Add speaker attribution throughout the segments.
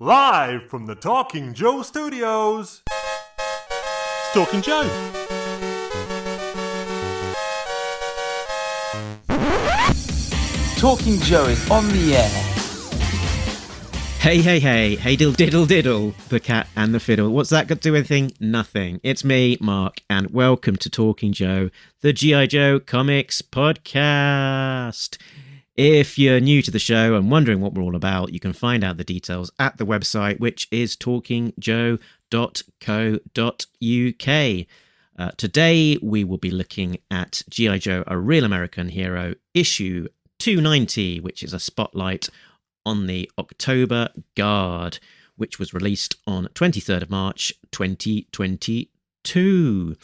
Speaker 1: Live from the Talking Joe studios. It's Talking Joe.
Speaker 2: Talking Joe is on the air.
Speaker 3: Hey, hey, hey, hey, diddle, diddle, diddle, the cat and the fiddle. What's that got to do with anything? Nothing. It's me, Mark, and welcome to Talking Joe, the G.I. Joe Comics Podcast. If you're new to the show and wondering what we're all about, you can find out the details at the website, which is talkingjoe.co.uk. Uh, today, we will be looking at G.I. Joe, A Real American Hero, issue 290, which is a spotlight on the October Guard, which was released on 23rd of March 2022.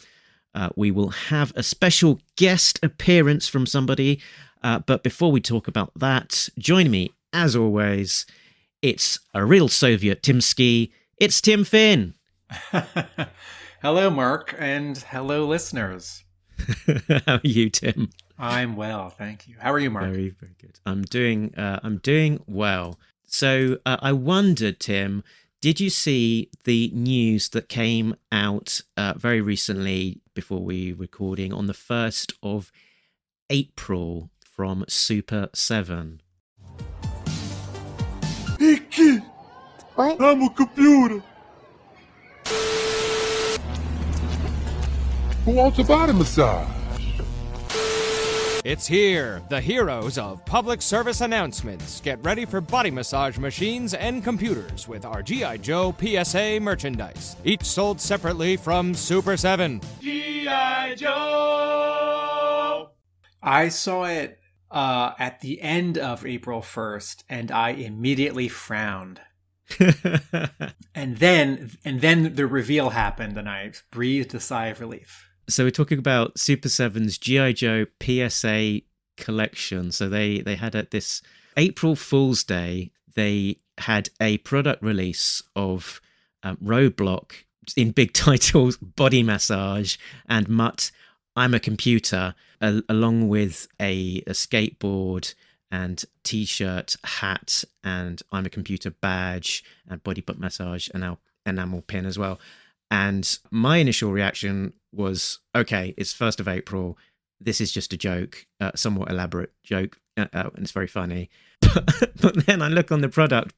Speaker 3: Uh, we will have a special guest appearance from somebody. Uh, but before we talk about that, join me, as always, it's a real Soviet Timsky. It's Tim Finn.
Speaker 4: hello, Mark, and hello, listeners.
Speaker 3: How are you, Tim?
Speaker 4: I'm well, thank you. How are you, Mark?
Speaker 3: Very, very good. I'm doing. Uh, I'm doing well. So uh, I wondered, Tim, did you see the news that came out uh, very recently before we recording on the first of April from Super Seven?
Speaker 1: Hey
Speaker 5: What?
Speaker 1: I'm a computer.
Speaker 6: Who wants a body massage?
Speaker 7: It's here, the heroes of public service announcements. Get ready for body massage machines and computers with our G.I. Joe PSA merchandise, each sold separately from Super 7. G.I. Joe!
Speaker 4: I saw it uh, at the end of April 1st, and I immediately frowned. And then, and then the reveal happened, and I breathed a sigh of relief.
Speaker 3: so we're talking about Super 7's GI Joe PSA collection. So they they had at this April Fool's Day they had a product release of um, Roadblock in big titles, Body Massage and Mutt. I'm a computer, along with a, a skateboard and t-shirt, hat, and I'm a computer badge and body butt massage and now enamel pin as well. And my initial reaction was, okay, it's first of April. This is just a joke, uh, somewhat elaborate joke, uh, uh, and it's very funny. But then I look on the product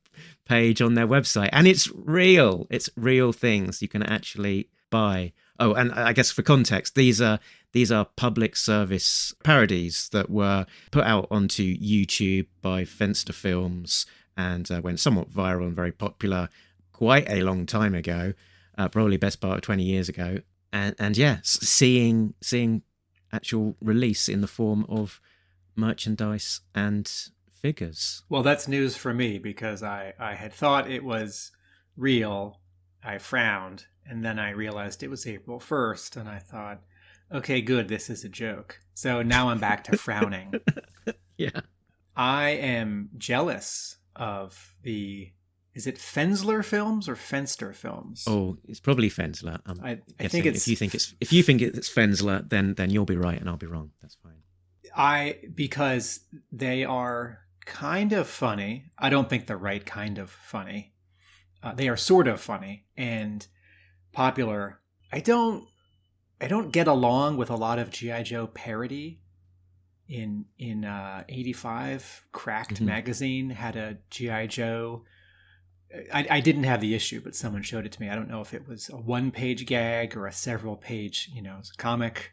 Speaker 3: page on their website, and it's real. It's real things you can actually buy. Oh, and I guess for context, these are these are public service parodies that were put out onto YouTube by Fenster Films and uh, went somewhat viral and very popular quite a long time ago uh, probably best part of 20 years ago. And and yeah seeing seeing actual release in the form of merchandise and figures.
Speaker 4: Well, that's news for me because I, I had thought it was real. I frowned, and then I realized it was April 1st, and I thought, okay, good, this is a joke. So now I'm back to frowning.
Speaker 3: yeah
Speaker 4: I am jealous of the. Is it Fensler films or Fenster films?
Speaker 3: oh it's probably fensler I'm
Speaker 4: I, I think it's.
Speaker 3: if you think it's if you think it's fensler then then you'll be right and i'll be wrong that's fine
Speaker 4: I because they are kind of funny. I don't think the right kind of funny. Uh, they are sort of funny and popular. I don't. I don't get along with a lot of GI Joe parody. In in uh, '85, Cracked
Speaker 3: Mhm.
Speaker 4: magazine had a GI Joe. I, I didn't have the issue, but someone showed it to me. I don't know if it was a one-page gag or a several-page, you know, comic,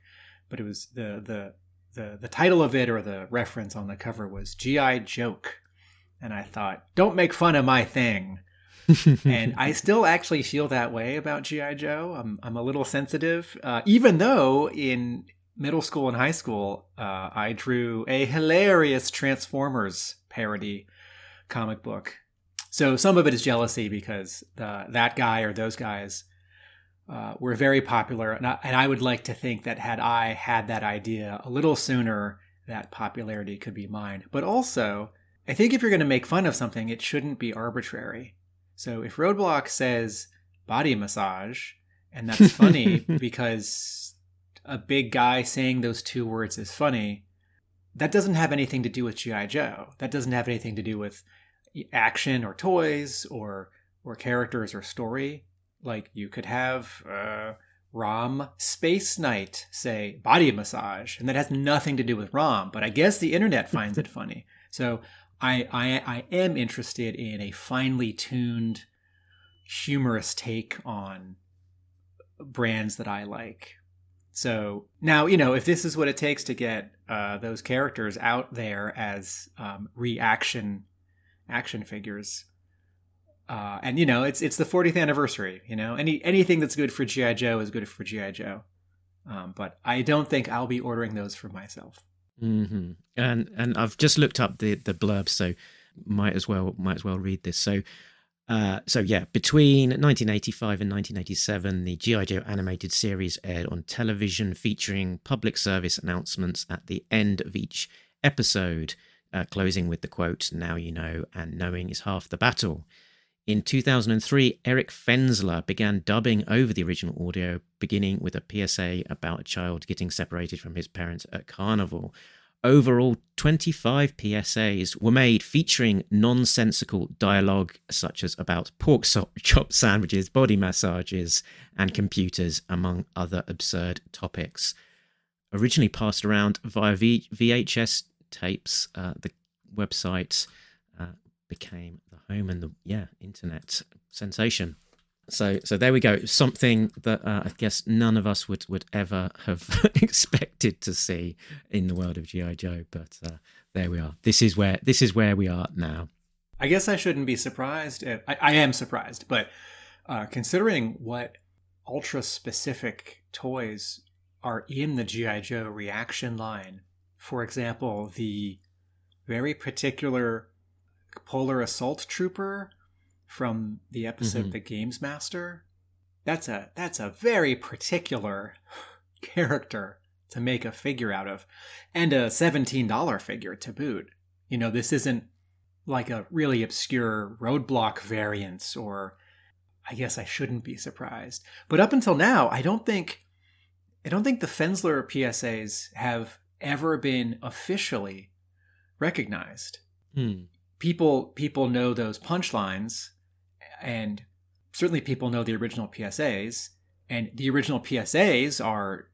Speaker 4: but it was the the the the title of it or the reference on the cover was GI Joke, and I thought, don't make fun of my thing. And I still actually feel that way about GI Joe. I'm I'm a little sensitive, uh, even though in middle school and high school uh, I drew a hilarious Transformers parody comic book. So some of it is jealousy because that guy or those guys uh, were very popular, and I, and I would like to think that had I had that idea a little sooner, that popularity could be mine. But also, I think if you're going to make fun of something, it shouldn't be arbitrary. So if Roadblock says body massage, and that's funny because a big guy saying those two words is funny, that doesn't have anything to do with GI Joe. That doesn't have anything to do with action or toys or or characters or story. Like you could have uh, Rom Space Knight say body massage, and that has nothing to do with Rom, but I guess the internet finds it funny. So I, I I am interested in a finely tuned, humorous take on brands that I like. So now you know if this is what it takes to get uh, those characters out there as um, reaction action figures. Uh, and you know it's it's the 40th anniversary. You know any anything that's good for GI Joe is good for GI Joe. Um, but I don't think I'll be ordering those for myself.
Speaker 3: Hmm And and I've just looked up the the blurb, so might as well might as well read this. So. Uh, so yeah, between 1985 and 1987, the GI Joe animated series aired on television, featuring public service announcements at the end of each episode, uh, closing with the quote "Now you know, and knowing is half the battle." In 2003, Eric Fensler began dubbing over the original audio, beginning with a PSA about a child getting separated from his parents at carnival. Overall, 25 PSAs were made featuring nonsensical dialogue, such as about pork so- chop sandwiches, body massages, and computers, among other absurd topics. Originally passed around via v- VHS tapes, uh, the website became the home and the yeah internet sensation. So so there we go. Something that uh, I guess none of us would would ever have expected to see in the world of GI Joe, but uh, there we are. This is where this is where we are now.
Speaker 4: I guess I shouldn't be surprised. If, I, I am surprised, but uh, considering what ultra specific toys are in the GI Joe reaction line, for example, the very particular Polar Assault Trooper from the episode
Speaker 3: Mhm.
Speaker 4: The Games Master. That's a that's a very particular character to make a figure out of, and a seventeen dollar figure to boot. You know, this isn't like a really obscure roadblock variants, or I guess I shouldn't be surprised. But up until now, I don't think I don't think the Fensler PSAs have ever been officially recognized
Speaker 3: Hmm.
Speaker 4: People people know those punchlines and certainly people know the original PSAs and the original PSAs are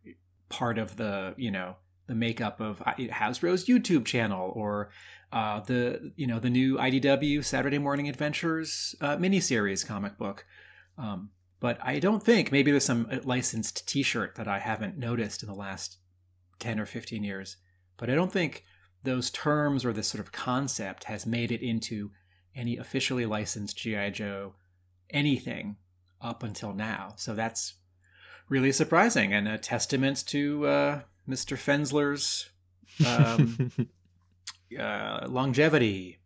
Speaker 4: part of the you know the makeup of uh, Hasbro's YouTube channel or uh, the you know the new IDW Saturday Morning Adventures uh, miniseries comic book. Um, but I don't think maybe there's some uh, licensed T-shirt that I haven't noticed in the last ten or fifteen years. But I don't think those terms or this sort of concept has made it into any officially licensed GI Joe anything up until now. So that's really surprising and a testament to uh, Mr. Fensler's um, uh, longevity.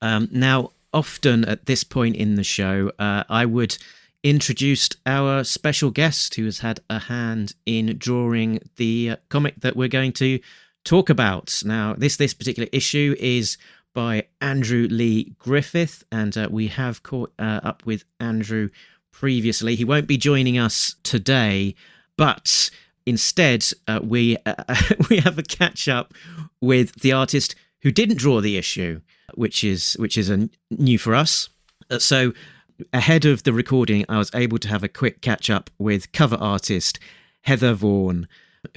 Speaker 3: Um, now, often at this point in the show, uh, I would introduce our special guest who has had a hand in drawing the uh, comic that we're going to talk about. Now, this this particular issue is by Andrew Lee Griffith, and uh, we have caught uh, up with Andrew previously. He won't be joining us today, but instead uh, we uh, we have a catch up with the artist who didn't draw the issue, which is which is a new for us. Uh, so ahead of the recording, I was able to have a quick catch up with cover artist Heather Vaughan,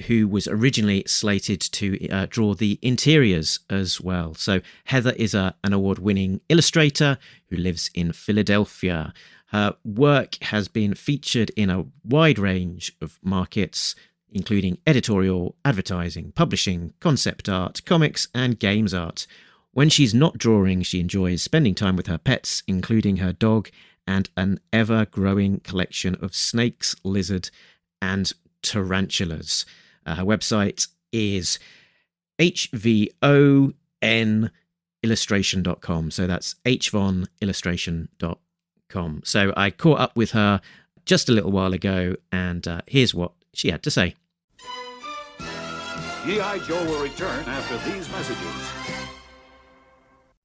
Speaker 3: who was originally slated to uh, draw the interiors as well. So Heather is a, an award-winning illustrator who lives in Philadelphia. Her work has been featured in a wide range of markets, including editorial, advertising, publishing, concept art, comics, and games art. When she's not drawing, she enjoys spending time with her pets, including her dog, and an ever growing collection of snakes, lizard, and tarantulas. Uh, her website is hvonillustration.com. So that's hvonillustration.com. So I caught up with her just a little while ago, and uh, here's what she had to say.
Speaker 5: G.I. Joe will return after these messages.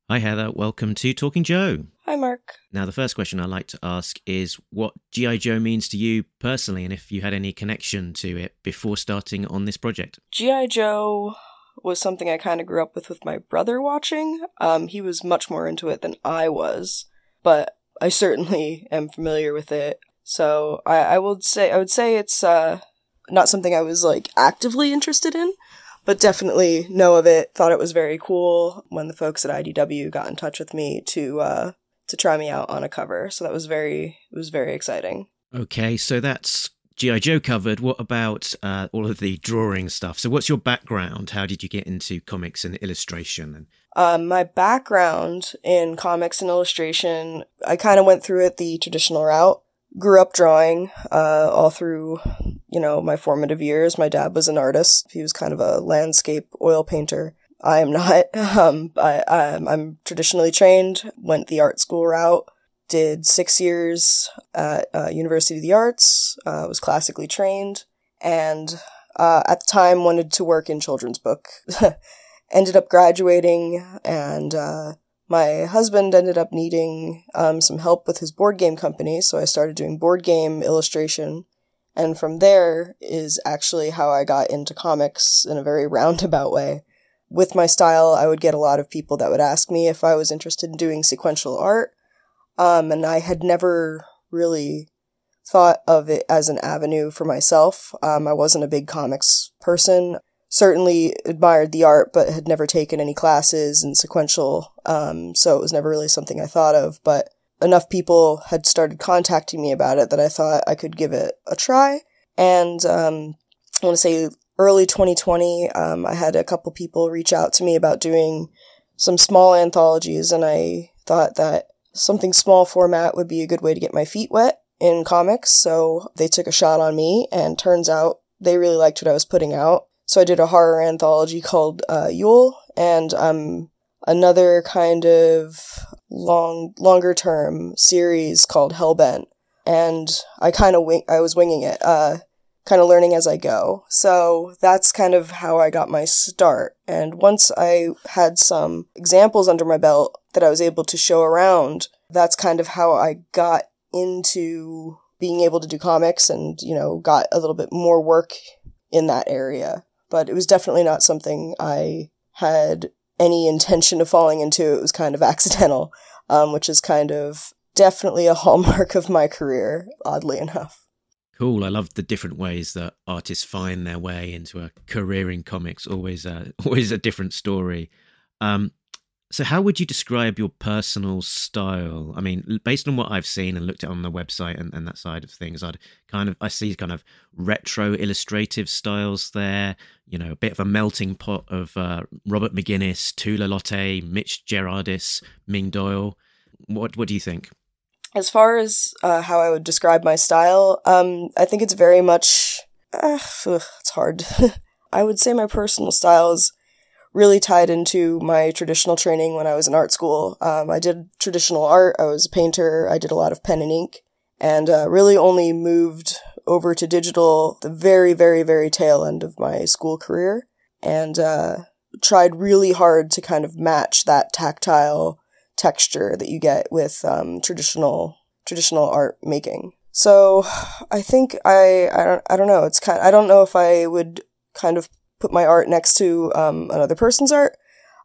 Speaker 3: Hi, Heather. Welcome to Talking Joe.
Speaker 6: Hi, Mark.
Speaker 3: Now, the first question I'd like to ask is what G.I. Joe means to you personally, and if you had any connection to it before starting on this project.
Speaker 6: G.I. Joe was something I kind of grew up with with my brother watching. Um, he was much more into it than I was. But I certainly am familiar with it. So I, I would say I would say it's uh, not something I was like actively interested in, but definitely know of it. Thought it was very cool when the folks at IDW got in touch with me to uh, to try me out on a cover. So that was very it was very exciting.
Speaker 3: Okay, so that's GI Joe covered. What about uh, all of the drawing stuff? So, what's your background? How did you get into comics and illustration? And
Speaker 6: Um, my background in comics and illustration, I kind of went through it the traditional route. Grew up drawing uh, all through, you know, my formative years. My dad was an artist. He was kind of a landscape oil painter. I am not. Um, I'm, I'm traditionally trained. Went the art school route. Did six years at uh, University of the Arts. Uh, was classically trained, and uh, at the time wanted to work in children's book. ended up graduating and uh, my husband ended up needing um, some help with his board game company so i started doing board game illustration and from there is actually how i got into comics in a very roundabout way with my style i would get a lot of people that would ask me if i was interested in doing sequential art um, and i had never really thought of it as an avenue for myself um, i wasn't a big comics person certainly admired the art, but had never taken any classes in sequential. Um, so it was never really something I thought of. But enough people had started contacting me about it that I thought I could give it a try. And um, I want to say early 2020, um, I had a couple people reach out to me about doing some small anthologies, and I thought that something small format would be a good way to get my feet wet in comics. So they took a shot on me, and turns out they really liked what I was putting out. So I did a horror anthology called uh, Yule, and um, another kind of long, longer term series called Hellbent. And I kind of wing, I was winging it, uh, kind of learning as I go. So that's kind of how I got my start. And once I had some examples under my belt that I was able to show around, that's kind of how I got into being able to do comics and, you know, got a little bit more work in that area but it was definitely not something I had any intention of falling into. It was kind of accidental, um, which is kind of definitely a hallmark of my career, oddly enough.
Speaker 3: Cool. I love the different ways that artists find their way into a career in comics. Always, a, always a different story. Um, so, how would you describe your personal style? I mean, based on what I've seen and looked at on the website and, and that side of things, I'd kind of I see kind of retro illustrative styles there. You know, a bit of a melting pot of uh, Robert McGinnis, Tula Lotay, Mitch Gerads, Ming Doyle. What What do you think?
Speaker 6: As far as uh, how I would describe my style, um, I think it's very much. Uh, ugh, it's hard. I would say my personal style is really tied into my traditional training when I was in art school. Um, I did traditional art. I was a painter. I did a lot of pen and ink, and uh, really only moved over to digital the very, very, very tail end of my school career, and uh, tried really hard to kind of match that tactile texture that you get with um, traditional traditional art making. So I think I I don't I don't know. It's kind I don't know if I would kind of put my art next to um, another person's art.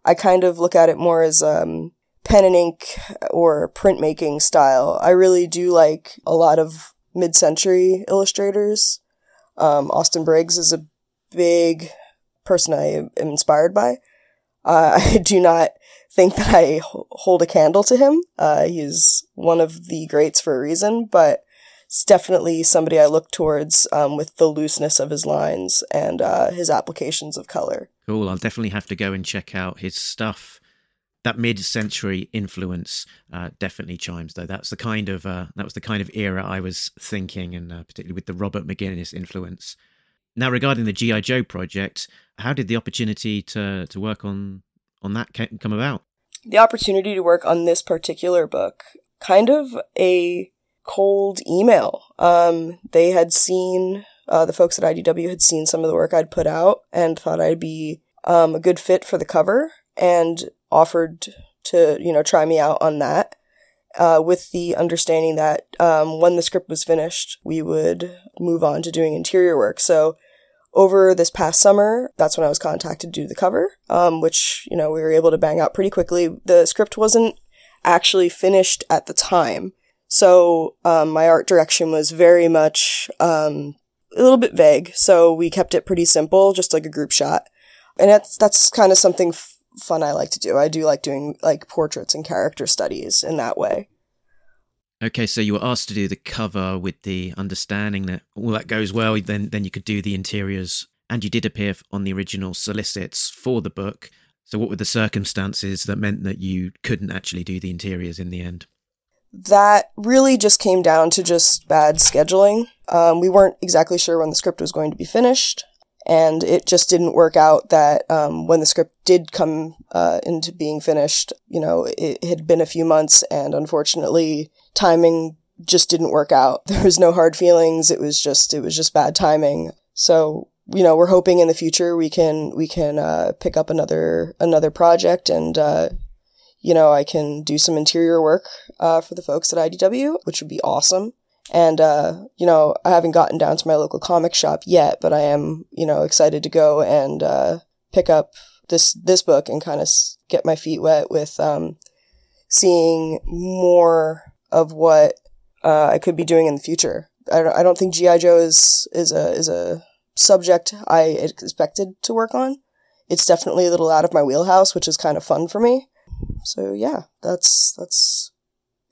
Speaker 6: I kind of look at it more as um, pen and ink or printmaking style. I really do like a lot of mid-century illustrators. Um, Austin Briggs is a big person I am inspired by. Uh, I do not think that I hold a candle to him. Uh, he's one of the greats for a reason, but it's definitely somebody I look towards um, with the looseness of his lines and uh, his applications of color.
Speaker 3: Cool. I'll definitely have to go and check out his stuff. That mid-century influence uh, definitely chimes, though. That's the kind of uh, that was the kind of era I was thinking, and uh, particularly with the Robert McGinnis influence. Now, regarding the GI Joe project, how did the opportunity to to work on on that come about?
Speaker 6: The opportunity to work on this particular book, kind of a cold email. Um, they had seen, uh, the folks at IDW had seen some of the work I'd put out and thought I'd be um, a good fit for the cover and offered to, you know, try me out on that. Uh, with the understanding that um, when the script was finished, we would move on to doing interior work. So, over this past summer, that's when I was contacted to do the cover, um, which, you know, we were able to bang out pretty quickly. The script wasn't actually finished at the time So um, my art direction was very much um, a little bit vague. So we kept it pretty simple, just like a group shot. And that's that's kind of something f- fun I like to do. I do like doing like portraits and character studies in that way.
Speaker 3: Okay, so you were asked to do the cover with the understanding that all that goes well, then then you could do the interiors, and you did appear on the original solicits for the book. So, what were the circumstances that meant that you couldn't actually do the interiors in the end?
Speaker 6: That really just came down to just bad scheduling. Um, we weren't exactly sure when the script was going to be finished, and it just didn't work out that um, when the script did come uh, into being finished, you know, it had been a few months, and unfortunately, timing just didn't work out. There was no hard feelings. It was just it was just bad timing. So you know, we're hoping in the future we can we can uh, pick up another another project and uh, you know I can do some interior work uh, for the folks at IDW, which would be awesome. And uh, you know, I haven't gotten down to my local comic shop yet, but I am you know excited to go and uh, pick up this this book and kind of get my feet wet with um, seeing more of what uh, I could be doing in the future. I don't, I don't think GI Joe is is a is a subject I expected to work on. It's definitely a little out of my wheelhouse, which is kind of fun for me. So yeah, that's that's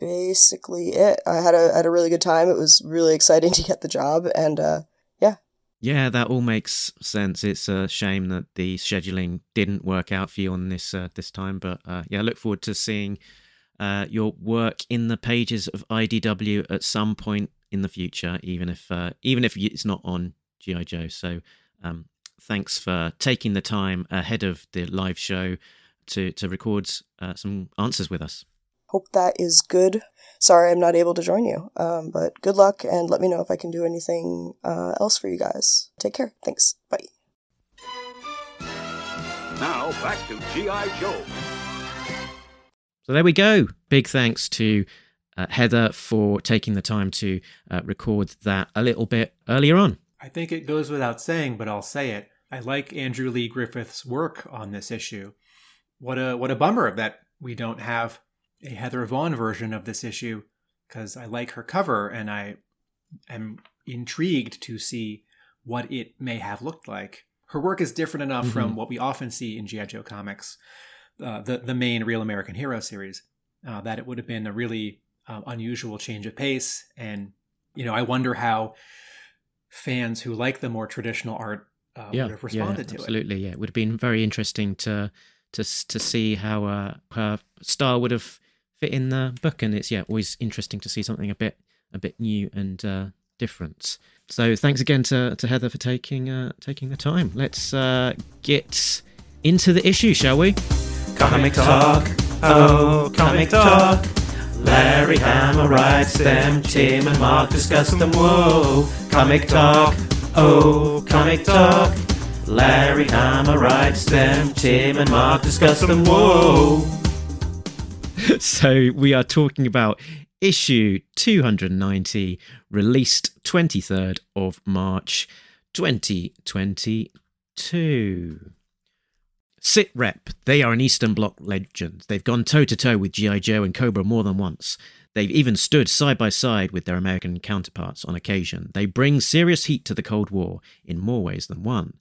Speaker 6: basically it. I had a had a really good time. It was really exciting to get the job, and uh, yeah.
Speaker 3: Yeah, that all makes sense. It's a shame that the scheduling didn't work out for you on this uh, this time, but uh, yeah, I look forward to seeing uh, your work in the pages of IDW at some point in the future, even if uh, even if it's not on GI Joe. So um, thanks for taking the time ahead of the live show to to record uh, some answers with us.
Speaker 6: Hope that is good. Sorry, I'm not able to join you, um, but good luck and let me know if I can do anything uh, else for you guys. Take care. Thanks. Bye.
Speaker 5: Now back to G.I. Joe.
Speaker 3: So there we go. Big thanks to uh, Heather for taking the time to uh, record that a little bit earlier on.
Speaker 4: I think it goes without saying, but I'll say it. I like Andrew Lee Griffith's work on this issue. What a what a bummer that we don't have a Heather Vaughn version of this issue because I like her cover and I am intrigued to see what it may have looked like. Her work is different enough mm-hmm. from what we often see in GI Joe comics, uh, the the main Real American Hero series, uh, that it would have been a really uh, unusual change of pace. And you know, I wonder how fans who like the more traditional art uh, yeah, would have responded
Speaker 3: yeah,
Speaker 4: to
Speaker 3: it. Absolutely, yeah. It would have been very interesting to to to see how uh, her style would have fit in the book, and it's yeah always interesting to see something a bit a bit new and uh, different. So thanks again to, to Heather for taking uh, taking the time. Let's uh, get into the issue, shall we?
Speaker 8: Comic talk, oh, comic talk. Larry Hama writes them, Tim and Mark discuss them. Whoa, comic talk, oh, comic talk. Larry Hama writes them, Tim and Mark discuss them. Whoa.
Speaker 3: so we are talking about issue 290, released 23rd of March 2022. Sit Rep, they are an Eastern Bloc legend. They've gone toe to toe with G.I. Joe and Cobra more than once. They've even stood side by side with their American counterparts on occasion. They bring serious heat to the Cold War in more ways than one.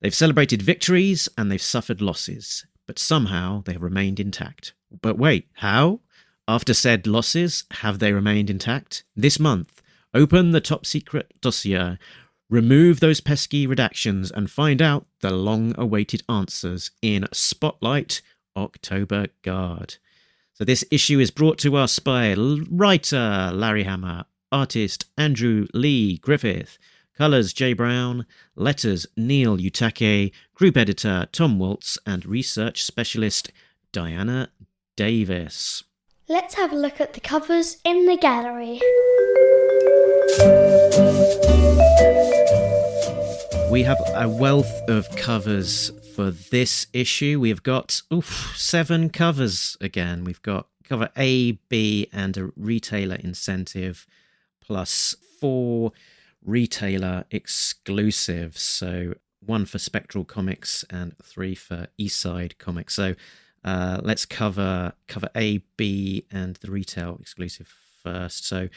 Speaker 3: They've celebrated victories and they've suffered losses, but somehow they have remained intact. But wait, how? After said losses, have they remained intact? This month, open the top secret dossier Remove those pesky redactions and find out the long awaited answers in Spotlight October Guard. So, this issue is brought to us by writer Larry Hama, artist Andrew Lee Griffith, colours Jay Brown, letters Neil Uyetake, group editor Tom Waltz, and research specialist Diana Davis.
Speaker 9: Let's have a look at the covers in the gallery.
Speaker 3: We have a wealth of covers for this issue. We've got oof, seven covers again. We've got cover A, B, and a retailer incentive, plus four retailer exclusives. So one for Spectral Comics and three for Eastside Comics. So uh, let's cover cover A, B, and the retail exclusive first. So,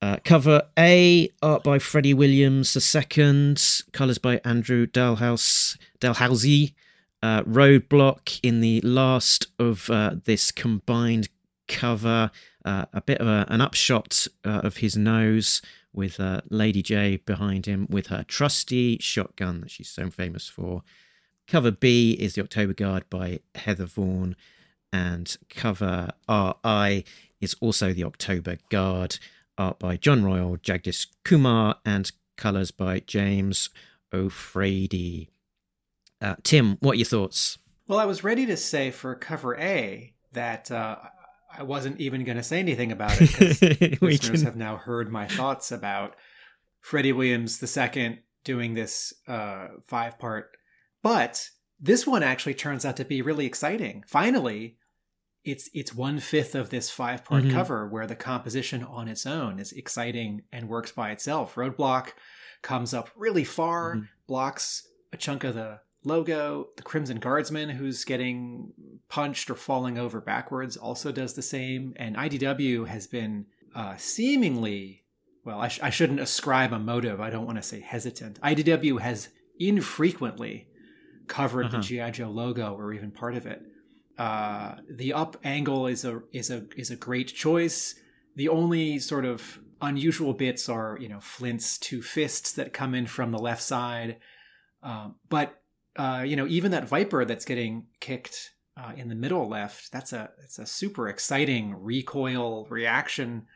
Speaker 3: uh, cover A, art by Freddie Williams the second, colours by Andrew Dalhouse, Dalhousie. Uh, Roadblock in the last of uh, this combined cover, uh, a bit of a, an upshot uh, of his nose with uh, Lady J behind him with her trusty shotgun that she's so famous for. Cover B is the October Guard by Heather Vaughan, and cover RI is also the October Guard, art by John Royle, Jagdish Kumar, and colours by James O'Frady. Uh, Tim, what are your thoughts?
Speaker 4: Well, I was ready to say for cover A that uh, I wasn't even going to say anything about it because
Speaker 3: We
Speaker 4: listeners
Speaker 3: can-
Speaker 4: have now heard my thoughts about Freddie Williams II doing this uh, five part. But this one actually turns out to be really exciting. Finally, it's it's one fifth of this five part
Speaker 3: Mhm.
Speaker 4: cover where the composition on its own is exciting and works by itself. Roadblock comes up really far,
Speaker 3: Mhm.
Speaker 4: blocks a chunk of the logo. The Crimson Guardsman, who's getting punched or falling over backwards, also does the same. And IDW has been uh, seemingly, well, I, sh- I shouldn't ascribe a motive. I don't want to say hesitant. IDW has infrequently covered
Speaker 3: Uh-huh.
Speaker 4: the GI Joe logo or even part of it. Uh, the up angle is a is a is a great choice. The only sort of unusual bits are you know Flint's two fists that come in from the left side, um, but uh, you know even that Viper that's getting kicked uh, in the middle left that's a it's a super exciting recoil reaction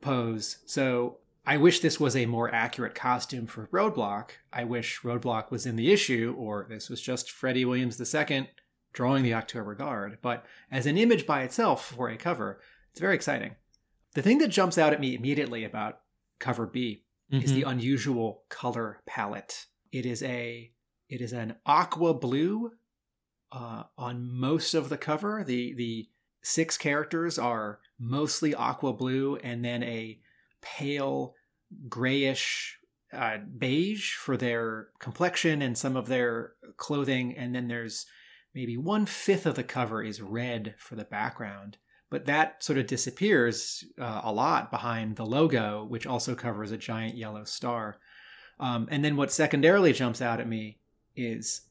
Speaker 4: pose. So I wish this was a more accurate costume for Roadblock. I wish Roadblock was in the issue, or this was just Freddie Williams II drawing the October Guard. But as an image by itself for a cover, it's very exciting. The thing that jumps out at me immediately about cover B is the unusual color palette. It is a it is an aqua blue uh, on most of the cover. The the six characters are mostly aqua blue, and then a pale grayish uh, beige for their complexion and some of their clothing, and then there's maybe one fifth of the cover is red for the background. But that sort of disappears uh, a lot behind the logo, which also covers a giant yellow star. Um, and then what secondarily jumps out at me is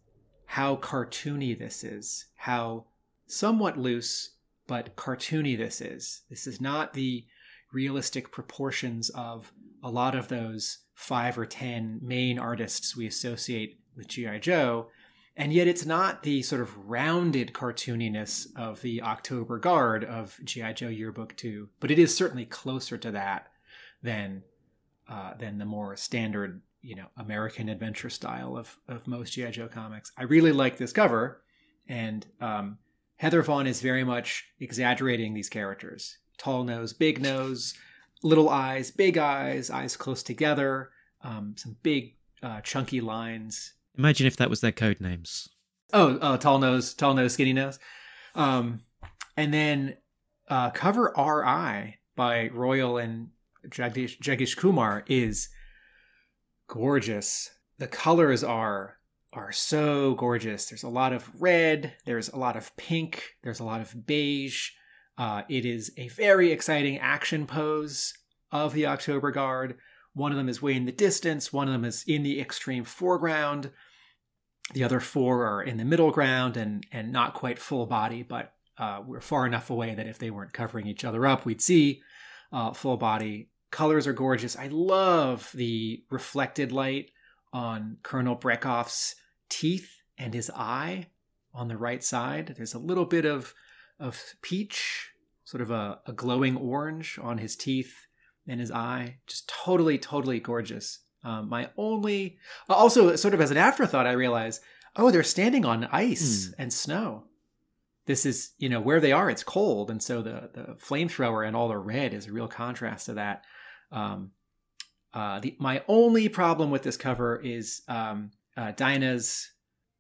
Speaker 4: how cartoony this is, how somewhat loose but cartoony this is. This is not the realistic proportions of a lot of those five or ten main artists we associate with G.I. Joe. And yet it's not the sort of rounded cartooniness of the October Guard of G.I. Joe Yearbook 2, but it is certainly closer to that than uh, than the more standard, you know, American adventure style of, of most G.I. Joe comics. I really like this cover, and um, Heather Vaughn is very much exaggerating these characters. Tall nose, big nose, little eyes, big eyes, eyes close together, um, some big uh, chunky lines.
Speaker 3: Imagine if that was their code names.
Speaker 4: Oh, uh, tall nose, tall nose, skinny nose. Um, and then uh, cover RI by Royle and Jagdish, Jagdish Kumar is gorgeous. The colors are are so gorgeous. There's a lot of red. There's a lot of pink. There's a lot of beige. Uh, it is a very exciting action pose of the October Guard. One of them is way in the distance. One of them is in the extreme foreground. The other four are in the middle ground and and not quite full body, but uh, we're far enough away that if they weren't covering each other up, we'd see uh, full body. Colors are gorgeous. I love the reflected light on Colonel Brekhov's teeth and his eye on the right side. There's a little bit of of peach, sort of a, a glowing orange on his teeth and his eye. Just totally, totally gorgeous. Um, my only, also sort of as an afterthought, I realize, oh, they're standing on ice and snow. This is, you know, where they are. It's cold, and so the the flamethrower and all the red is a real contrast to that. Um, uh, the, my only problem with this cover is um, uh, Dinah's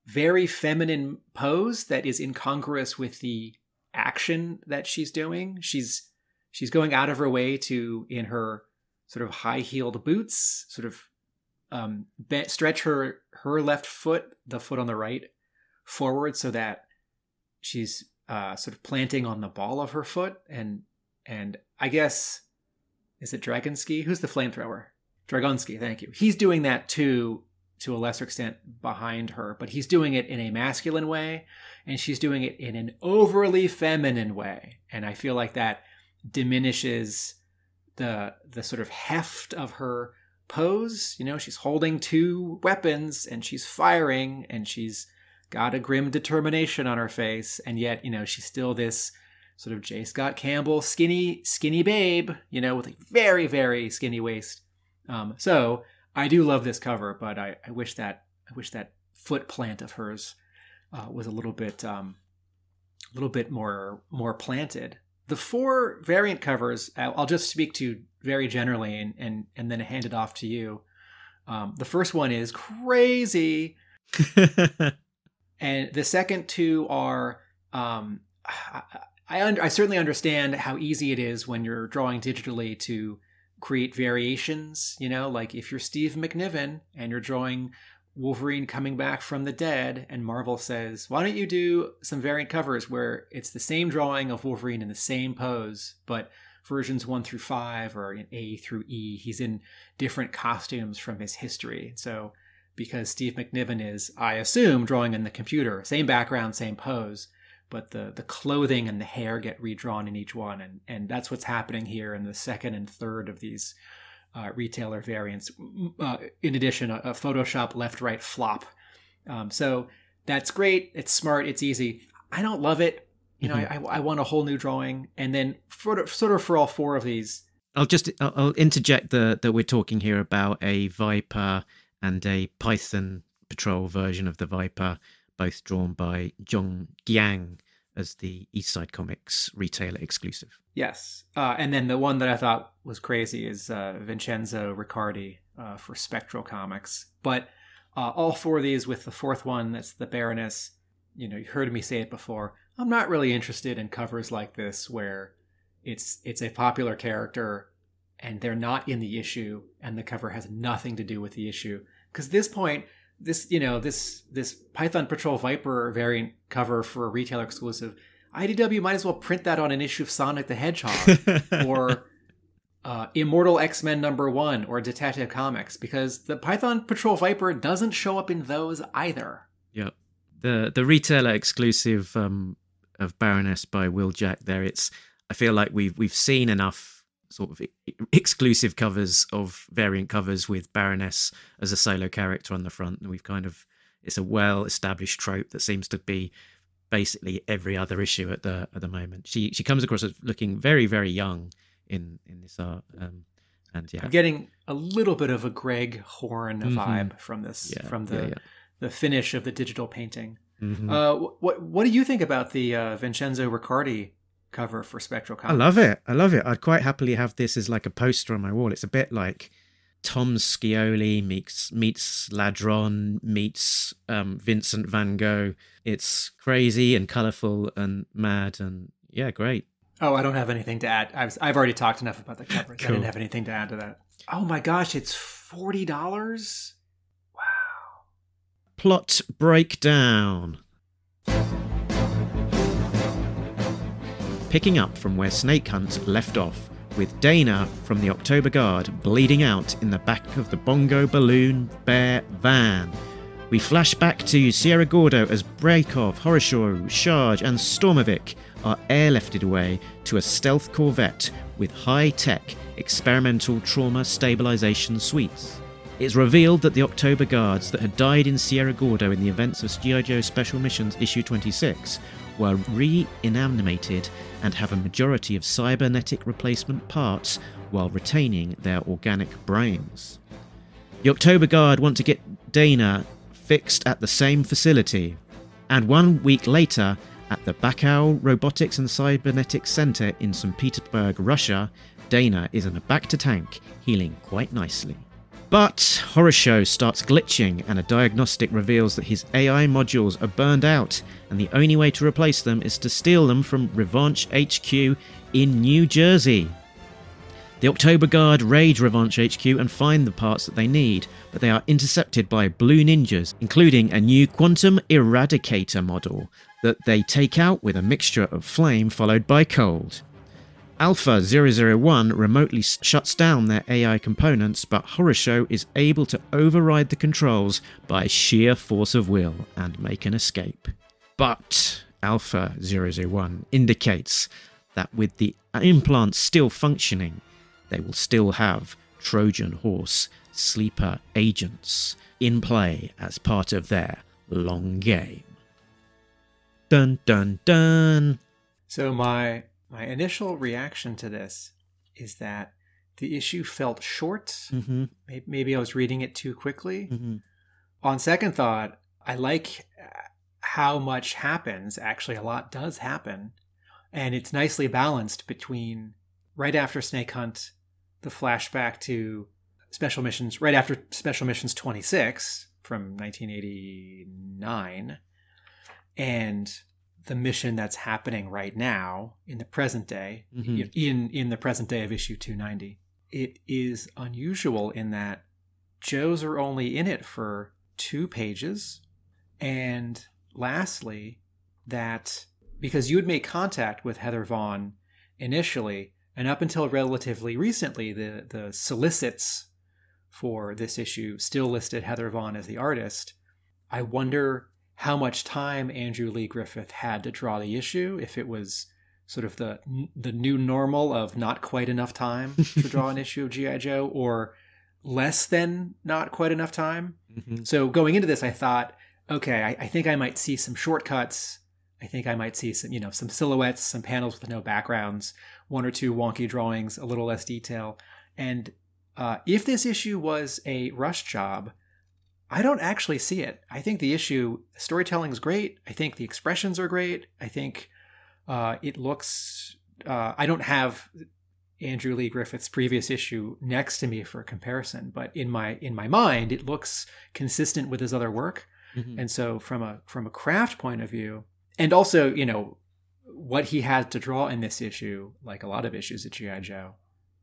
Speaker 4: very feminine pose that is incongruous with the action that she's doing. She's she's going out of her way to in her sort of high heeled boots, sort of um, stretch her her left foot, the foot on the right, forward so that she's uh, sort of planting on the ball of her foot, and and I guess is it Dragonsky? Who's the flamethrower? Dragonsky, thank you. He's doing that too, to a lesser extent behind her, but he's doing it in a masculine way, and she's doing it in an overly feminine way. And I feel like that diminishes the the sort of heft of her pose. You know, she's holding two weapons and she's firing and she's got a grim determination on her face, and yet, you know, she's still this sort of J. Scott Campbell skinny, skinny babe, you know, with a very, very skinny waist. Um, so I do love this cover, but I, I wish that I wish that foot plant of hers uh, was a little bit um, a little bit more more planted. The four variant covers, I'll, just speak to very generally, and and and then hand it off to you. Um, the first one is crazy, and the second two are. Um, I, I, I certainly understand how easy it is when you're drawing digitally to create variations. You know, like if you're Steve McNiven and you're drawing Wolverine coming back from the dead, and Marvel says, Why don't you do some variant covers where it's the same drawing of Wolverine in the same pose, but versions one through five or in A through E, he's in different costumes from his history. So, because Steve McNiven is, I assume, drawing in the computer, same background, same pose, but the the clothing and the hair get redrawn in each one, and and that's what's happening here in the second and third of these uh, retailer variants. Uh, in addition, a, a, Photoshop left right flop. Um, so that's great. It's smart. It's easy. I don't love it. You know, mm-hmm. I, I want a whole new drawing, and then for, sort of for all four of these.
Speaker 3: I'll just I'll interject the, that we're talking here about a Viper and a Python Patrol version of the Viper, both drawn by Zhong Giang as the Eastside Comics retailer exclusive.
Speaker 4: Yes, uh, and then the one that I thought was crazy is uh, Vincenzo Riccardi uh, for Spectral Comics. But uh, all four of these, with the fourth one, that's the Baroness. You know, you heard me say it before. I'm not really interested in covers like this where it's it's a popular character and they're not in the issue, and the cover has nothing to do with the issue. Because this point, this you know this this Python Patrol Viper variant cover for a retailer exclusive IDW might as well print that on an issue of Sonic the Hedgehog or uh, Immortal X Men number one or Detective Comics because the Python Patrol Viper doesn't show up in those either.
Speaker 3: Yep. The the retailer exclusive um, of Baroness by Will Jack there. It's I feel like we've we've seen enough sort of exclusive covers of variant covers with Baroness as a solo character on the front, and we've kind of it's a well established trope that seems to be basically every other issue at the at the moment. She she comes across as looking very very young in in this art. Um, and yeah,
Speaker 4: I'm getting a little bit of a Greg Horn mm-hmm. vibe from this yeah, from the yeah, yeah. the finish of the digital painting. Mm-hmm. Uh, what what do you think about the uh, Vincenzo Riccardi cover for Spectral Comics?
Speaker 3: I love it. I love it. I'd quite happily have this as like a poster on my wall. It's a bit like Tom Scioli meets meets Ladron meets um, Vincent Van Gogh. It's crazy and colorful and mad and yeah, great.
Speaker 4: Oh, I don't have anything to add. I've I've already talked enough about the covers. Cool. I didn't have anything to add to that. Oh my gosh, it's forty dollars. Wow.
Speaker 3: Plot breakdown. Picking up from where Snake Hunt left off, with Daina from the October Guard bleeding out in the back of the Bongo Balloon Bear van. We flash back to Sierra Gordo as Brekhov, Horrorshow, Charge, and Stormavik are airlifted away to a stealth corvette with high tech experimental trauma stabilization suites. It's revealed that the October Guards that had died in Sierra Gordo in the events of G.I. Joe Special Missions issue 26 were re-inanimated and have a majority of cybernetic replacement parts while retaining their organic brains. The October Guard want to get Daina fixed at the same facility, and one week later, at the Baikal Robotics and Cybernetics Center in St. Petersburg, Russia, Daina is in a back to tank, healing quite nicely. But Horrorshow starts glitching, and a diagnostic reveals that his AI modules are burned out, and the only way to replace them is to steal them from Revanche HQ in New Jersey. The October Guard raid Revanche HQ and find the parts that they need, but they are intercepted by blue ninjas, including a new Quantum Eradicator model that they take out with a mixture of flame followed by cold. Alpha 001 remotely shuts down their AI components, but Horrorshow is able to override the controls by sheer force of will and make an escape. But Alpha 001 indicates that with the implants still functioning, they will still have Trojan Horse sleeper agents in play as part of their long game. Dun dun dun.
Speaker 4: So my my initial reaction to this is that the issue felt short.
Speaker 3: Mm-hmm.
Speaker 4: Maybe, maybe I was reading it too quickly.
Speaker 3: Mm-hmm.
Speaker 4: On second thought, I like uh, how much happens. Actually, a lot does happen, and it's nicely balanced between right after Snake Hunt, the flashback to Special Missions, right after Special Missions 26 from 1989, and the mission that's happening right now in the present day,
Speaker 3: Mhm.
Speaker 4: in in the present day of issue 290. It is unusual in that Joes are only in it for two pages, and lastly, that because you would made contact with Heather Vaughn initially, and up until relatively recently, the the solicits for this issue still listed Heather Vaughn as the artist. I wonder how much time Andrew Lee Griffith had to draw the issue, if it was sort of the the new normal of not quite enough time to draw an issue of GI Joe, or less than not quite enough time.
Speaker 3: Mhm.
Speaker 4: So going into this, I thought, okay, I, I think I might see some shortcuts. I think I might see some, you know, some silhouettes, some panels with no backgrounds, one or two wonky drawings, a little less detail. And uh, if this issue was a rush job, I don't actually see it. I think the issue storytelling is great. I think the expressions are great. I think uh, it looks. Uh, I don't have Andrew Lee Griffith's previous issue next to me for comparison, but in my in my mind, it looks consistent with his other work.
Speaker 3: Mhm.
Speaker 4: And so, from a from a craft point of view, and also you know what he had to draw in this issue, like a lot of issues at GI Joe,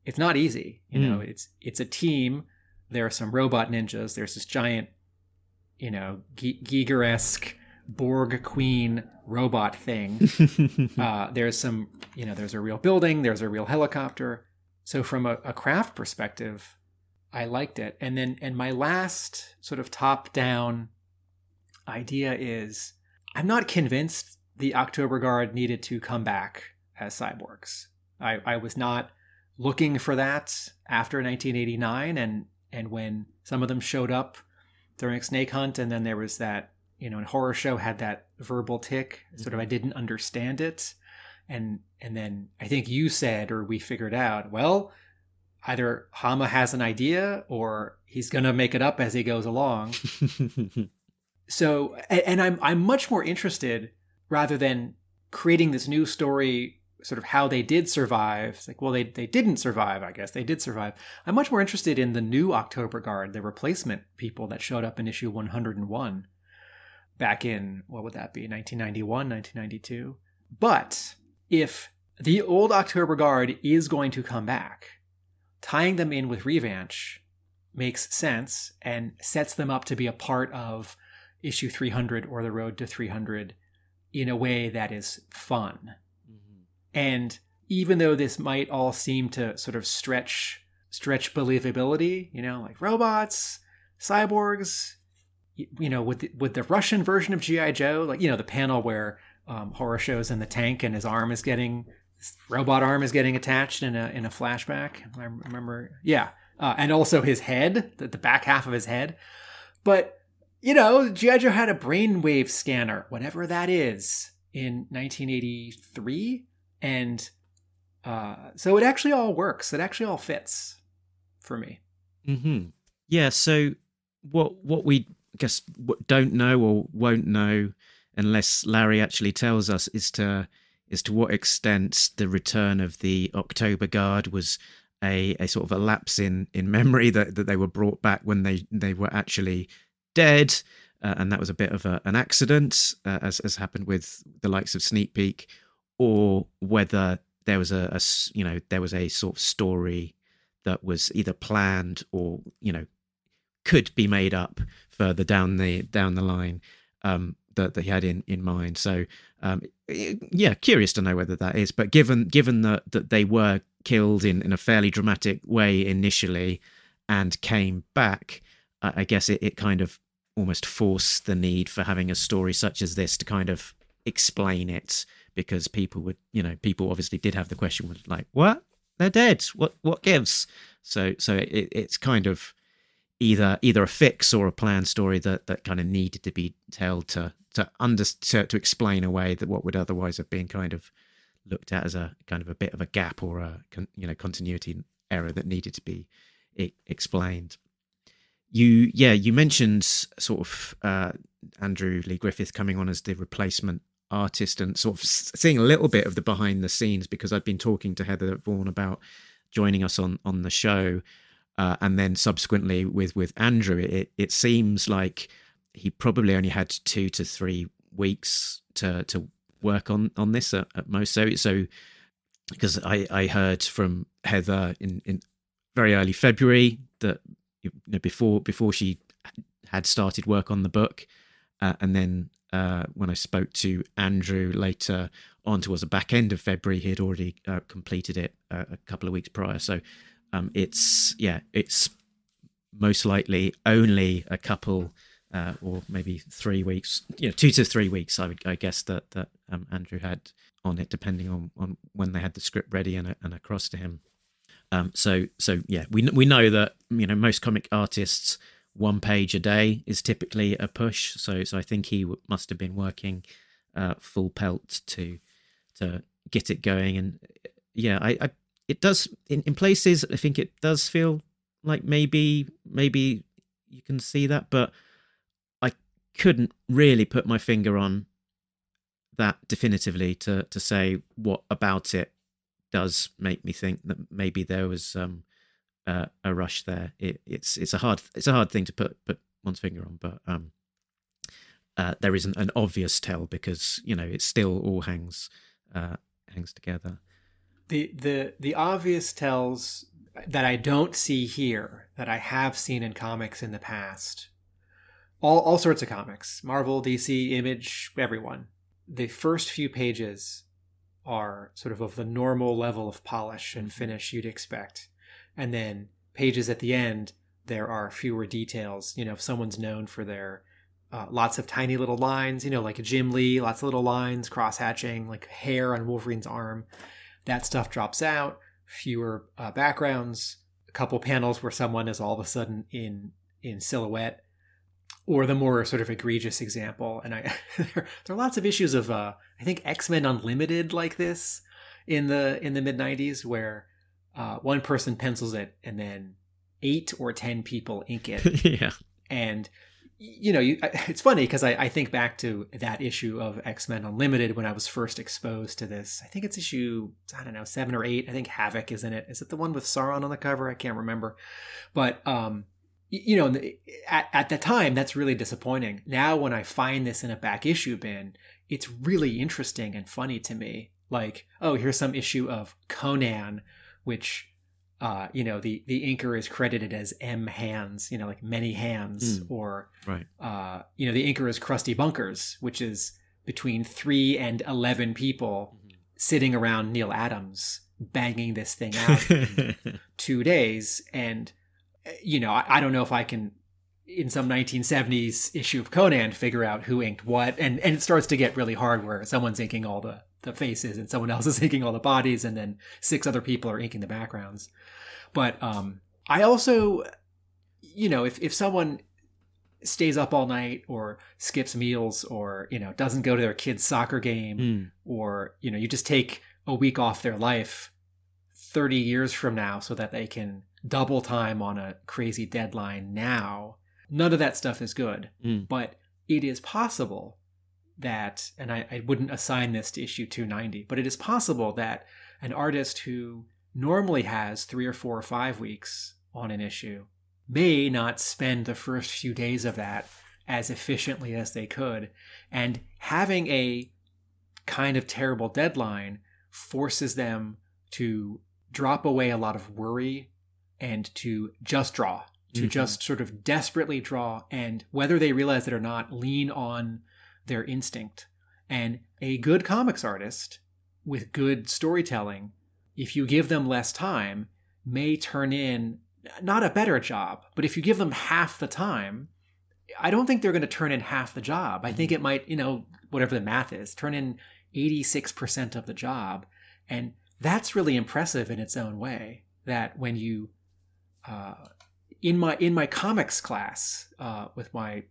Speaker 4: it's not easy. You know, it's it's a team. There are some robot ninjas. There's this giant, you know, Ge- Giger-esque Borg Queen robot thing. uh, there's some, you know, there's a real building. There's a real helicopter. So from a, a craft perspective, I liked it. And then, and my last sort of top down idea is I'm not convinced the October Guard needed to come back as cyborgs. I, I was not looking for that after 1989 and and when some of them showed up during a Snake Hunt and then there was that you know and Horrorshow had that verbal tick sort of I mm-hmm. didn't understand it. And and then I think you said or we figured out well either Hama has an idea or he's going to make it up as he goes along. So and, and i'm i'm much more interested rather than creating this new story sort of how they did survive. It's like well they, they didn't survive i guess. They did survive. I'm much more interested in the new october guard the replacement people that showed up in issue 101 back in what would that be 1991 1992 but if the old october guard is going to come back tying them in with Revanche makes sense and sets them up to be a part of issue 300 or the road to 300 in a way that is fun. And even though this might all seem to sort of stretch stretch believability, you know, like robots, cyborgs, you know, with the, with the Russian version of GI Joe, like you know, the panel where um, Horrorshow's in the tank and his arm is getting robot arm is getting attached in a in a flashback. I remember, yeah, uh, and also his head, the, the back half of his head. But you know, GI Joe had a brainwave scanner, whatever that is, in 1983, and uh, so it actually all works. It actually all fits for me.
Speaker 3: hmm Yeah. So what what we guess don't know or won't know unless Larry actually tells us is to is to what extent the return of the October Guard was a, a sort of a lapse in in memory that, that they were brought back when they they were actually dead. Uh, and that was a bit of a, an accident, uh, as as happened with the likes of Sneak Peek, or whether there was a, a you know there was a sort of story that was either planned or you know could be made up further down the down the line. Um, that, that he had in, in mind. So um, yeah, curious to know whether that is. But given given that that they were killed in, in a fairly dramatic way initially and came back, I, I guess it, it kind of almost forced the need for having a story such as this to kind of explain it because people would you know people obviously did have the question was like what? They're dead. What what gives? So so it, it's kind of either either a fix or a planned story that that kind of needed to be told to to under to, to explain away that what would otherwise have been kind of looked at as a kind of a bit of a gap or a you know continuity error that needed to be explained. You yeah you mentioned sort of uh, andrew lee griffith coming on as the replacement artist and sort of seeing a little bit of the behind the scenes because i'd been talking to heather vaughan about joining us on on the show uh, and then subsequently with with andrew it it seems like he probably only had two to three weeks to to work on on this at, at most. So so because i i heard from heather in in very early february that you know, before before she had started work on the book, uh, and then uh, when I spoke to Andrew later on towards the back end of February, he had already uh, completed it uh, a couple of weeks prior. So um, it's yeah, it's most likely only a couple uh, or maybe three weeks, you know, two to three weeks. I would I guess that that um, Andrew had on it, depending on, on when they had the script ready and, and across to him. Um, so so yeah, we we know that you know most comic artists one page a day is typically a push. So so I think he w- must have been working uh, full pelt to to get it going. And yeah, I, I it does in, in places. I think it does feel like maybe maybe you can see that, but I couldn't really put my finger on that definitively to to say what about it does make me think that maybe there was um, uh, a rush there. It, it's it's a hard it's a hard thing to put put one's finger on, but um, uh, there isn't an obvious tell because you know it still all hangs uh, hangs together.
Speaker 4: The the the obvious tells that I don't see here that I have seen in comics in the past. All all sorts of comics, Marvel, DC, Image, everyone. The first few pages are sort of of the normal level of polish and mm-hmm. finish you'd expect. And then pages at the end, there are fewer details. You know, if someone's known for their uh, lots of tiny little lines, you know, like Jim Lee, lots of little lines, cross hatching, like hair on Wolverine's arm, that stuff drops out. Fewer uh, backgrounds, a couple panels where someone is all of a sudden in in silhouette or the more sort of egregious example and i there, are lots of issues of uh, i think x-men unlimited like this in the in the mid 90s where uh, one person pencils it and then eight or ten people ink it.
Speaker 3: Yeah.
Speaker 4: And you know you, it's funny because I, I think back to that issue of x-men unlimited when i was first exposed to this. I think it's issue i don't know seven or eight. I think havoc is in it. Is it the one with sauron on the cover? I can't remember. But um you know, at, at the time, that's really disappointing. Now, when I find this in a back issue bin, it's really interesting and funny to me. Like, oh, here's some issue of Conan, which, uh, you know, the the inker is credited as M Hands, you know, like many hands, mm, or
Speaker 3: right,
Speaker 4: uh, you know, the inker is Crusty Bunkers, which is between three and eleven people mm-hmm. sitting around Neal Adams banging this thing out in two days, and you know, I, I don't know if I can in some 1970s issue of Conan figure out who inked what, and and it starts to get really hard where someone's inking all the the faces and someone else is inking all the bodies, and then six other people are inking the backgrounds. But um, I also, you know, if if someone stays up all night or skips meals or you know doesn't go to their kid's soccer game mm. or you know you just take a week off their life 30 years from now so that they can double time on a crazy deadline now, none of that stuff is good.
Speaker 3: Mm.
Speaker 4: But it is possible that, and I, I wouldn't assign this to issue 290, but it is possible that an artist who normally has three or four or five weeks on an issue may not spend the first few days of that as efficiently as they could. And having a kind of terrible deadline forces them to drop away a lot of worry and to just draw, to mm-hmm. just sort of desperately draw, and whether they realize it or not, lean on their instinct. And a good comics artist with good storytelling, if you give them less time, may turn in not a better job, but if you give them half the time, I don't think they're going to turn in half the job. I think it might, you know, whatever the math is, turn in 86% of the job. And that's really impressive in its own way. That when you, uh, in my in my comics class uh, with my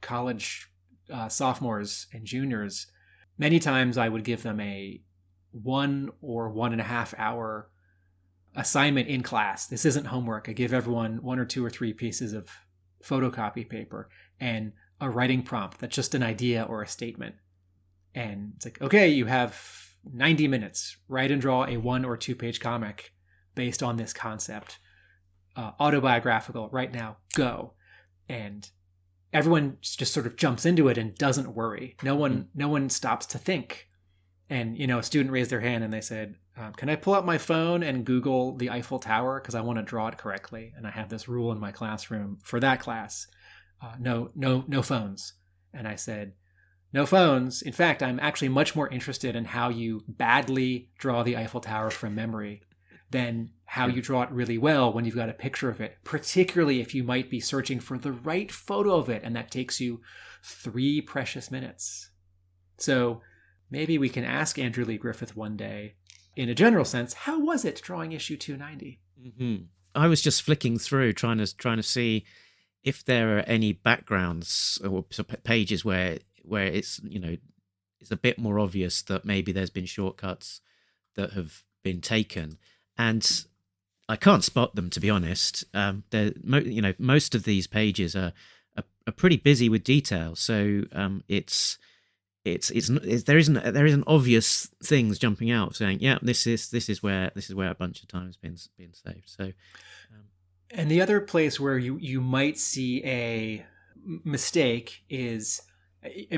Speaker 4: college uh, sophomores and juniors, many times I would give them a one or one and a half hour assignment in class. This isn't homework. I give everyone one or two or three pieces of photocopy paper and a writing prompt that's just an idea or a statement. And it's like, okay, you have 90 minutes. Write and draw a one or two page comic based on this concept. Uh, autobiographical, right now, go. And everyone just sort of jumps into it and doesn't worry. No one, no one stops to think. And you know, a student raised their hand and they said, um, "Can I pull out my phone and Google the Eiffel Tower because I want to draw it correctly?" And I have this rule in my classroom for that class: uh, no, no, no phones. And I said, no phones. In fact, I'm actually much more interested in how you badly draw the Eiffel Tower from memory than how you draw it really well when you've got a picture of it, particularly if you might be searching for the right photo of it and that takes you three precious minutes. So maybe we can ask Andrew Lee Griffith one day, in a general sense, how was it drawing issue 290?
Speaker 3: Mm-hmm. I was just flicking through trying to trying to see if there are any backgrounds or pages where where it's you know it's a bit more obvious that maybe there's been shortcuts that have been taken and I can't spot them to be honest. Um, they're you know most of these pages are are, are pretty busy with detail, so um, it's, it's it's it's there isn't there isn't obvious things jumping out saying yeah this is this is where this is where a bunch of time has been been saved. So, um,
Speaker 4: and the other place where you you might see a mistake is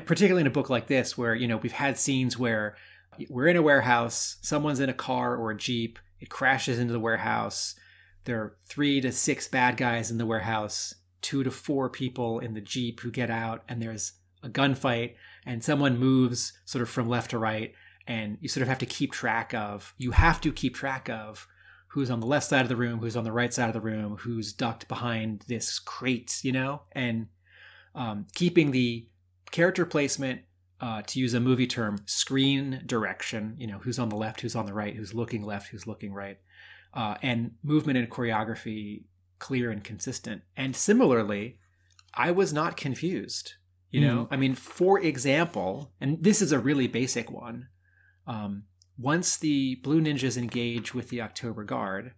Speaker 4: particularly in a book like this where you know we've had scenes where we're in a warehouse someone's in a car or a jeep it crashes into the warehouse. There are three to six bad guys in the warehouse two to four people in the jeep who get out and there's a gunfight and someone moves sort of from left to right and you sort of have to keep track of you have to keep track of who's on the left side of the room who's on the right side of the room who's ducked behind this crate you know? And um, keeping the character placement, uh, to use a movie term, screen direction, you know, who's on the left, who's on the right, who's looking left, who's looking right, uh, and movement and choreography clear and consistent. And similarly, I was not confused. You know, mm. I mean, for example, and this is a really basic one. Um, once the Blue Ninjas engage with the October Guard,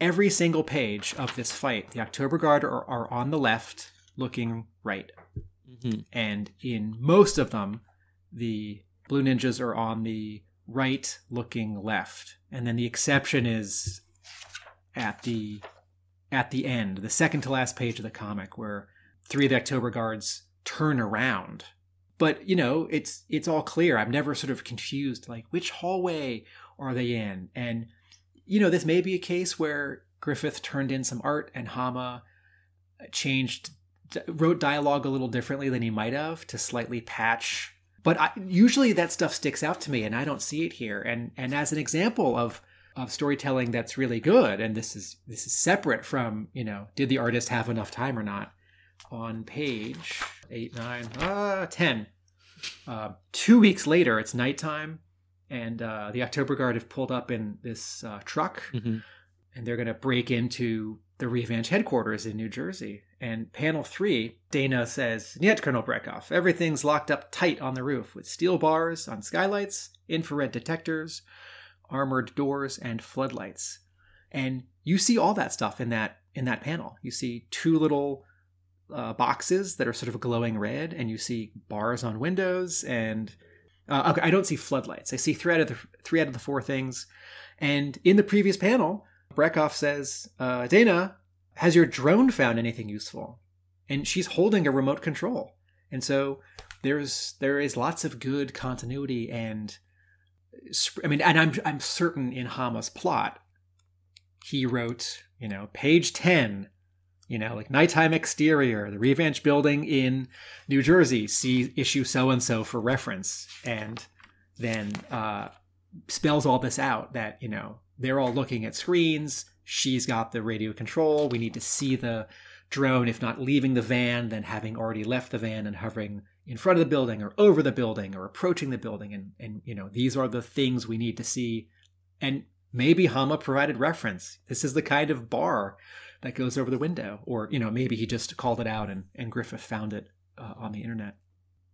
Speaker 4: every single page of this fight, the October Guard are, are on the left, looking right. Mm-hmm. And in most of them, the blue ninjas are on the right looking left. And then the exception is at the at the end, the second to last page of the comic where three of the October guards turn around. But, you know, it's it's all clear. I'm never sort of confused like which hallway are they in? And you know, this may be a case where Griffith turned in some art and Hama changed wrote dialogue a little differently than he might have to slightly patch but I, usually that stuff sticks out to me and i don't see it here and and as an example of of storytelling that's really good and this is this is separate from you know did the artist have enough time or not on page 8 9 uh 10 uh, two weeks later it's nighttime and uh, the october guard have pulled up in this uh, truck mm-hmm. and they're going to break into the Revanche headquarters in New Jersey. And panel three, Daina says, Yet, Colonel Brekhov, everything's locked up tight on the roof with steel bars on skylights, infrared detectors, armored doors, and floodlights. And you see all that stuff in that in that panel. You see two little uh, boxes that are sort of glowing red, and you see bars on windows. And uh, okay, I don't see floodlights. I see three out of the three out of the four things. And in the previous panel, Brekhov says, uh, Daina, has your drone found anything useful? And she's holding a remote control. And so there's there is lots of good continuity and I mean, and I'm I'm certain in Hama's plot, he wrote, you know, page ten, You know, like nighttime exterior, the Revanche building in New Jersey, see issue so and so for reference. And then uh, spells all this out that, you know, they're all looking at screens. She's got the radio control. We need to see the drone, if not leaving the van, then having already left the van and hovering in front of the building or over the building or approaching the building. And, and you know, these are the things we need to see. And maybe Hama provided reference. This is the kind of bar that goes over the window. Or, you know, maybe he just called it out and, and Griffith found it uh, on the internet.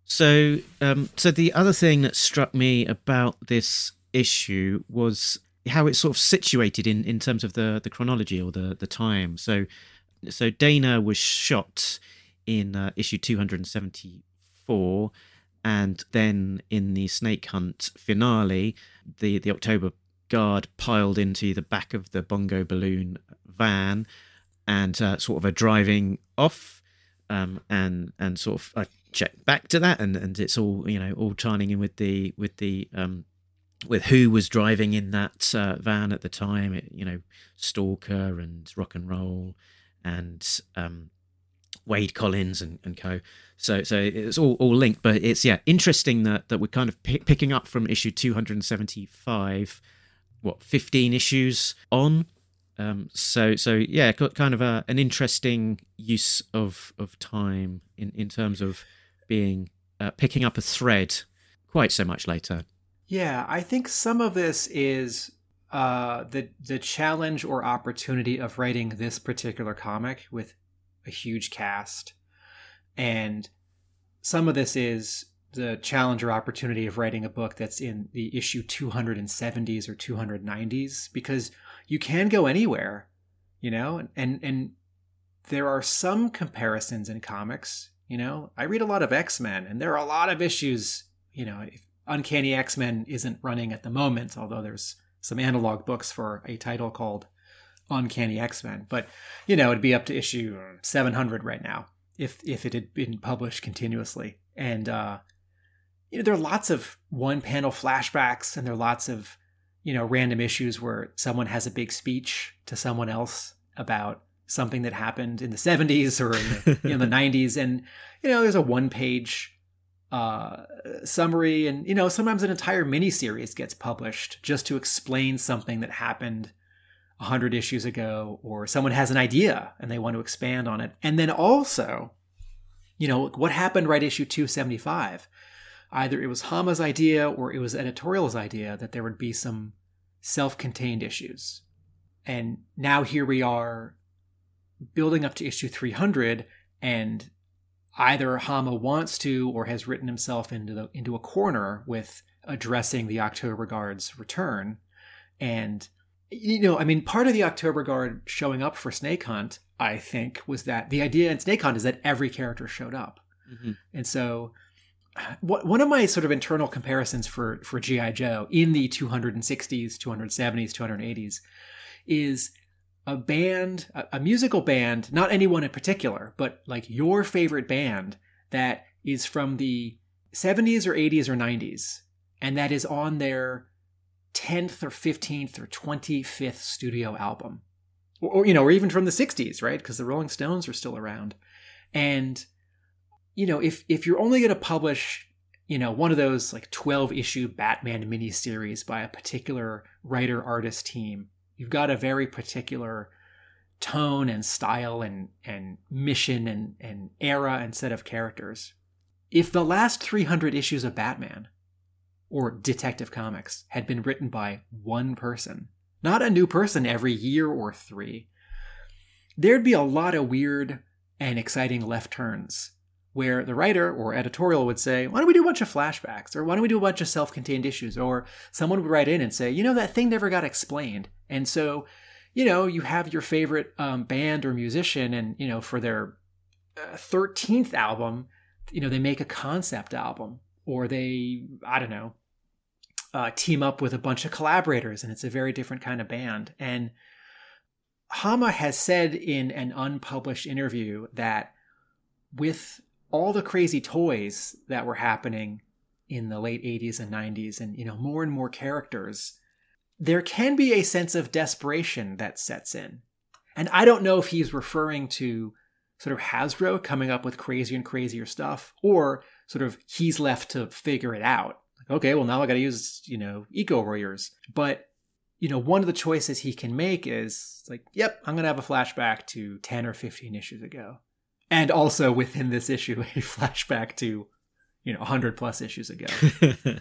Speaker 3: So, um, so the other thing that struck me about this issue was how it's sort of situated in, in terms of the, the chronology or the, the time. So, so Daina was shot in uh, issue 274 and then in the snake hunt finale the the october guard piled into the back of the bongo balloon van and uh, sort of are driving off um, and and sort of I checked back to that and and it's all you know all tying in with the with the um, with who was driving in that uh, van at the time it, you know stalker and rock and roll and um, Wade Collins and, and co. So so it's all, all linked, but it's yeah interesting that that we're kind of pick, picking up from issue 275, what 15 issues on. Um, so so yeah, kind of a, an interesting use of of time in in terms of being uh, picking up a thread quite so much later.
Speaker 4: Yeah, I think some of this is uh, the the challenge or opportunity of writing this particular comic with a huge cast, and some of this is the challenge or opportunity of writing a book that's in the issue 270s or 290s because you can go anywhere, you know, and and there are some comparisons in comics. You know, I read a lot of X Men, and there are a lot of issues. You know, Uncanny X Men isn't running at the moment, although there's some analog books for a title called Uncanny X Men. But you know, it'd be up to issue 700 right now if if it had been published continuously. And uh, you know, there are lots of one panel flashbacks, and there are lots of you know random issues where someone has a big speech to someone else about something that happened in the 70s or in the, in the 90s and you know there's a one page uh, summary, and you know sometimes an entire miniseries gets published just to explain something that happened a hundred issues ago, or someone has an idea and they want to expand on it, and then also, you know, what happened right issue two seventy five. Either it was Hama's idea or it was editorial's idea that there would be some self-contained issues, and now here we are, building up to issue three hundred, and either Hama wants to or has written himself into the into a corner with addressing the October Guard's return. And you know, I mean, part of the October Guard showing up for Snake Hunt, I think, was that the idea in Snake Hunt is that every character showed up, mm-hmm. and so one of my sort of internal comparisons for for GI Joe in the 260s, 270s, 280s is a band, a, musical band, not anyone in particular, but like your favorite band that is from the 70s or 80s or 90s, and that is on their 10th or 15th or 25th studio album. Or, or you know, or even from the 60s, right? Because the Rolling Stones are still around. And, you know, if if you're only going to publish you know, one of those like 12 issue Batman miniseries by a particular writer artist team You've got a very particular tone and style and, and mission and, and era and set of characters. If the last 300 issues of Batman or Detective Comics had been written by one person, not a new person every year or three, there'd be a lot of weird and exciting left turns where the writer or editorial would say, why don't we do a bunch of flashbacks? Or why don't we do a bunch of self contained issues? Or someone would write in and say, you know, that thing never got explained. And so, you know, you have your favorite um, band or musician, and, you know, for their uh, 13th album, you know, they make a concept album or they, I don't know, uh, team up with a bunch of collaborators and it's a very different kind of band. And Hama has said in an unpublished interview that with all the crazy toys that were happening in the late 80s and 90s and you know more and more characters there can be a sense of desperation that sets in. And I don't know if he's referring to sort of Hasbro coming up with crazier and crazier stuff, or sort of he's left to figure it out. Like, okay, well now I got to use you know Eco Warriors, but you know one of the choices he can make is like, yep, I'm gonna have a flashback to ten or fifteen issues ago, and also within this issue a flashback to you know 100 plus issues ago.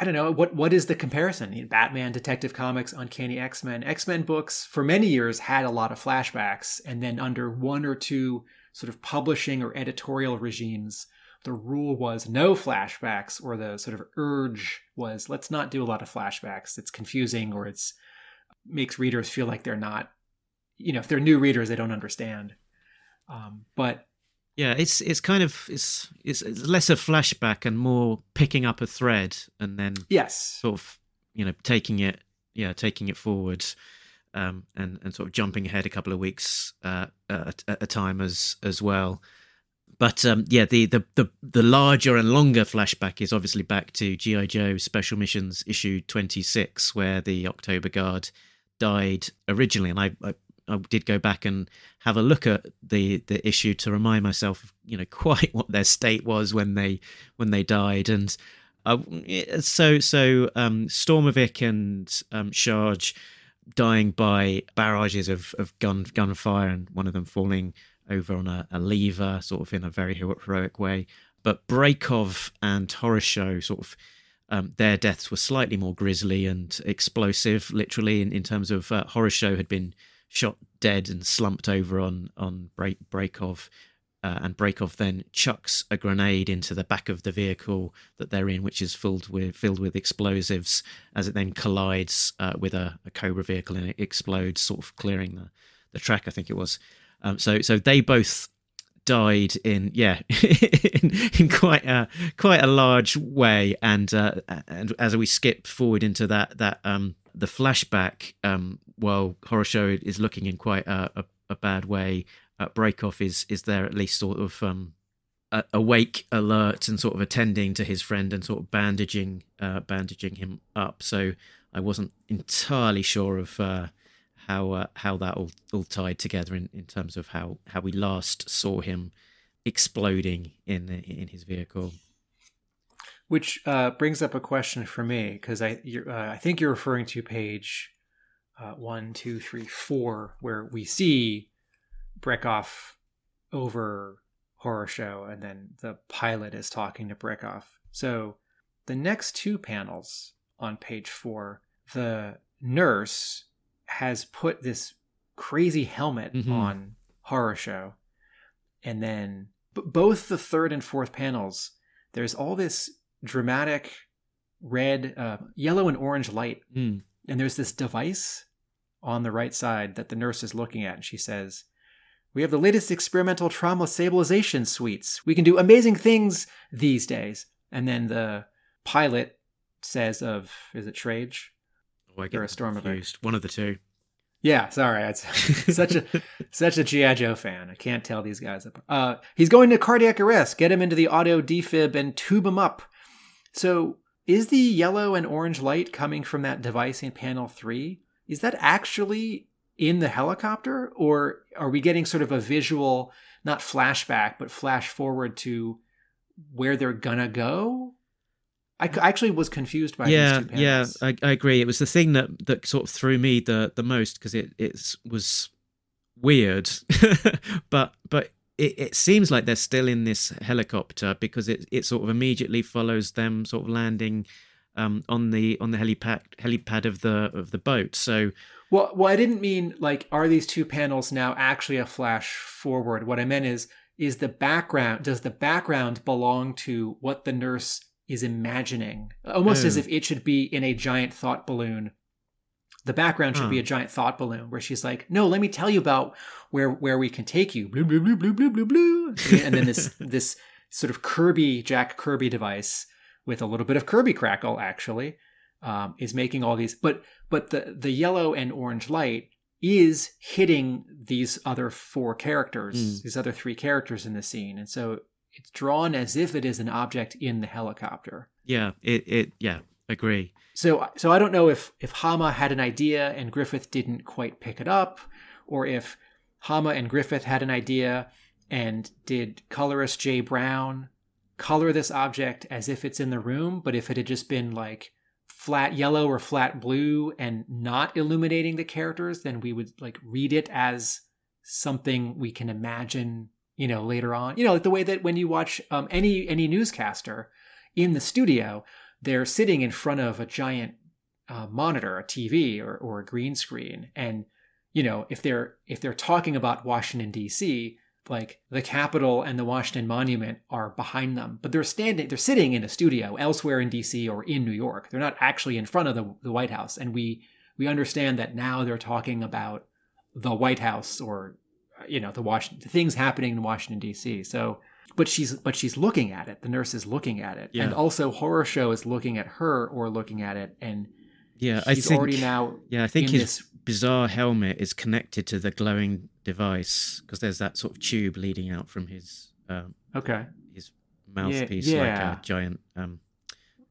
Speaker 4: I don't know what what is the comparison? Batman, Detective Comics, Uncanny X Men, X Men books for many years had a lot of flashbacks, and then under one or two sort of publishing or editorial regimes, the rule was no flashbacks, or the sort of urge was let's not do a lot of flashbacks. It's confusing, or it's makes readers feel like they're not, you know, if they're new readers, they don't understand. Um, but
Speaker 3: yeah, it's it's kind of it's, it's it's less a flashback and more picking up a thread and then
Speaker 4: yes,
Speaker 3: sort of you know taking it yeah taking it forward um, and and sort of jumping ahead a couple of weeks uh, at, at a time as as well. But um, yeah, the, the the the larger and longer flashback is obviously back to GI Joe Special Missions issue twenty six, where the October Guard died originally, and I, I I did go back and have a look at the the issue to remind myself, you know, quite what their state was when they when they died, and uh, so so um, Stormavik and um, Schrage dying by barrages of, of gun gunfire, and one of them falling over on a, a lever, sort of in a very heroic way. But Brekhov and Horrorshow sort of um, their deaths were slightly more grisly and explosive, literally in, in terms of uh, Horrorshow had been shot dead and slumped over on on Break Brekhov, uh, and Brekhov then chucks a grenade into the back of the vehicle that they're in, which is filled with filled with explosives, as it then collides uh, with a, a, Cobra vehicle and it explodes, sort of clearing the, the track. I think it was. Um, so so they both died in yeah in, in quite a quite a large way, and uh, and as we skip forward into that that um the flashback, um, while Horrorshow is looking in quite a, a, a bad way, uh, Brekhov is is there at least sort of um, awake, alert, and sort of attending to his friend and sort of bandaging uh, bandaging him up. So I wasn't entirely sure of uh, how uh, how that all, all tied together in, in terms of how, how we last saw him exploding in in his vehicle.
Speaker 4: Which uh, brings up a question for me because I uh, I think you're referring to page uh, one, two, three, four, where we see Brekhov over Horrorshow, and then the pilot is talking to Brekhov. So the next two panels on page four, the nurse has put this crazy helmet mm-hmm. on Horrorshow, and then b- both the third and fourth panels, there's all this dramatic red, uh, yellow, and orange light.
Speaker 3: Mm.
Speaker 4: And there's this device on the right side that the nurse is looking at, and she says, We have the latest experimental trauma stabilization suites. We can do amazing things these days. And then the pilot says of, is it Schrage?
Speaker 3: Oh, I get or a storm confused. One of the two.
Speaker 4: Yeah, sorry, it's such a such a GI Joe fan. I can't tell these guys apart. Uh, he's going to cardiac arrest. Get him into the auto defib and tube him up. So is the yellow and orange light coming from that device in panel three? Is that actually in the helicopter? Or are we getting sort of a visual, not flashback, but flash forward to where they're gonna go? I actually was confused by
Speaker 3: yeah,
Speaker 4: these two
Speaker 3: Yeah, I, I agree. It was the thing that, that sort of threw me the, the most because it, it was weird, but but it, it seems like they're still in this helicopter because it it sort of immediately follows them sort of landing um, on the on the helipad helipad of the of the boat. So
Speaker 4: well, well, I didn't mean like are these two panels now actually a flash forward? What I meant is is the background does the background belong to what the nurse is imagining, almost as if it should be in a giant thought balloon the background should huh. be a giant thought balloon where she's like, "No, let me tell you about where where we can take you." Blue, blue, blue, blue, blue, blue, blue. and then this this sort of Kirby Jack Kirby device with a little bit of Kirby crackle actually um, is making all these. But but the the yellow and orange light is hitting these other four characters, mm. these other three characters in the scene, and so it's drawn as if it is an object in the helicopter.
Speaker 3: Yeah, it it yeah agree.
Speaker 4: So, so I don't know if if Hama had an idea and Griffith didn't quite pick it up, or if Hama and Griffith had an idea and did colorist Jay Brown color this object as if it's in the room, but if it had just been like flat yellow or flat blue and not illuminating the characters, then we would like read it as something we can imagine, you know, later on. You know, like the way that when you watch um, any any newscaster in the studio, they're sitting in front of a giant uh, monitor, a TV or, or a green screen, and you know, if they're if they're talking about Washington D.C., like the Capitol and the Washington Monument are behind them, but they're standing, they're sitting in a studio elsewhere in D.C. or in New York. They're not actually in front of the, the White House, and we we understand that now they're talking about the White House or you know the Washington the things happening in Washington D.C. So, but she's but she's looking at it. The nurse is looking at it,
Speaker 3: Yeah.
Speaker 4: and also Horrorshow is looking at her or looking at it, and
Speaker 3: Yeah, I think
Speaker 4: already now
Speaker 3: Yeah, I think
Speaker 4: in
Speaker 3: his
Speaker 4: this
Speaker 3: bizarre helmet is connected to the glowing device because there's that sort of tube leading out from his um,
Speaker 4: okay
Speaker 3: his mouthpiece,
Speaker 4: yeah.
Speaker 3: like a giant um,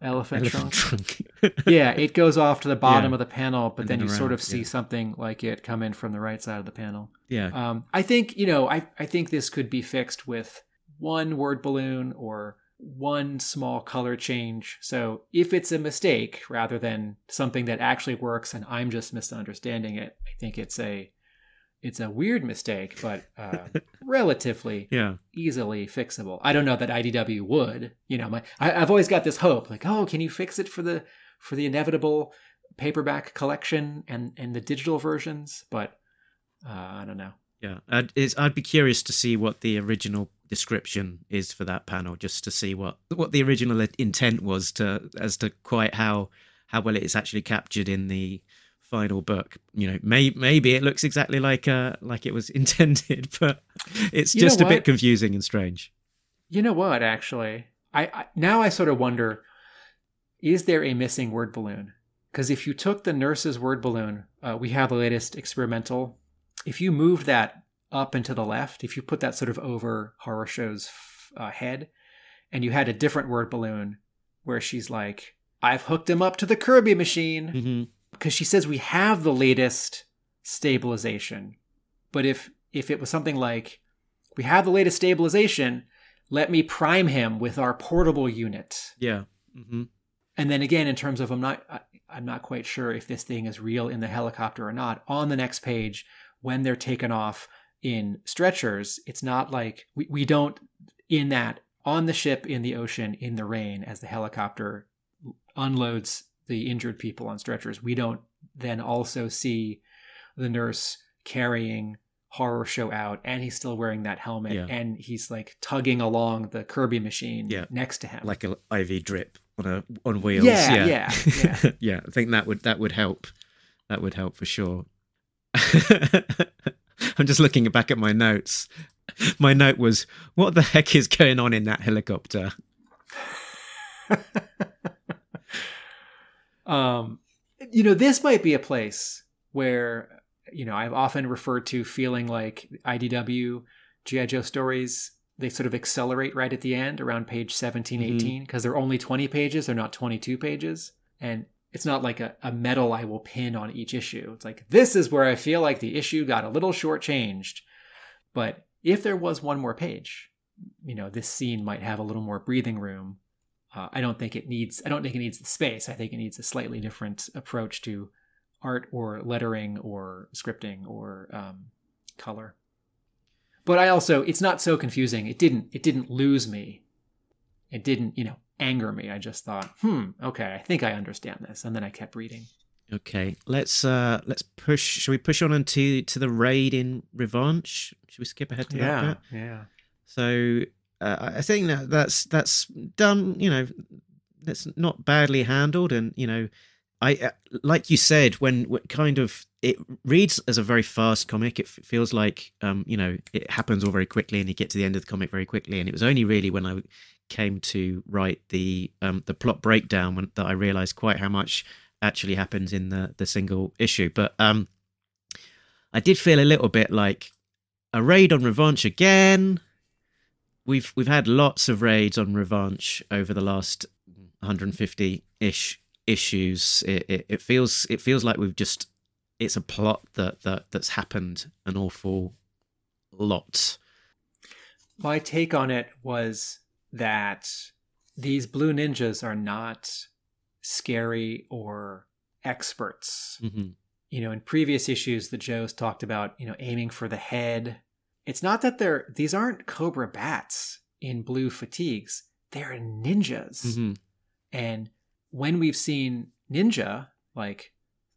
Speaker 4: elephant,
Speaker 3: elephant
Speaker 4: trunk.
Speaker 3: trunk.
Speaker 4: yeah, it goes off to the bottom
Speaker 3: Yeah.
Speaker 4: of the panel, but then
Speaker 3: then
Speaker 4: you sort of see
Speaker 3: yeah.
Speaker 4: something like it come in from the right side of the panel.
Speaker 3: yeah,
Speaker 4: Um, I think you know, I I think this could be fixed with one word balloon or one small color change. So if it's a mistake rather than something that actually works and I'm just misunderstanding it, I think it's a it's a weird mistake, but uh, relatively
Speaker 3: yeah,
Speaker 4: easily fixable. I don't know that IDW would. You know, my I, I've always got this hope, like, oh, can you fix it for the for the inevitable paperback collection and and the digital versions? But uh, I don't know.
Speaker 3: yeah. I'd, it's, I'd be curious to see what the original description is for that panel, just to see what what the original intent was to as to quite how how well it's actually captured in the final book. You know, may, maybe it looks exactly like uh like it was intended, but it's
Speaker 4: You
Speaker 3: just a bit confusing and strange.
Speaker 4: You know what? Actually, I, I now I sort of wonder: is there a missing word balloon? Because if you took the nurse's word balloon, uh, we have the latest experimental. If you moved that up and to the left, if you put that sort of over Horrorshow's uh, head, and you had a different word balloon where she's like, "I've hooked him up to the Kirby machine," Mm
Speaker 3: hmm
Speaker 4: because she says we have the latest stabilization. But if if it was something like we have the latest stabilization, let me prime him with our portable unit.
Speaker 3: Yeah. Mm-hmm.
Speaker 4: And then again, in terms of I'm not I, I'm not quite sure if this thing is real in the helicopter or not. On the next page, when they're taken off in stretchers, it's not like we, we don't in that on the ship in the ocean in the rain as the helicopter unloads the injured people on stretchers. We don't then also see the nurse carrying Horrorshow out and he's still wearing that helmet
Speaker 3: Yeah.
Speaker 4: and he's like tugging along the Kirby machine
Speaker 3: Yeah.
Speaker 4: next to him.
Speaker 3: Like an IV drip on a on wheels.
Speaker 4: Yeah,
Speaker 3: yeah,
Speaker 4: yeah, yeah.
Speaker 3: yeah. I think that would that would help. That would help for sure. I'm just looking back at my notes. My note was, "What the heck is going on in that helicopter?"
Speaker 4: um, you know, this might be a place where, you know, I've often referred to feeling like IDW G.I. Joe stories, they sort of accelerate right at the end around page 17,
Speaker 3: Mhm.
Speaker 4: 18, because they're only 20 pages, they're not 22 pages. And it's not like a, a medal I will pin on each issue. It's like, this is where I feel like the issue got a little shortchanged. But if there was one more page, you know, this scene might have a little more breathing room uh, I don't think it needs. I don't think it needs the space. I think it needs a slightly different approach to art or lettering or scripting or um, color. But I also, it's not so confusing. It didn't. It didn't lose me. It didn't, you know, anger me. I just thought, hmm, okay, I think I understand this, and then I kept reading.
Speaker 3: Okay, let's uh let's push. Shall we push on into to the raid in Revanche? Should we skip ahead to that bit?
Speaker 4: yeah.
Speaker 3: So uh, I think that that's that's done. You know, that's not badly handled, and you know, I uh, like you said when, when kind of it reads as a very fast comic. It f- feels like um you know it happens all very quickly, and you get to the end of the comic very quickly. And it was only really when I came to write the um the plot breakdown when, that I realized quite how much actually happens in the the single issue. But um, I did feel a little bit like a raid on Revanche again we've we've had lots of raids on Revanche over the last 150 ish issues. It, it it feels it feels like we've just it's a plot that, that that's happened an awful lot.
Speaker 4: My take on it was that these blue ninjas are not scary or experts.
Speaker 3: hmm
Speaker 4: You know, in previous issues, the Joes talked about, you know, aiming for the head. It's not that they're, these aren't Cobra bats in blue fatigues. They're ninjas.
Speaker 3: hmm
Speaker 4: And when we've seen ninja, like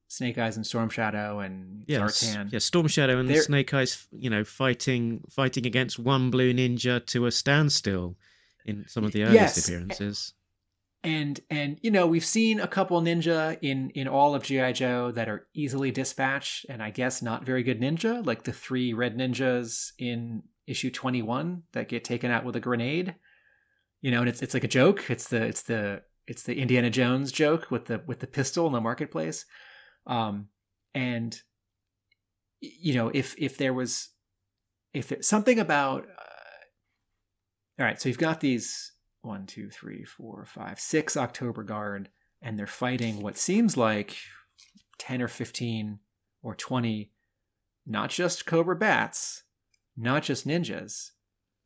Speaker 4: Snake Eyes and Storm Shadow and
Speaker 3: Yes,
Speaker 4: Zartan,
Speaker 3: yeah, Storm Shadow and Snake Eyes, you know, fighting fighting against one blue ninja to a standstill in some of the earliest
Speaker 4: Yes.
Speaker 3: appearances.
Speaker 4: And and you know we've seen a couple ninja in in all of GI Joe that are easily dispatched, and I guess not very good ninja, like the three red ninjas in issue twenty one that get taken out with a grenade. You know, and it's it's like a joke. It's the it's the it's the Indiana Jones joke with the with the pistol in the marketplace. Um, and you know, if if there was if it, something about uh, all right, so you've got these one, two, three, four, five, six October Guard, and they're fighting what seems like 10 or 15 or 20, not just Cobra Bats, not just ninjas.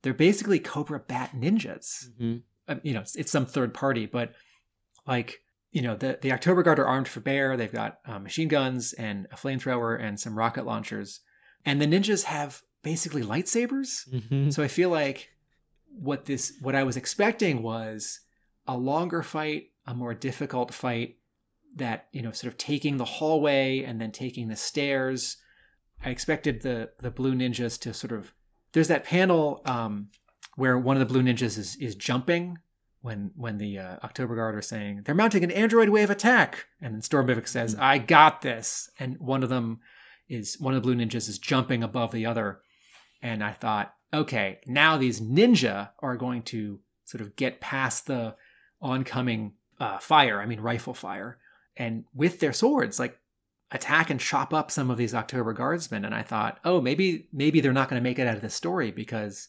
Speaker 4: They're basically Cobra Bat ninjas.
Speaker 3: Mhm.
Speaker 4: Um, you know, it's, it's some third party, but like, you know, the, the October Guard are armed for bear. They've got uh, machine guns and a flamethrower and some rocket launchers. And the ninjas have basically lightsabers.
Speaker 3: Mhm.
Speaker 4: So I feel like what this what I was expecting was a longer fight, a more difficult fight that, you know, sort of taking the hallway and then taking the stairs. I expected the the blue ninjas to sort of there's that panel um where one of the blue ninjas is is jumping when when the uh, October Guard are saying they're mounting an android wave attack. And then Stormavik says I got this. And one of them is one of the blue ninjas is jumping above the other. And I thought, okay, now these ninja are going to sort of get past the oncoming uh, fire, I mean, rifle fire, and with their swords, like attack and chop up some of these October Guardsmen. And I thought, oh, maybe maybe they're not going to make it out of the story because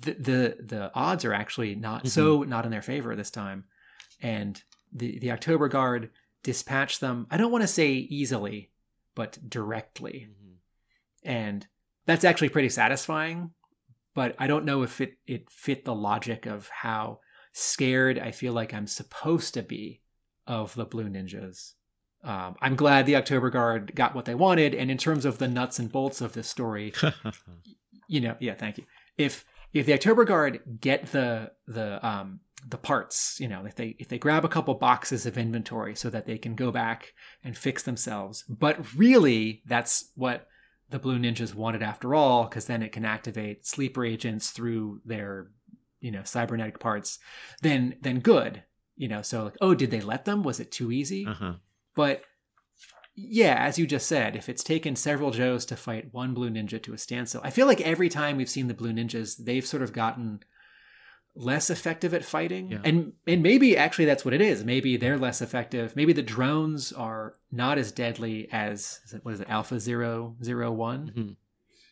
Speaker 4: the the, the odds are actually not so not in their favor this time. And the the October Guard dispatch them. I don't want to say easily, but directly and that's actually pretty satisfying but i don't know if it it fit the logic of how scared i feel like i'm supposed to be of the blue ninjas. Um, i'm glad the october guard got what they wanted and in terms of the nuts and bolts of this story you know yeah thank you. If if the october guard get the the um the parts you know if they if they grab a couple boxes of inventory so that they can go back and fix themselves but really that's what the blue ninjas wanted after all because then it can activate sleeper agents through their you know cybernetic parts then then good you know? So like oh did they let them? Was it too easy?
Speaker 3: Uh-huh.
Speaker 4: but yeah, as you just said, if it's taken several Joes to fight one blue ninja to a standstill, I feel like every time we've seen the blue ninjas, they've sort of gotten less effective at fighting.
Speaker 3: Yeah.
Speaker 4: And and maybe actually that's what it is. Maybe they're less effective. Maybe the drones are not as deadly as is it- what is it, Alpha Zero Zero One
Speaker 3: Mhm.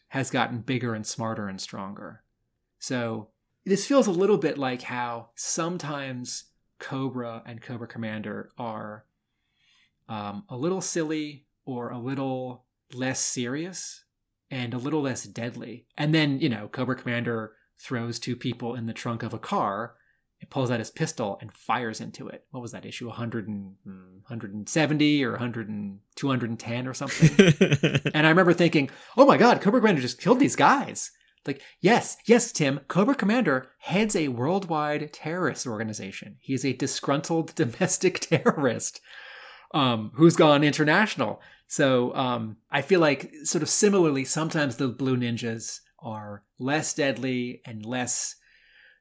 Speaker 4: has gotten bigger and smarter and stronger. So this feels a little bit like how sometimes Cobra and Cobra Commander are um, a little silly or a little less serious and a little less deadly. And then, you know, Cobra Commander throws two people in the trunk of a car, it pulls out his pistol and fires into it. What was that issue? 100 and, mm, 170 or 100 and 210 or something? and I remember thinking, oh my God, Cobra Commander just killed these guys. Like, yes, yes, Tim, Cobra Commander heads a worldwide terrorist organization. He is a disgruntled domestic terrorist um, who's gone international. So um, I feel like, sort of similarly, sometimes the Blue Ninjas are less deadly and less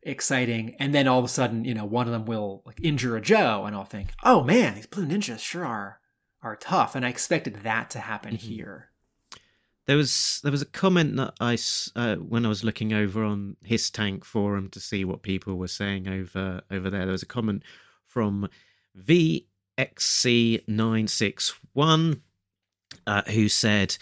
Speaker 4: exciting. And then all of a sudden, you know, one of them will like injure a Joe, and I'll think, oh man, these Blue Ninjas sure are are tough. And I expected that to happen
Speaker 3: Mm-hmm.
Speaker 4: here.
Speaker 3: There was there was a comment that I uh, when I was looking over on Hiss Tank forum to see what people were saying over over there. There was a comment from VXC961 uh, who said,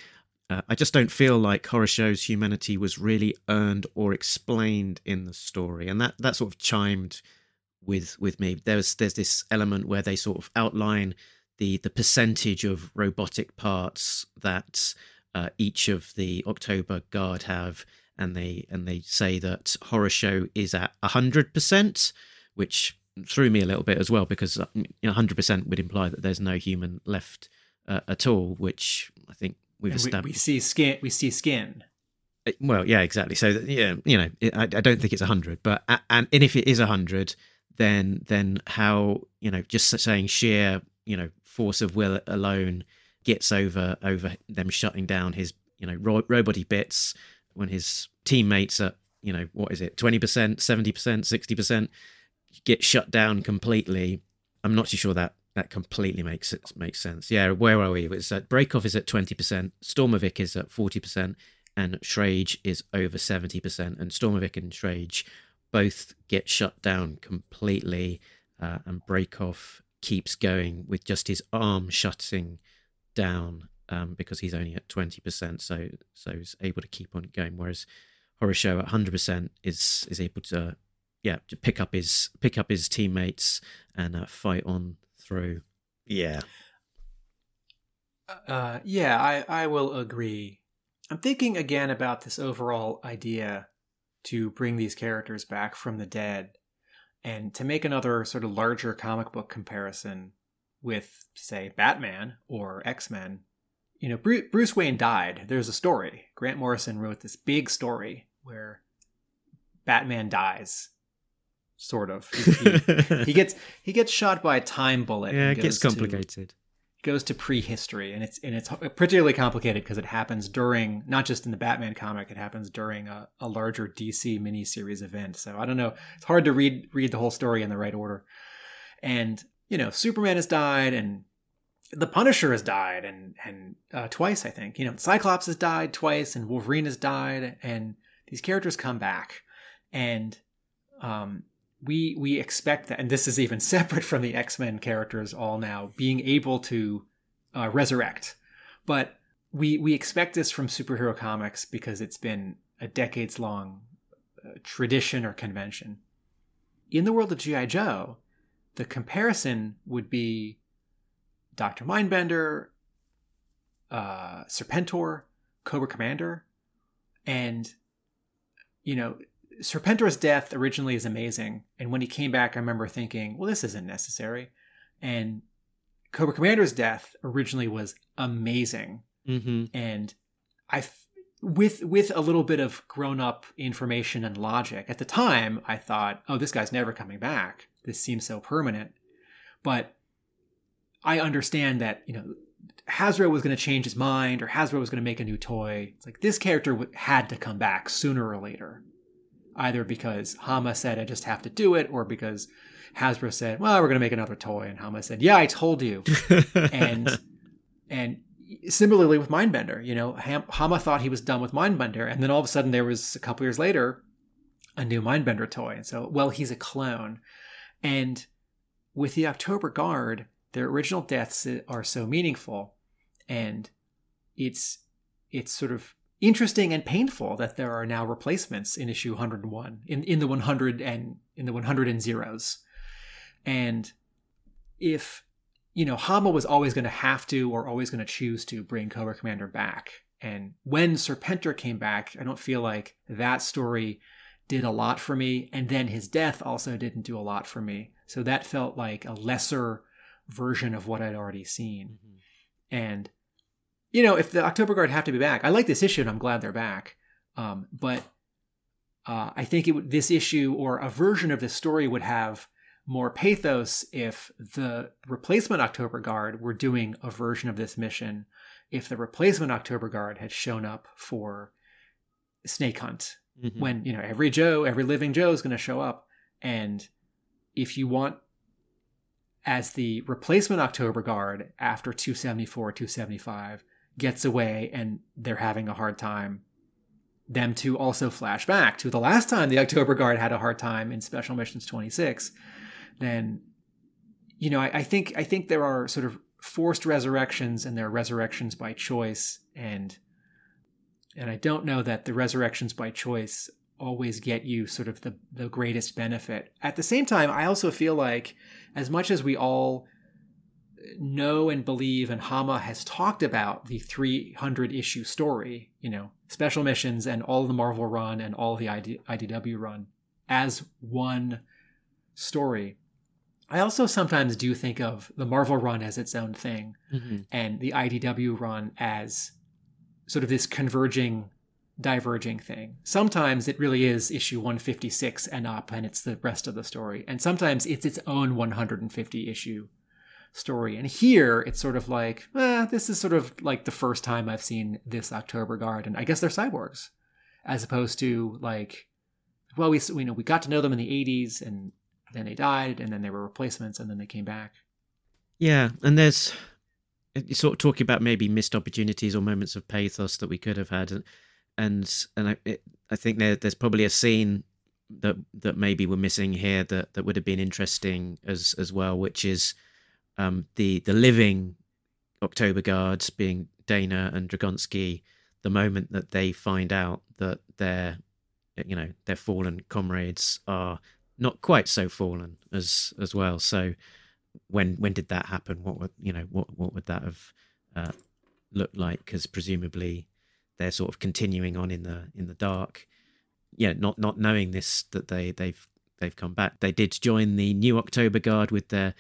Speaker 3: uh, "I just don't feel like Horrorshow's humanity was really earned or explained in the story," and that that sort of chimed with with me. There's there's this element where they sort of outline the the percentage of robotic parts that uh, each of the October Guard have, and they and they say that Horrorshow is at hundred percent, which threw me a little bit as well because hundred percent would imply that there's no human left uh, at all, which I think we've
Speaker 4: And we, see skin. We see skin.
Speaker 3: Uh, Well, yeah, exactly. So yeah, you know, I, I don't think it's hundred, but and, and if it is hundred, then then how you know just saying sheer you know force of will alone gets over over them shutting down his you know ro- roboty bits when his teammates are you know what is it twenty percent, seventy percent, sixty percent get shut down completely. I'm not too sure that that completely makes it makes sense. Yeah, where are we? It's Brekhov is at twenty percent, Stormavik is at forty percent, and Schrage is over seventy percent. And Stormavik and Schrage both get shut down completely, uh, and Brekhov keeps going with just his arm shutting down um, because he's only at twenty percent. So so he's able to keep on going. Whereas Horrorshow at hundred percent is is able to yeah to pick up his pick up his teammates and uh, fight on through. Yeah.
Speaker 4: Uh, yeah, I, I will agree. I'm thinking again about this overall idea to bring these characters back from the dead and to make another sort of larger comic book comparison with, say, Batman or X Men. You know, Bruce, Bruce Wayne died. There's a story. Grant Morrison wrote this big story where Batman dies. Sort of. He, he- he gets he gets shot by a time bullet.
Speaker 3: yeah, it gets
Speaker 4: goes to-
Speaker 3: complicated.
Speaker 4: goes to prehistory and it's and it's particularly complicated because it happens during not just in the batman comic it happens during a, a larger dc miniseries event so i don't know it's hard to read read the whole story in the right order and you know superman has died and the punisher has died and and uh, twice i think you know cyclops has died twice and wolverine has died and these characters come back and um we we expect that, and this is even separate from the X Men characters all now being able to uh, resurrect, but we we expect this from superhero comics because it's been a decades long uh, tradition or convention. In the world of GI Joe, the comparison would be Doctor Mindbender, uh, Serpentor, Cobra Commander, and you know Serpentor's death originally is amazing, and when he came back, I remember thinking, "Well, this isn't necessary." And Cobra Commander's death originally was amazing,
Speaker 3: Mm-hmm.
Speaker 4: and I, with with a little bit of grown up information and logic at the time, I thought, "Oh, this guy's never coming back. This seems so permanent." But I understand that you know Hasbro was going to change his mind, or Hasbro was going to make a new toy. It's like this character had to come back sooner or later, either because Hama said I just have to do it, or because Hasbro said, "Well, we're going to make another toy," and Hama said, "Yeah, I told you." and and similarly with Mindbender, you know, Ham- Hama thought he was done with Mindbender, and then all of a sudden there was a couple years later a new Mindbender toy, and so well, he's a clone, and with the October Guard, their original deaths are so meaningful, and it's it's sort of interesting and painful that there are now replacements in issue 101 in in the 100 and in the 100 and zeros, and if you know Hama was always going to have to or always going to choose to bring Cobra Commander back, and when Serpentor came back, I don't feel like that story did a lot for me, and then his death also didn't do a lot for me. So that felt like a lesser version of what I'd already seen. Mm-hmm. And you know, if the October Guard have to be back, I like this issue and I'm glad they're back. Um, but uh, I think it would, this issue or a version of this story would have more pathos if the replacement October Guard were doing a version of this mission. If the replacement October Guard had shown up for Snake Hunt,
Speaker 3: Mhm.
Speaker 4: when you know every Joe, every living Joe is going to show up, and if you want as the replacement October Guard after 274, 275 gets away and they're having a hard time, them to also flash back to the last time the October Guard had a hard time in Special Missions 26, then you know, I, I think I think there are sort of forced resurrections and there are resurrections by choice. And and I don't know that the resurrections by choice always get you sort of the, the greatest benefit. At the same time, I also feel like as much as we all know and believe, and Hama has talked about the 300 issue story, you know, special missions and all the Marvel run and all the ID- IDW run as one story. I also sometimes do think of the Marvel run as its own thing
Speaker 3: Mm-hmm.
Speaker 4: and the IDW run as sort of this converging, diverging thing. Sometimes it really is issue 156 and up, and it's the rest of the story. And sometimes it's its own 150 issue story. And here it's sort of like, eh, this is sort of like the first time I've seen this October Guard, and I guess they're cyborgs, as opposed to like, well, we you know we got to know them in the 80s, and then they died, and then they were replacements, and then they came back.
Speaker 3: Yeah, and there's sort of talking about maybe missed opportunities or moments of pathos that we could have had, and and and I, it, I think there, there's probably a scene that that maybe we're missing here that that would have been interesting as as well, which is um, the the living October guards being Daina and Dragonsky. The moment that they find out that their you know their fallen comrades are not quite so fallen as as well, so when when did that happen? What would you know? What what would that have uh, looked like? Because presumably they're sort of continuing on in the in the dark. Yeah, not not knowing this that they they've they've come back. They did join the new October Guard with their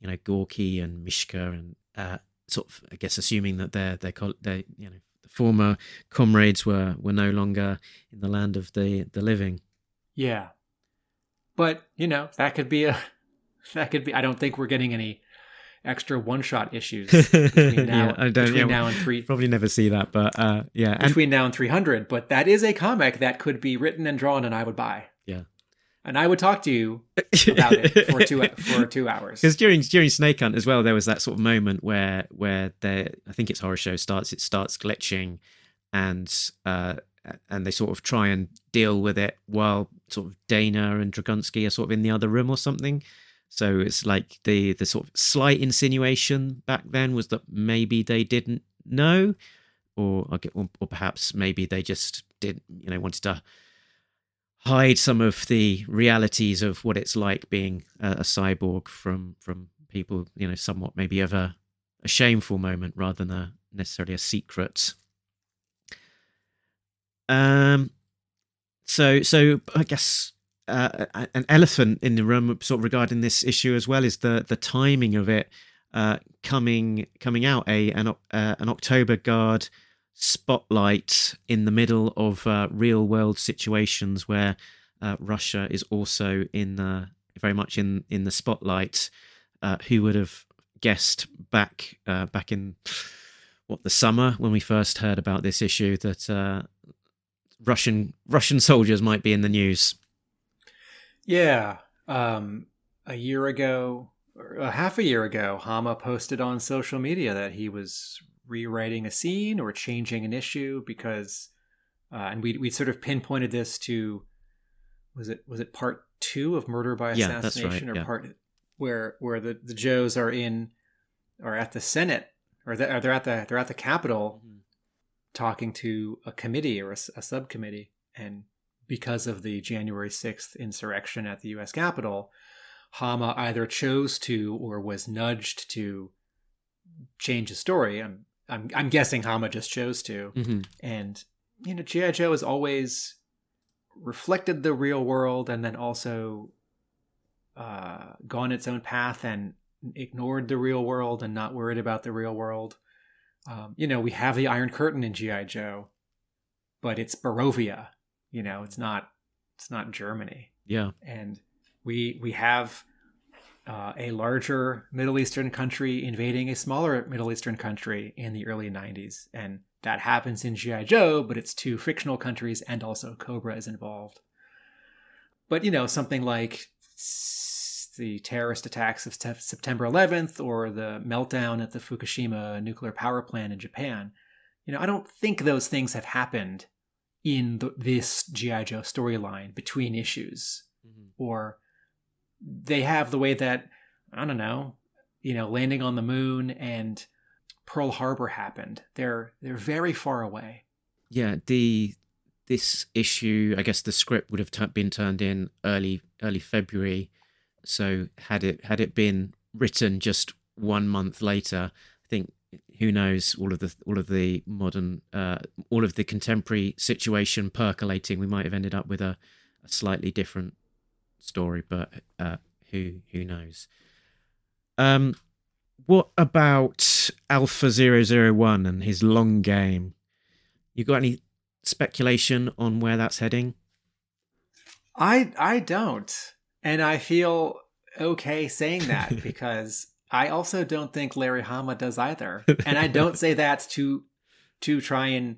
Speaker 3: you know Gorky and Mishka and uh, sort of I guess assuming that their their their you know the former comrades were were no longer in the land of the the living.
Speaker 4: Yeah. But, you know, that could be a that could be I don't think we're getting any extra one-shot issues between now,
Speaker 3: yeah, I don't.
Speaker 4: between
Speaker 3: yeah,
Speaker 4: now and three
Speaker 3: Probably never see that, but uh, yeah, and
Speaker 4: between now and 300, but that is a comic that could be written and drawn and I would buy.
Speaker 3: Yeah.
Speaker 4: And I would talk to you about it for 2 for 2 hours.
Speaker 3: Because during during Snake Hunt as well, there was that sort of moment where where there, I think it's Horrorshow starts. It starts glitching, and uh, and they sort of try and deal with it while sort of Daina and Dragonsky are sort of in the other room or something. So it's like the the sort of slight insinuation back then was that maybe they didn't know, or or, or perhaps maybe they just didn't you know wanted to hide some of the realities of what it's like being a, a cyborg from from people you know somewhat maybe of a, a shameful moment rather than a necessarily a secret. Um so so i guess uh, an elephant in the room sort of regarding this issue as well is the the timing of it uh coming coming out a an, uh, an october guard spotlight in the middle of uh, real world situations where uh, Russia is also in the very much in in the spotlight. Uh, who would have guessed back uh, back in what the summer when we first heard about this issue that uh, Russian Russian soldiers might be in the news?
Speaker 4: Yeah, um, a year ago, or a half a year ago, Hama posted on social media that he was rewriting a scene or changing an issue because uh, and we we sort of pinpointed this to was it was it part two of murder by
Speaker 3: Yeah,
Speaker 4: assassination
Speaker 3: right,
Speaker 4: or
Speaker 3: yeah.
Speaker 4: part where where the the joes are in or at the senate or, the, or they're at the they're at the capitol
Speaker 3: Mm-hmm.
Speaker 4: talking to a committee or a subcommittee and because of the january 6th insurrection at the us capitol hama either chose to or was nudged to change his story i'm i'm, I'm guessing hama just chose to.
Speaker 3: Hmm
Speaker 4: and you know gi joe has always reflected the real world and then also uh, gone its own path and ignored the real world and not worried about the real world. Um, you know we have the iron curtain in gi joe but it's Borovia you know it's not it's not germany.
Speaker 3: Yeah,
Speaker 4: and we we have uh, a larger Middle Eastern country invading a smaller Middle Eastern country in the early 90s. And that happens in G.I. Joe, but it's two fictional countries and also Cobra is involved. But, you know, something like the terrorist attacks of September 11th or the meltdown at the Fukushima nuclear power plant in Japan, you know, I don't think those things have happened in the, this G.I. Joe storyline between issues or they have the way that I don't know, you know, landing on the moon and Pearl Harbor happened. They're they're very far away.
Speaker 3: yeah. The this issue, I guess the script would have tu- been turned in early early February. So had it had it been written just one month later. I think who knows all of the all of the modern uh, all of the contemporary situation percolating. We might have ended up with a, a slightly different story, but uh, who who knows? Um, what about Alpha 001 and his long game? You got any speculation on where that's heading?
Speaker 4: I I don't. And I feel okay saying that because I also don't think Larry Hama does either. And I don't say that to to try and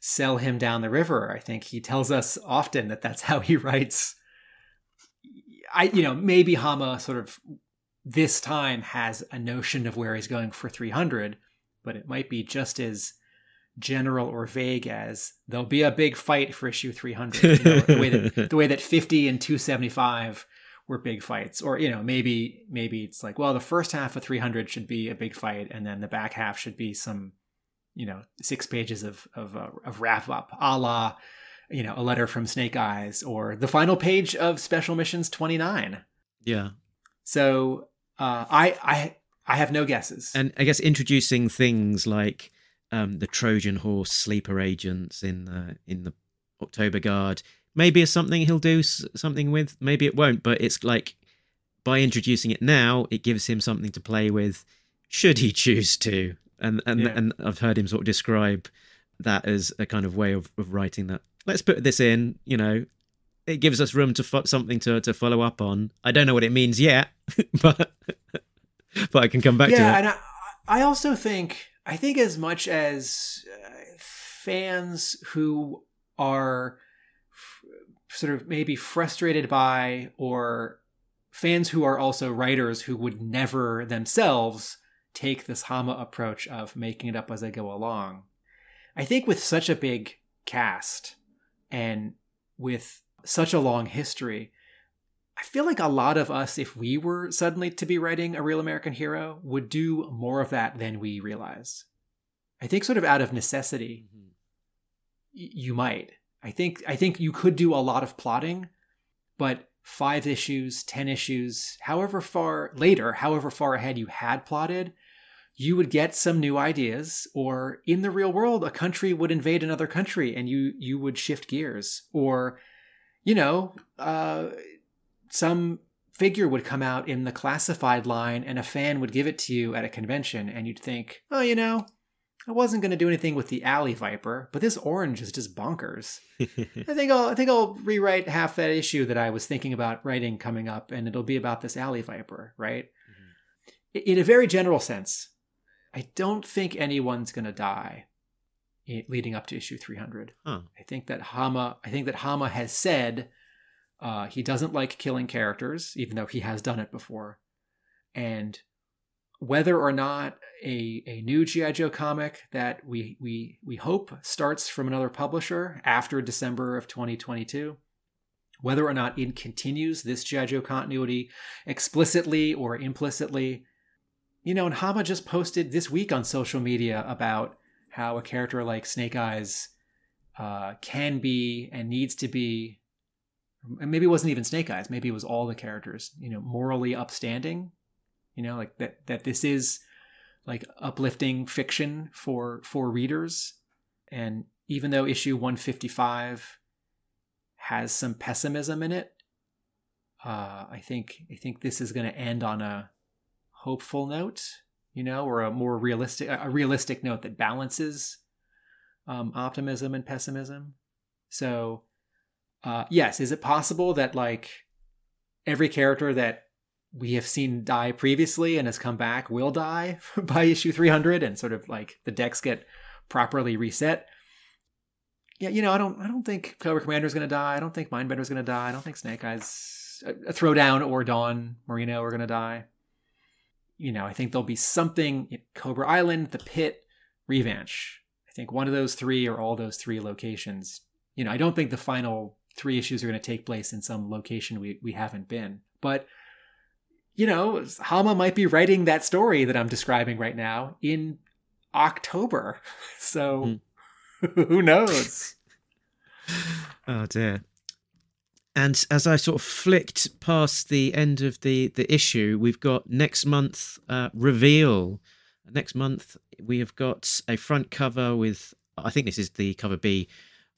Speaker 4: sell him down the river. I think he tells us often that that's how he writes. I you know, maybe Hama sort of this time has a notion of where he's going for 300, but it might be just as general or vague as there'll be a big fight for issue 300 you know, the way that the way that 50 and 275 were big fights. Or you know maybe maybe it's like well the first half of 300 should be a big fight and then the back half should be some you know six pages of of, uh, of wrap up a la you know a letter from snake eyes or the final page of special missions 29
Speaker 3: Yeah.
Speaker 4: so uh, i i i have no guesses
Speaker 3: And I guess introducing things like um, the Trojan horse sleeper agents in the in the October Guard maybe is something he'll do something with. Maybe it won't, but it's like by introducing it now, it gives him something to play with, should he choose to. And and
Speaker 4: Yeah.
Speaker 3: and I've heard him sort of describe that as a kind of way of, of writing that. Let's put this in. You know, it gives us room to fo- something to to follow up on. I don't know what it means yet, but but I can come back to
Speaker 4: yeah, and I, I also think I think as much as uh, fans who are f- sort of maybe frustrated by or fans who are also writers who would never themselves take this Hama approach of making it up as they go along. I think with such a big cast and with such a long history, I feel like a lot of us, if we were suddenly to be writing a real American hero, would do more of that than we realize. I think, sort of out of necessity, mm-hmm. y- you might. I think I think you could do a lot of plotting, but five issues, ten issues, however far later, however far ahead you had plotted, you would get some new ideas. Or in the real world, a country would invade another country, and you you would shift gears. Or, you know, uh, some figure would come out in the classified line and a fan would give it to you at a convention and you'd think, oh, you know, I wasn't going to do anything with the alley viper, but this orange is just bonkers. I think I'll I think I'll rewrite half that issue that I was thinking about writing coming up and it'll be about this alley viper, right? I- In a very general sense, I don't think anyone's going to die leading up to issue 300.
Speaker 3: Huh.
Speaker 4: I think that Hama I think that Hama has said uh, he doesn't like killing characters, even though he has done it before. And whether or not a, a new G.I. Joe comic that we, we, we hope starts from another publisher after December of 2022, whether or not it continues this G.I. Joe continuity explicitly or implicitly, you know, and Hama just posted this week on social media about how a character like Snake Eyes uh, can be and needs to be and maybe it wasn't even Snake Eyes. Maybe it was all the characters. You know, morally upstanding. You know, like that. That this is like uplifting fiction for for readers. And even though issue one fifty five has some pessimism in it, uh, I think I think this is going to end on a hopeful note. You know, or a more realistic a realistic note that balances um, optimism and pessimism. So uh, yes, is it possible that like every character that we have seen die previously and has come back will die by issue 300 and sort of like the decks get properly reset? Yeah, you know, I don't I don't think Cobra Commander's going to die. I don't think Mindbender's going to die. I don't think Snake Eyes a Throwdown or Dawn Moreno are going to die. You know, I think there'll be something Cobra Island, the Pit, Revanche. I think one of those three or all those three locations. You know, I don't think the final three issues are going to take place in some location we, we haven't been. But, you know, Hama might be writing that story that I'm describing right now in October. So hmm. who knows?
Speaker 3: Oh dear. And as I sort of flicked past the end of the the issue, we've got next month uh, reveal. Next month we have got a front cover with I think this is the cover B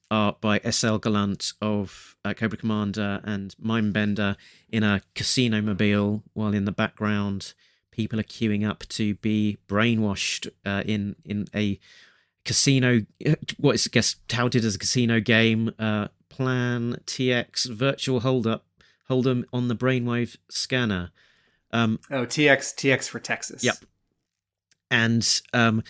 Speaker 3: art by S.L. Gallant of uh, Cobra Commander and Mindbender in a casino mobile, while in the background people are queuing up to be brainwashed uh, in in a casino. What is I guess touted as a casino game? Uh, Plan TX virtual hold up hold'em on the brainwave scanner. Um,
Speaker 4: Oh, TX TX for Texas.
Speaker 3: Yep. And um,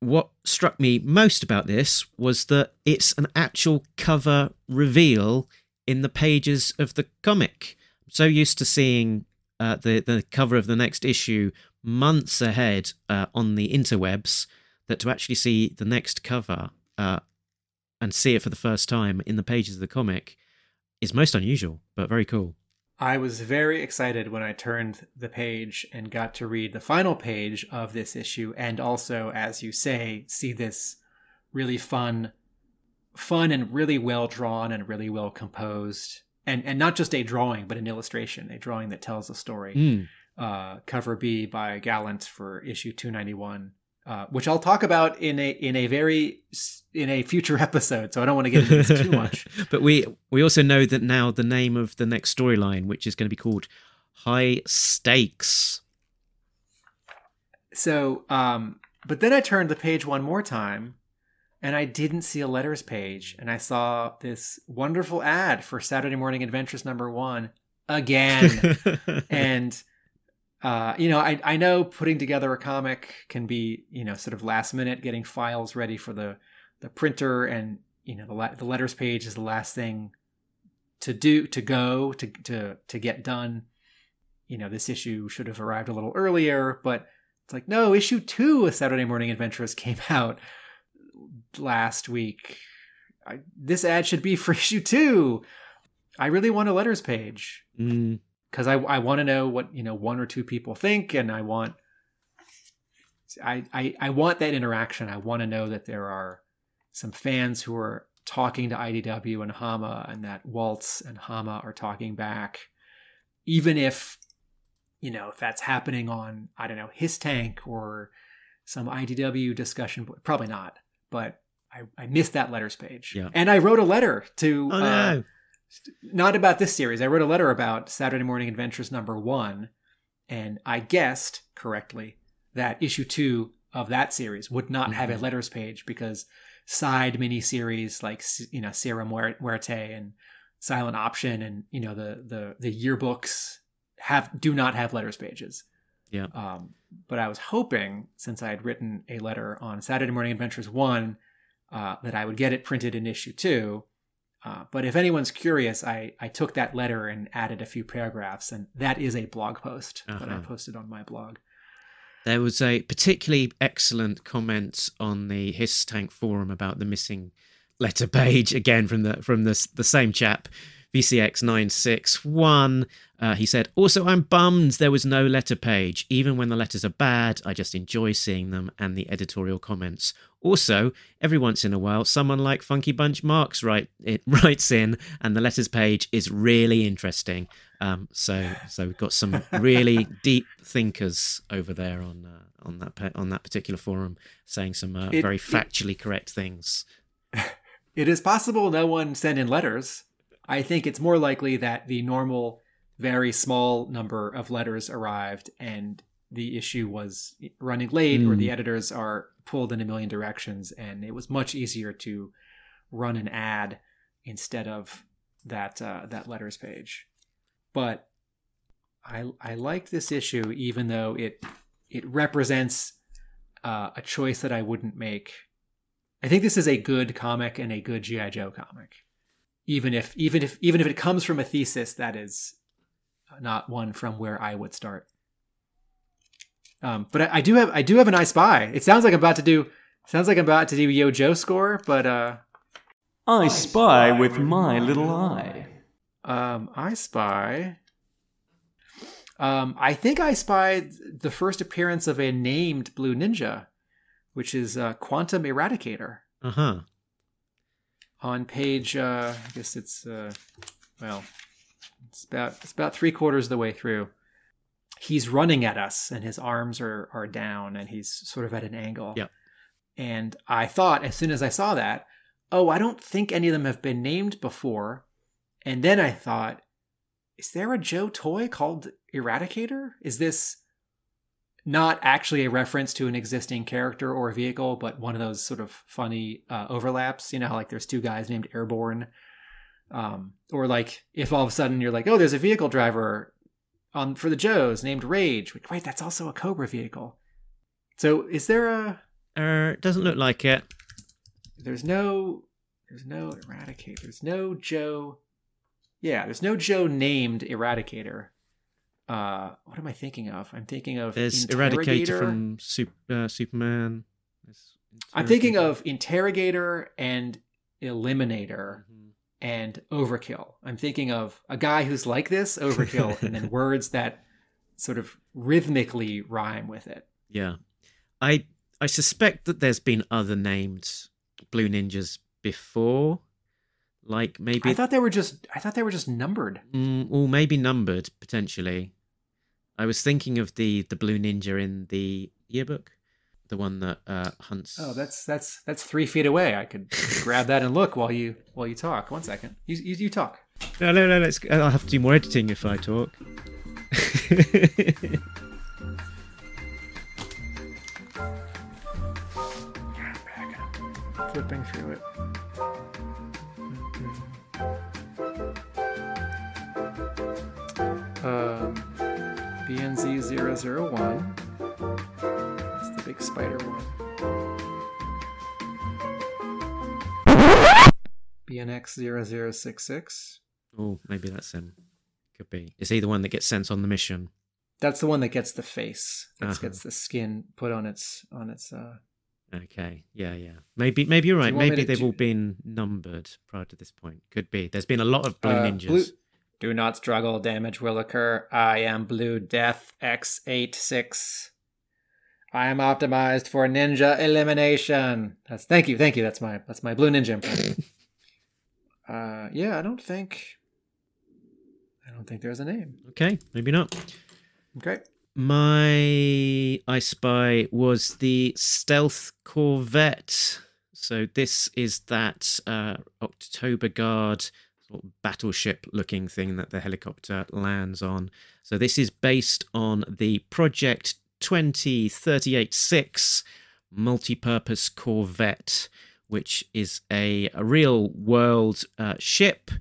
Speaker 3: what struck me most about this was that it's an actual cover reveal in the pages of the comic. I'm so used to seeing uh, the the cover of the next issue months ahead uh, on the interwebs that to actually see the next cover uh, and see it for the first time in the pages of the comic is most unusual, but very cool.
Speaker 4: I was very excited when I turned the page and got to read the final page of this issue and also as you say see this really fun fun and really well drawn and really well composed and and not just a drawing but an illustration a drawing that tells a story
Speaker 3: Mm.
Speaker 4: uh, cover B by Gallant for issue 291 uh, which I'll talk about in a in a very in a future episode so I don't want to get into this too much
Speaker 3: but we we also know that now the name of the next storyline, which is going to be called High Stakes.
Speaker 4: So, um, but then I turned the page one more time and I didn't see a letters page. And I saw this wonderful ad for Saturday Morning Adventures number one again. and, uh, you know, I, I know putting together a comic can be, you know, sort of last minute, getting files ready for the, the printer. And, you know, the, la- the letters page is the last thing to do, to go, to, to, to get done. You know, this issue should have arrived a little earlier, but it's like, no, issue two of Saturday Morning Adventures came out last week. I, this ad should be for issue two. I really want a letters page
Speaker 3: Mm,
Speaker 4: because I, I want to know what you know one or two people think, and I want I, I I want that interaction. I want to know that there are some fans who are talking to IDW and Hama, and that Waltz and Hama are talking back, even if you know if that's happening on I don't know Hiss Tank or some IDW discussion. Probably not, but I I missed that letters page,
Speaker 3: Yeah.
Speaker 4: and I wrote a letter to
Speaker 3: Oh,
Speaker 4: uh,
Speaker 3: no.
Speaker 4: Not about this series. I wrote a letter about Saturday Morning Adventures number one, and I guessed correctly that issue two of that series would not have a
Speaker 3: Mhm.
Speaker 4: letters page because side miniseries like you know Sierra Muer- Muerte and Silent Option and you know the the the yearbooks have do not have letters pages.
Speaker 3: Yeah.
Speaker 4: Um, but I was hoping since I had written a letter on Saturday Morning Adventures one uh, that I would get it printed in issue two. Uh, but if anyone's curious, I, I took that letter and added a few paragraphs, and that is a blog post that I
Speaker 3: Uh-huh.
Speaker 4: posted on my blog.
Speaker 3: There was a particularly excellent comment on the Hiss Tank forum about the missing letter page again from the from the the same chap, VCX nine six one. Uh, he said, "Also, I'm bummed there was no letter page. Even when the letters are bad, I just enjoy seeing them and the editorial comments. Also, every once in a while, someone like Funky Bunch Marks write it writes in, and the letters page is really interesting. Um, so, so we've got some really deep thinkers over there on uh, on that on that particular forum saying some uh,
Speaker 4: It-
Speaker 3: very
Speaker 4: it-
Speaker 3: factually correct things.
Speaker 4: It is possible no one sent in letters. I think it's more likely that the normal, very small number of letters arrived and the issue was running late or
Speaker 3: Hmm.
Speaker 4: the editors are pulled in a million directions and it was much easier to run an ad instead of that uh, that letters page. But I I like this issue even though it it represents uh, a choice that I wouldn't make I think this is a good comic and a good GI Joe comic, even if even if even if it comes from a thesis that is not one from where I would start. Um, but I, I do have I do have an I Spy. It sounds like I'm about to do sounds like I'm about to do Yo Joe score, but uh,
Speaker 8: I spy with my little eye.
Speaker 4: um, I Spy. Um, I think I spied the first appearance of a named Blue Ninja, which is uh, Quantum Eradicator.
Speaker 3: Uh huh.
Speaker 4: On page uh i guess it's uh well It's about it's about three quarters of the way through. He's running at us, and his arms are are down, and he's sort of at an angle.
Speaker 3: Yep.
Speaker 4: And I thought, as soon as I saw that, oh, I don't think any of them have been named before. And then I thought, is there a Joe toy called Eradicator? Is this not actually a reference to an existing character or vehicle, but one of those sort of funny uh, overlaps? You know, like there's two guys named Airborne. Um, or like if all of a sudden you're like, oh, there's a vehicle driver on for the Joes named Rage. Wait, that's also a Cobra vehicle. So is there a
Speaker 3: Uh, it doesn't look like it.
Speaker 4: there's no there's no eradicator there's no joe yeah there's no joe named eradicator uh what am i thinking of? I'm thinking of
Speaker 3: There's Eradicator from Sup- uh, Superman.
Speaker 4: I'm thinking of interrogator and eliminator
Speaker 3: Mhm.
Speaker 4: and overkill. I'm thinking of a guy who's like this overkill and then words that sort of rhythmically rhyme with it.
Speaker 3: Yeah, I I suspect that there's been other named Blue Ninjas before, like maybe
Speaker 4: i thought they were just i thought they were just numbered
Speaker 3: mm, or maybe numbered potentially. I was thinking of the the Blue Ninja in the yearbook, the one that uh, hunts.
Speaker 4: Oh, that's that's that's three feet away. I could grab that and look while you while you talk. One second. You you, you talk.
Speaker 3: no, no, no. Let's. I'll have to do more editing if I talk.
Speaker 4: Flipping through it. Um, BNZ 001. That's the big spider one. BNX 0066.
Speaker 3: oh, maybe that's him. Could be. Is he the one that gets sent on the mission?
Speaker 4: That's the one that gets the face. That
Speaker 3: Uh-huh.
Speaker 4: gets the skin put on its on its uh
Speaker 3: Okay. Yeah, yeah. Maybe, maybe you're right. Maybe they've
Speaker 4: do-
Speaker 3: all been numbered prior to this point. Could be. There's been a lot of blue
Speaker 4: Uh,
Speaker 3: ninjas.
Speaker 4: blue- Do not struggle, damage will occur. I am Blue Death X86. I am optimized for ninja elimination. That's thank you, thank you. That's my that's my blue ninja impression. uh yeah, I don't think I don't think there's a name.
Speaker 3: Okay, maybe not.
Speaker 4: Okay.
Speaker 3: My I Spy was the stealth corvette. So this is that uh, October Guard sort of battleship looking thing that the helicopter lands on. So this is based on the Project 2038-6 multi-purpose corvette, which is a, a real world uh, ship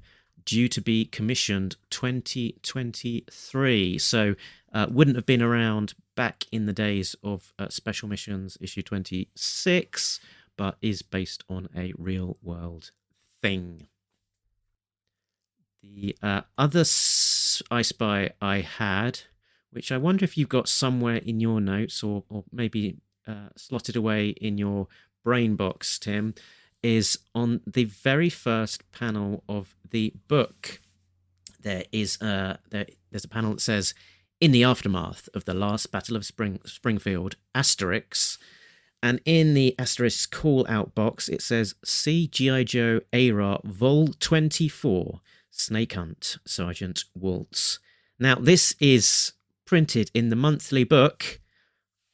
Speaker 3: due to be commissioned 2023. So uh, wouldn't have been around back in the days of uh, Special Missions issue 26, but is based on a real world thing. The uh, other s- I Spy I had, which I wonder if you've got somewhere in your notes or, or maybe uh, slotted away in your brain box, Tim, is on the very first panel of the book. There is uh, there, there's a panel that says, "In the aftermath of the last Battle of Spring Springfield, Asterix." And in the asterisk call out box, it says See G.I. Joe ARA Vol 24 Snake Hunt Sergeant Waltz. Now, this is printed in the monthly book.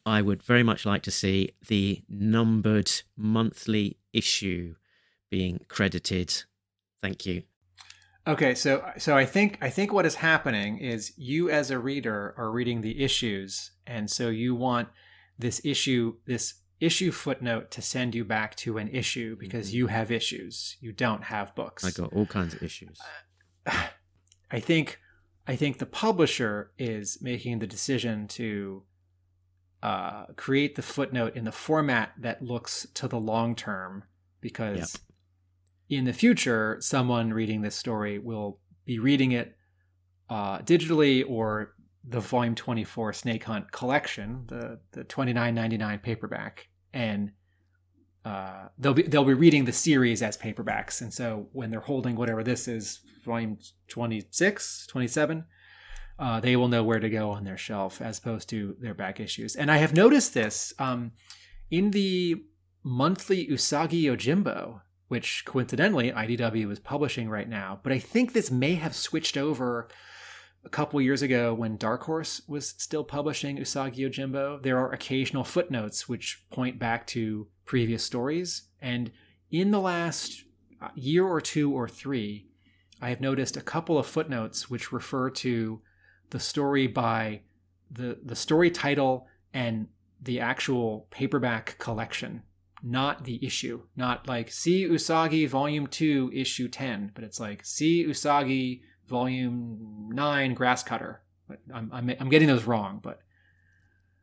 Speaker 3: I would very much like to see the numbered monthly issue being credited. Thank you.
Speaker 4: Okay, so so I think I think what is happening is you as a reader are reading the issues, and so you want this issue this issue footnote to send you back to an issue because mm-hmm. you have issues. You don't have books.
Speaker 3: I got all kinds of issues.
Speaker 4: Uh, I think I think the publisher is making the decision to uh, create the footnote in the format that looks to the long term because
Speaker 3: Yep.
Speaker 4: in the future someone reading this story will be reading it uh, digitally or the volume 24 snake hunt collection the the 29.99 paperback and uh, they'll be they'll be reading the series as paperbacks and so when they're holding whatever this is volume 26 27 uh, they will know where to go on their shelf as opposed to their back issues and i have noticed this um, in the monthly usagi yojimbo which coincidentally IDW is publishing right now. But I think this may have switched over a couple years ago when Dark Horse was still publishing Usagi Yojimbo. There are occasional footnotes which point back to previous stories. And in the last uh, year or two or three, I have noticed a couple of footnotes which refer to the story by the the story title and the actual paperback collection, not the issue. Not like see Usagi Volume Two, Issue Ten, but it's like see Usagi Volume Nine, Grass Cutter. I'm I'm, I'm getting those wrong, but.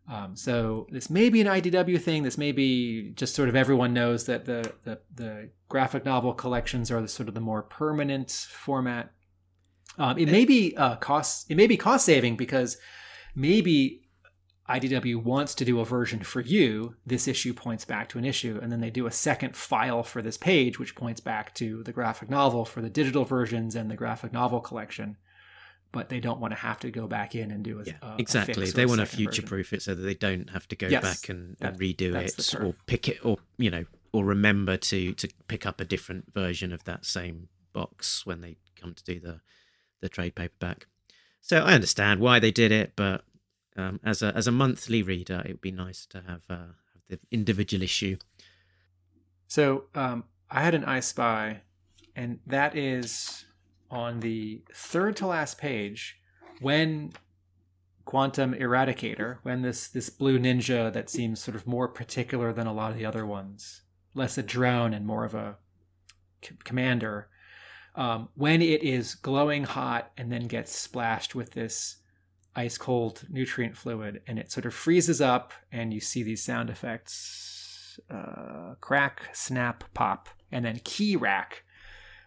Speaker 4: Um, so this may be an IDW thing. This may be just sort of everyone knows that the the, the graphic novel collections are the sort of the more permanent format. Um, it may be uh, cost. It may be cost saving because maybe IDW wants to do a version for you. This issue points back to an issue, and then they do a second file for this page, which points back to the graphic novel for the digital versions and the graphic novel collection but they don't want to have to go back in and do a,
Speaker 3: Yeah,
Speaker 4: a- a
Speaker 3: exactly.
Speaker 4: fix
Speaker 3: They want to future proof it so that they don't have to go
Speaker 4: Yes,
Speaker 3: back and, and redo it or pick it or you know or remember to to pick up a different version of that same box when they come to do the the trade paperback. So I understand why they did it, but um, as a as a monthly reader, it would be nice to have uh, have the individual issue.
Speaker 4: So um, I had an I Spy, and that is on the third to last page when Quantum Eradicator, when this this blue ninja that seems sort of more particular than a lot of the other ones, less a drone and more of a c- commander, um, when it is glowing hot and then gets splashed with this ice cold nutrient fluid and it sort of freezes up and you see these sound effects uh, crack snap pop and then key rack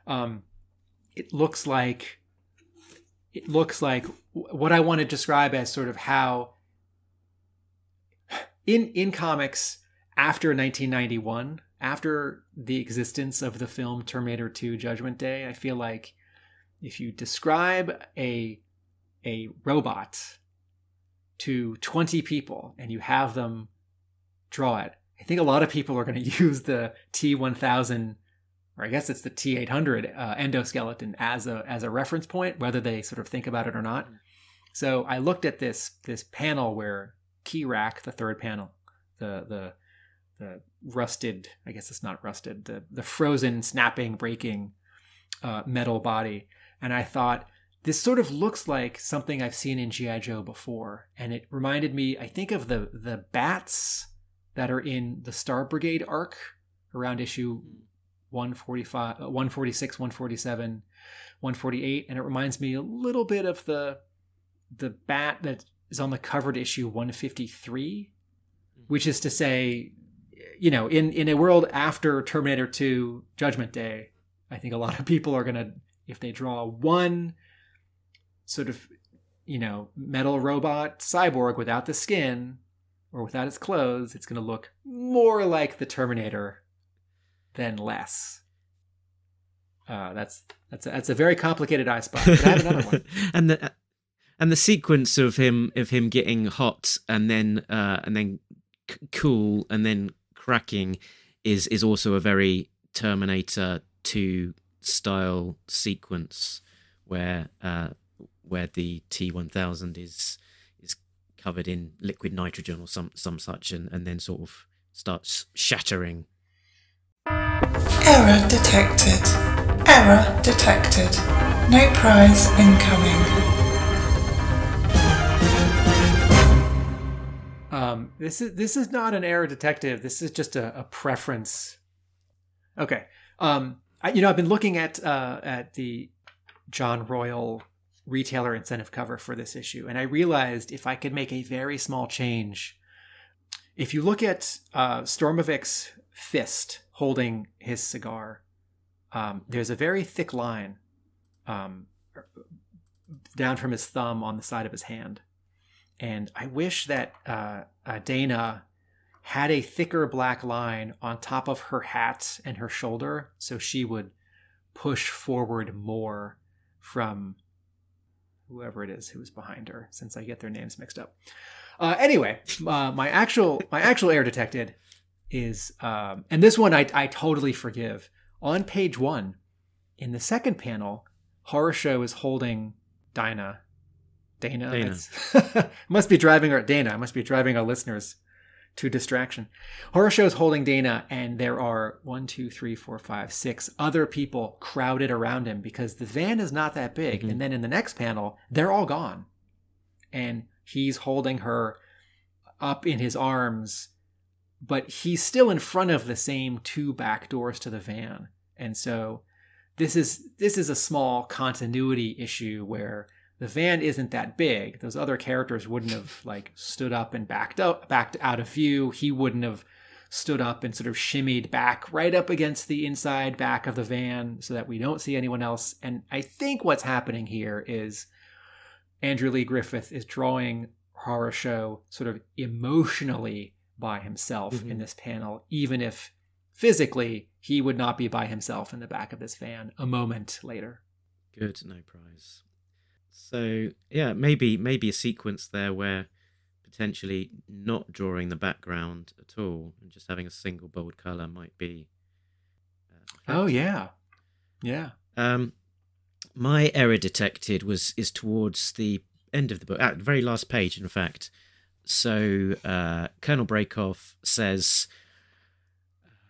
Speaker 4: um, it looks like it looks like what i want to describe as sort of how in in comics after 1991 after the existence of the film terminator 2 judgment day i feel like if you describe a a robot to 20 people and you have them draw it i think a lot of people are going to use the t1000 or i guess it's the t800 uh, endoskeleton as a as a reference point whether they sort of think about it or not. So i looked at this this panel where key rack the third panel the the the rusted i guess it's not rusted the the frozen snapping breaking uh, metal body. And i thought this sort of looks like something I've seen in GI Joe before, and it reminded me, I think, of the the bats that are in the Star Brigade arc around issue 145, uh, 146, 147, 148, and it reminds me a little bit of the the bat that is on the covered issue 153, which is to say, you know, in in a world after Terminator 2 Judgment Day, I think a lot of people are gonna if they draw one sort of you know metal robot cyborg without the skin or without its clothes it's going to look more like the terminator than less. Uh, that's that's a, that's a very complicated eye spot. Another one?
Speaker 3: And the and the sequence of him of him getting hot and then uh, and then c- cool and then cracking is is also a very Terminator 2 style sequence where uh, where the T1000 is is covered in liquid nitrogen or some some such and, and then sort of starts shattering
Speaker 10: Error detected. Error detected. No prize incoming.
Speaker 4: Um, this is this is not an error detective. This is just a, a preference. Okay. Um, I, you know, I've been looking at uh, at the John Royle retailer incentive cover for this issue, and I realized if I could make a very small change, if you look at uh, Stormavik's fist holding his cigar, um, there's a very thick line um, down from his thumb on the side of his hand and I wish that uh, uh, Daina had a thicker black line on top of her hat and her shoulder, so she would push forward more from whoever it is who was behind her. Since I get their names mixed up. Uh, anyway, uh, my actual my actual air detected is, um, and this one I I totally forgive. on page one, in the second panel, Horrorshow is holding Dinah.
Speaker 3: Daina.
Speaker 4: Daina. must be driving our Daina. Must be driving our listeners to distraction. Horrorshow is holding Daina, and there are one, two, three, four, five, six other people crowded around him because the van is not that big.
Speaker 3: Mhm.
Speaker 4: And then in the next panel, they're all gone, and he's holding her up in his arms, but he's still in front of the same two back doors to the van, and so this is this is a small continuity issue where the van isn't that big. Those other characters wouldn't have like stood up and backed up, backed out of view. He wouldn't have stood up and sort of shimmied back right up against the inside back of the van so that we don't see anyone else. And I think what's happening here is Andrew Lee Griffith is drawing Horrorshow sort of emotionally by himself
Speaker 3: Mhm.
Speaker 4: in this panel, even if physically he would not be by himself in the back of this van a moment later.
Speaker 3: Good, no prize. So yeah, maybe maybe a sequence there where potentially not drawing the background at all and just having a single bold color might be. uh,
Speaker 4: Oh yeah, yeah.
Speaker 3: Um, my error detected was is towards the end of the book, at the very last page, in fact. So uh, Colonel Brekhov says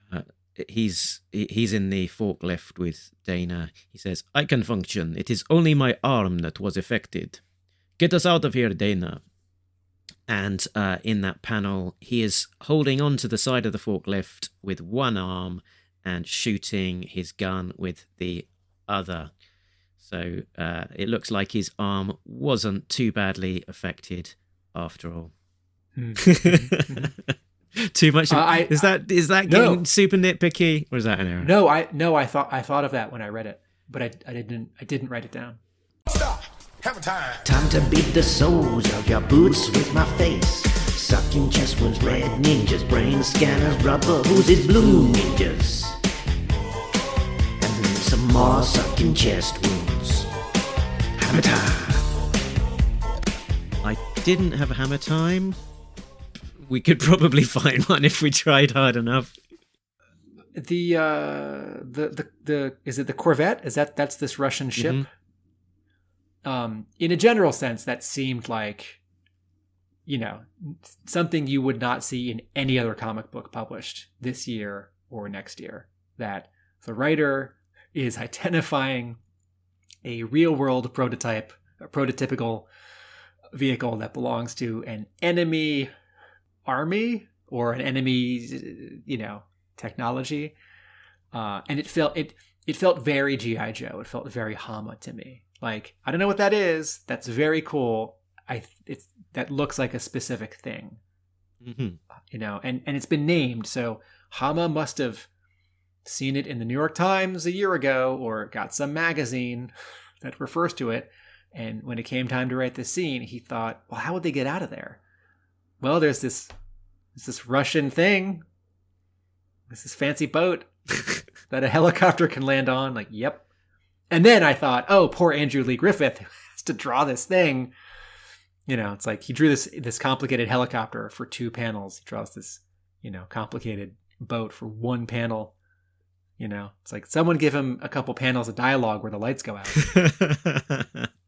Speaker 3: uh, he's he's in the forklift with Daina. He says, "I can function. It is only my arm that was affected. Get us out of here, Daina." And uh, in that panel, he is holding on to the side of the forklift with one arm and shooting his gun with the other. So uh, it looks like his arm wasn't too badly affected after all.
Speaker 4: Hmm.
Speaker 3: too much.
Speaker 4: Uh, I-
Speaker 3: is that is that
Speaker 4: No.
Speaker 3: getting super nitpicky, or is that an error?
Speaker 4: No, I no, I thought I thought of that when I read it, but I, I didn't I didn't write it down.
Speaker 8: Time Time to beat the soles of your boots with my face. Sucking chest wounds, red ninjas, brain scanners, rubber oozes, blue ninjas. And then some more sucking chest wounds. Hammer time.
Speaker 3: I didn't have a hammer time. We could probably find one if we tried hard enough.
Speaker 4: The uh the the the is it the Corvette? Is that that's this Russian ship?
Speaker 3: Mhm.
Speaker 4: Um, in a general sense, that seemed like, you know, something you would not see in any other comic book published this year or next year. That the writer is identifying a real world prototype, a prototypical vehicle that belongs to an enemy army or an enemy, you know, technology. Uh, and it felt it it felt very GI Joe. It felt very Hama to me. Like I don't know what that is. That's very cool. I it's that looks like a specific thing,
Speaker 3: hmm
Speaker 4: you know. And and it's been named. So Hama must have seen it in the New York Times a year ago, or got some magazine that refers to it. And when it came time to write this scene, he thought, well, how would they get out of there? Well, there's this there's this Russian thing. There's this fancy boat that a helicopter can land on. Like, yep. And then I thought, oh, poor Andrew Lee Griffith has to draw this thing. You know, it's like he drew this this complicated helicopter for two panels. He draws this, you know, complicated boat for one panel. You know, it's like someone give him a couple panels of dialogue where the lights go out.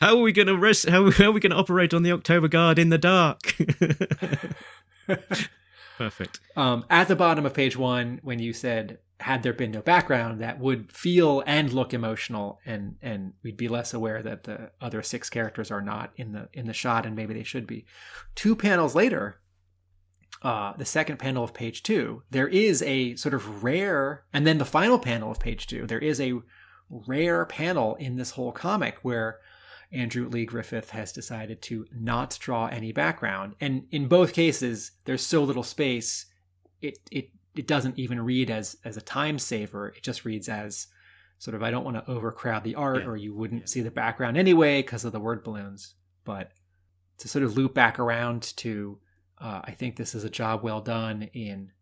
Speaker 3: how are we gonna rest? How, how are we gonna operate on the October Guard in the dark? Perfect.
Speaker 4: um, at the bottom of page one, when you said had there been no background, that would feel and look emotional, and and we'd be less aware that the other six characters are not in the in the shot, and maybe they should be. Two panels later, uh, the second panel of page two, there is a sort of rare, and then the final panel of page two, there is a rare panel in this whole comic where Andrew Lee Griffith has decided to not draw any background. And in both cases, there's so little space, it it it doesn't even read as as a time saver. It just reads as sort of I don't want to overcrowd the art,
Speaker 3: Yeah.
Speaker 4: or you wouldn't see the background anyway because of the word balloons. But to sort of loop back around to, uh, I think this is a job well done in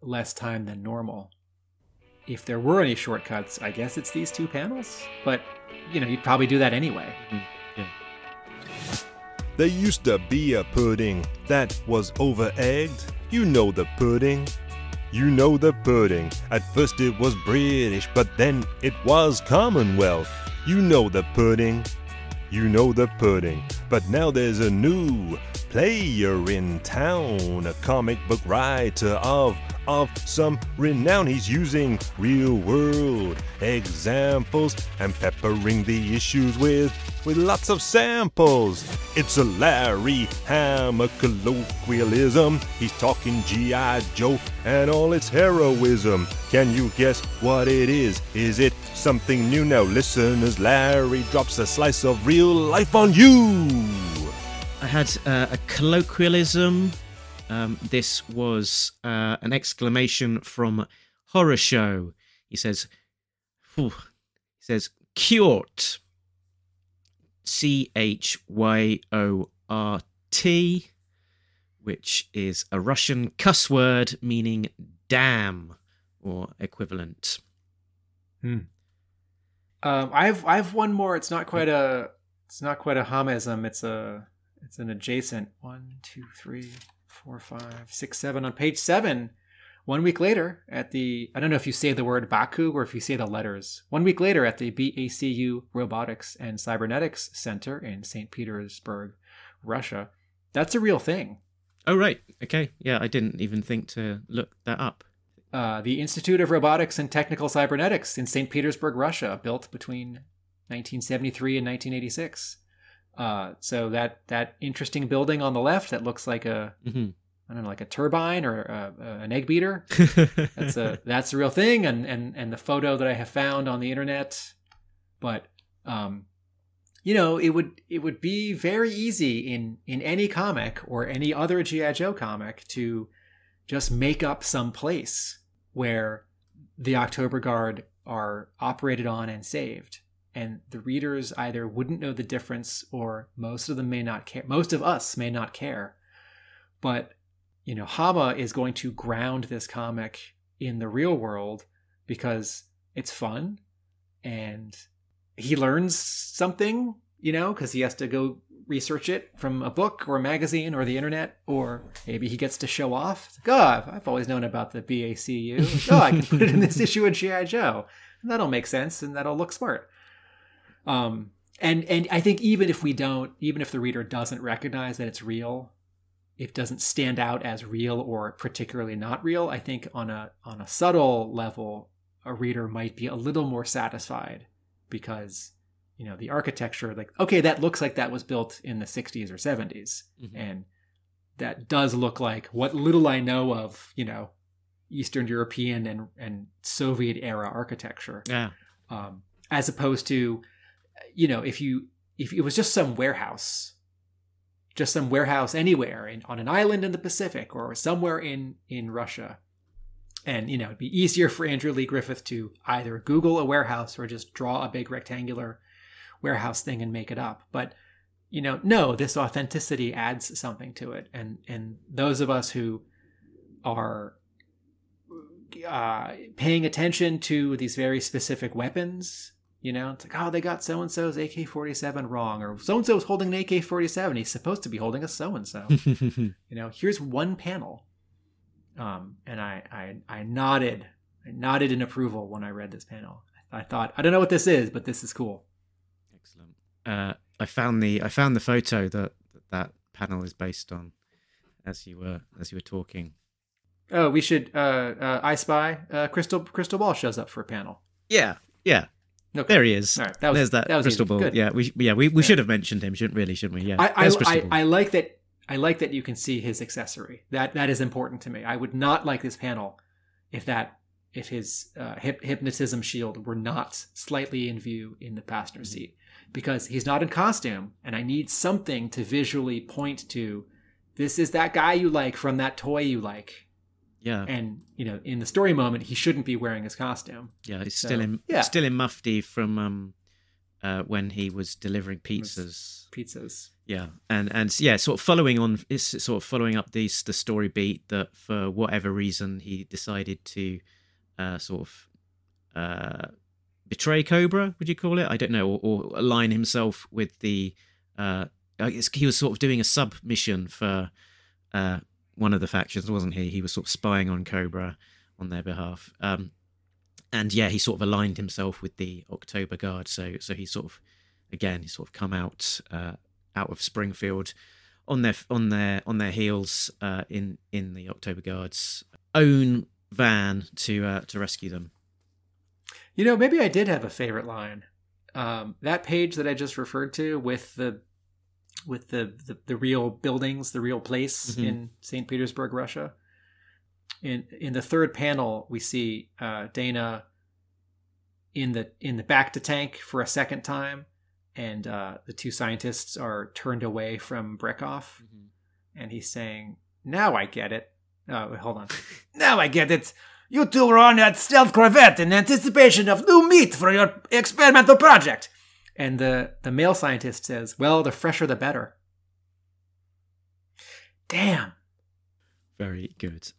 Speaker 4: less time than normal. If there were any shortcuts, I guess it's these two panels. But you know, you'd probably do that anyway. Mm-hmm.
Speaker 1: There used to be a pudding that was over egged. You know the pudding. You know the pudding. At first it was British, but then it was Commonwealth. You know the pudding. You know the pudding. But now there's a new player in town, a comic book writer of of some renown. He's using real world examples and peppering the issues with with lots of samples. It's a Larry Hama colloquialism. He's talking G.I. Joe and all its heroism. Can you guess what it is? Is it something new now? Listeners, Larry drops a slice of real life on you.
Speaker 3: I had uh, a colloquialism. Um, this was uh, an exclamation from Horrorshow. He says, Phew. he says, Kyort. C H Y O R T, which is a Russian cuss word meaning damn or equivalent.
Speaker 4: Hmm. Um, I've I've one more. It's not quite a it's not quite a homism. It's a it's an adjacent one, two, three, four, five, six, seven. On page seven, one week later at the I don't know if you say the word Baku or if you say the letters. One week later at the BACU Robotics and Cybernetics Center in St. Petersburg, Russia. That's a real thing.
Speaker 3: Oh right, okay, yeah. I didn't even think to look that up.
Speaker 4: Uh, the Institute of Robotics and Technical Cybernetics in St. Petersburg, Russia, built between 1973 and 1986. Uh, so that that interesting building on the left that looks like a
Speaker 3: Mm-hmm.
Speaker 4: I don't know, like a turbine or a, a, an egg beater. that's a that's a real thing, and and and the photo that I have found on the internet. But um, you know, it would it would be very easy in in any comic or any other GI Joe comic to just make up some place where the October Guard are operated on and saved. And the readers either wouldn't know the difference or most of them may not care. Most of us may not care. But, you know, Hama is going to ground this comic in the real world because it's fun and he learns something, you know, because he has to go research it from a book or a magazine or the internet, or maybe he gets to show off. god like, oh, I've always known about the BACU. Oh, I can put it in this issue of GI Joe. And that'll make sense and that'll look smart. Um, and and I think even if we don't, even if the reader doesn't recognize that it's real, it doesn't stand out as real or particularly not real. I think on a on a subtle level, a reader might be a little more satisfied because you know the architecture like okay that looks like that was built in the 60s or 70s
Speaker 3: Mhm.
Speaker 4: and that does look like what little i know of you know eastern european and and soviet era architecture
Speaker 3: Yeah.
Speaker 4: um, as opposed to you know if you if it was just some warehouse just some warehouse anywhere in, on an island in the pacific or somewhere in in russia. And you know it'd be easier for andrew lee griffith to either google a warehouse or just draw a big rectangular warehouse thing and make it up. But you know no this authenticity adds something to it. And and those of us who are uh, paying attention to these very specific weapons you know it's like oh they got so and so's ak-47 wrong or so and so's holding an ak-47 he's supposed to be holding a so and so you know here's one panel um, and I, I i nodded i nodded in approval when i read this panel i thought i don't know what this is but this is cool
Speaker 3: Excellent. Uh, I found the I found the photo that that, that panel is based on as you were as you were talking.
Speaker 4: oh we should uh, uh i spy uh crystal crystal ball shows up for a panel
Speaker 3: Yeah, yeah.
Speaker 4: Okay.
Speaker 3: There he is.
Speaker 4: All right, that was-
Speaker 3: There's that,
Speaker 4: that was
Speaker 3: crystal
Speaker 4: easy.
Speaker 3: ball.
Speaker 4: Good.
Speaker 3: Yeah, we yeah we, we should have mentioned him, shouldn't really, shouldn't we? Yeah.
Speaker 4: I, I, I. I like that. I like that you can see his accessory. That that is important to me. I would not like this panel if that if his uh, hip, hypnotism shield were not slightly in view in the passenger
Speaker 3: Mm-hmm.
Speaker 4: seat because he's not in costume, and I need something to visually point to. This is that guy you like from that toy you like,
Speaker 3: yeah,
Speaker 4: and you know, in the story moment, he shouldn't be wearing his costume.
Speaker 3: yeah. He's
Speaker 4: so,
Speaker 3: still in
Speaker 4: yeah.
Speaker 3: still in mufti from um uh when he was delivering pizzas.
Speaker 4: Pizzas.
Speaker 3: Yeah, and and yeah, sort of following on, it's sort of following up these the story beat that for whatever reason he decided to uh, sort of uh, betray Cobra. Would you call it? I don't know, or, or align himself with the. Uh, I guess he was sort of doing a sub mission for uh, one of the factions, wasn't he? He was sort of spying on Cobra. on their behalf. Um, and yeah, he sort of aligned himself with the October Guard. So so he sort of again he sort of come out uh, out of Springfield on their on their on their heels uh, in in the October Guard's own van to uh, to rescue them.
Speaker 4: You know, maybe I did have a favorite line. Um, that page that I just referred to with the with the the, the real buildings, the real place
Speaker 3: Mhm.
Speaker 4: in St. Petersburg, Russia. In in the third panel, we see uh, Daina in the in the back to tank for a second time, and uh, the two scientists are turned away from Brekhov, and he's saying, "Now I get it." Oh, wait, hold on. now I get it. You two were on that stealth corvette in anticipation of new meat for your experimental project. And the, the male scientist says, Well, the fresher the better. Damn.
Speaker 3: Very good.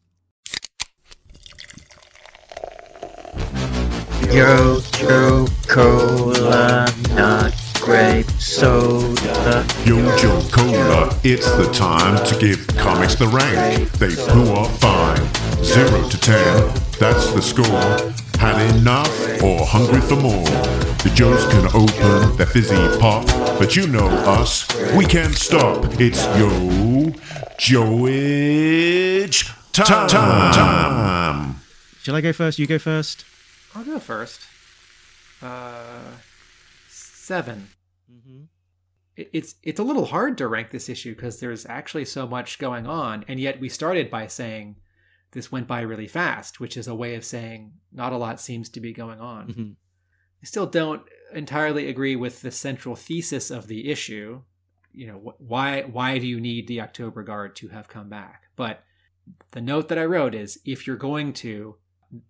Speaker 2: Yo, Joe, cola, not grape soda.
Speaker 11: Yo, Joe Cola, it's the time to give comics the rank. They blew off fine. Zero to ten, that's the score. Had enough or hungry for more? The Joes can open their fizzy pop, but you know us, we can't stop. It's Yo Joeage time. time.
Speaker 3: Shall I go first? You go first.
Speaker 4: I'll go first. Uh, 7 It- It's it's a little hard to rank this issue because there's actually so much going on, and yet we started by saying this went by really fast, which is a way of saying not a lot seems to be going on.
Speaker 3: Mhm.
Speaker 4: I still don't entirely agree with the central thesis of the issue. You know, wh- why why do you need the October Guard to have come back? But the note that I wrote is if you're going to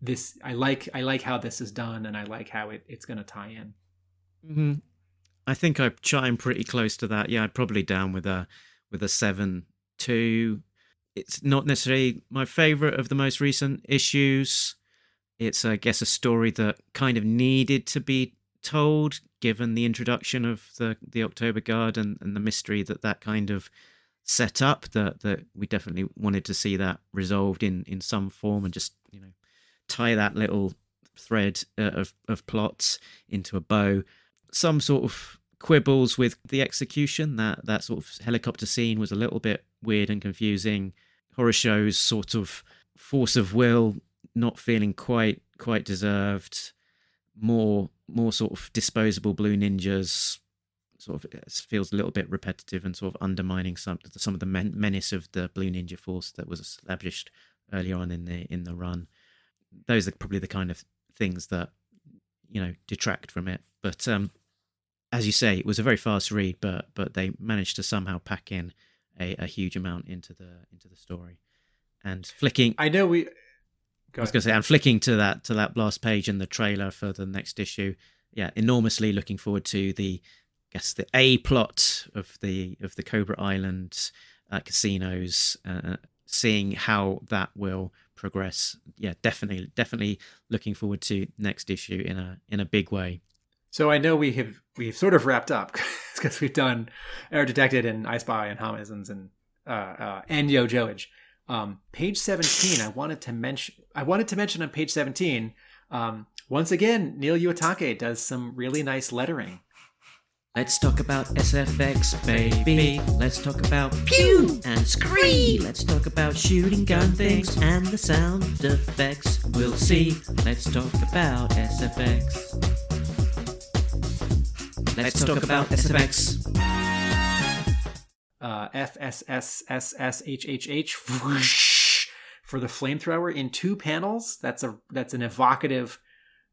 Speaker 4: this I like I like how this is done and I like how it, it's going to tie in.
Speaker 3: hmm I think I chime pretty close to that. Yeah, I'd probably down with a with a seven two. It's not necessarily my favorite of the most recent issues. It's, I guess, a story that kind of needed to be told, given the introduction of the the October Guard and, and the mystery that that kind of set up. That that we definitely wanted to see that resolved in in some form, and just you know tie that little thread uh, of of plots into a bow some sort of quibbles with the execution. That that sort of helicopter scene was a little bit weird and confusing. Horrorshow's sort of force of will not feeling quite quite deserved. More more sort of disposable blue ninjas. Sort of feels a little bit repetitive and sort of undermining some some of the men- menace of the blue ninja force that was established earlier on in the in the run. Those are probably the kind of things that you know detract from it. But um, as you say, it was a very fast read, but but they managed to somehow pack in a, a huge amount into the into the story. And flicking,
Speaker 4: I know we.
Speaker 3: I was going to say, I'm flicking to that to that last page in the trailer for the next issue. Yeah, enormously looking forward to the, I guess the A plot of the of the Cobra Island uh, casinos, uh, seeing how that will progress. Yeah, definitely, definitely looking forward to next issue in a in a big way.
Speaker 4: So I know we have we've sort of wrapped up because we've done Air Detected and I Spy and Homisms and uh, uh, and Yo Joage. Um, page seventeen, I wanted to mention. I wanted to mention on page seventeen. Um, once again, Neil Uyetake does some really nice lettering.
Speaker 8: Let's talk about SFX, baby. Let's talk about pew and scree. Let's talk about shooting gun things and the sound effects. We'll see. Let's talk about SFX. Let's talk about SFX.
Speaker 4: Uh, F S S S S H H H for the flamethrower in two panels. That's a that's an evocative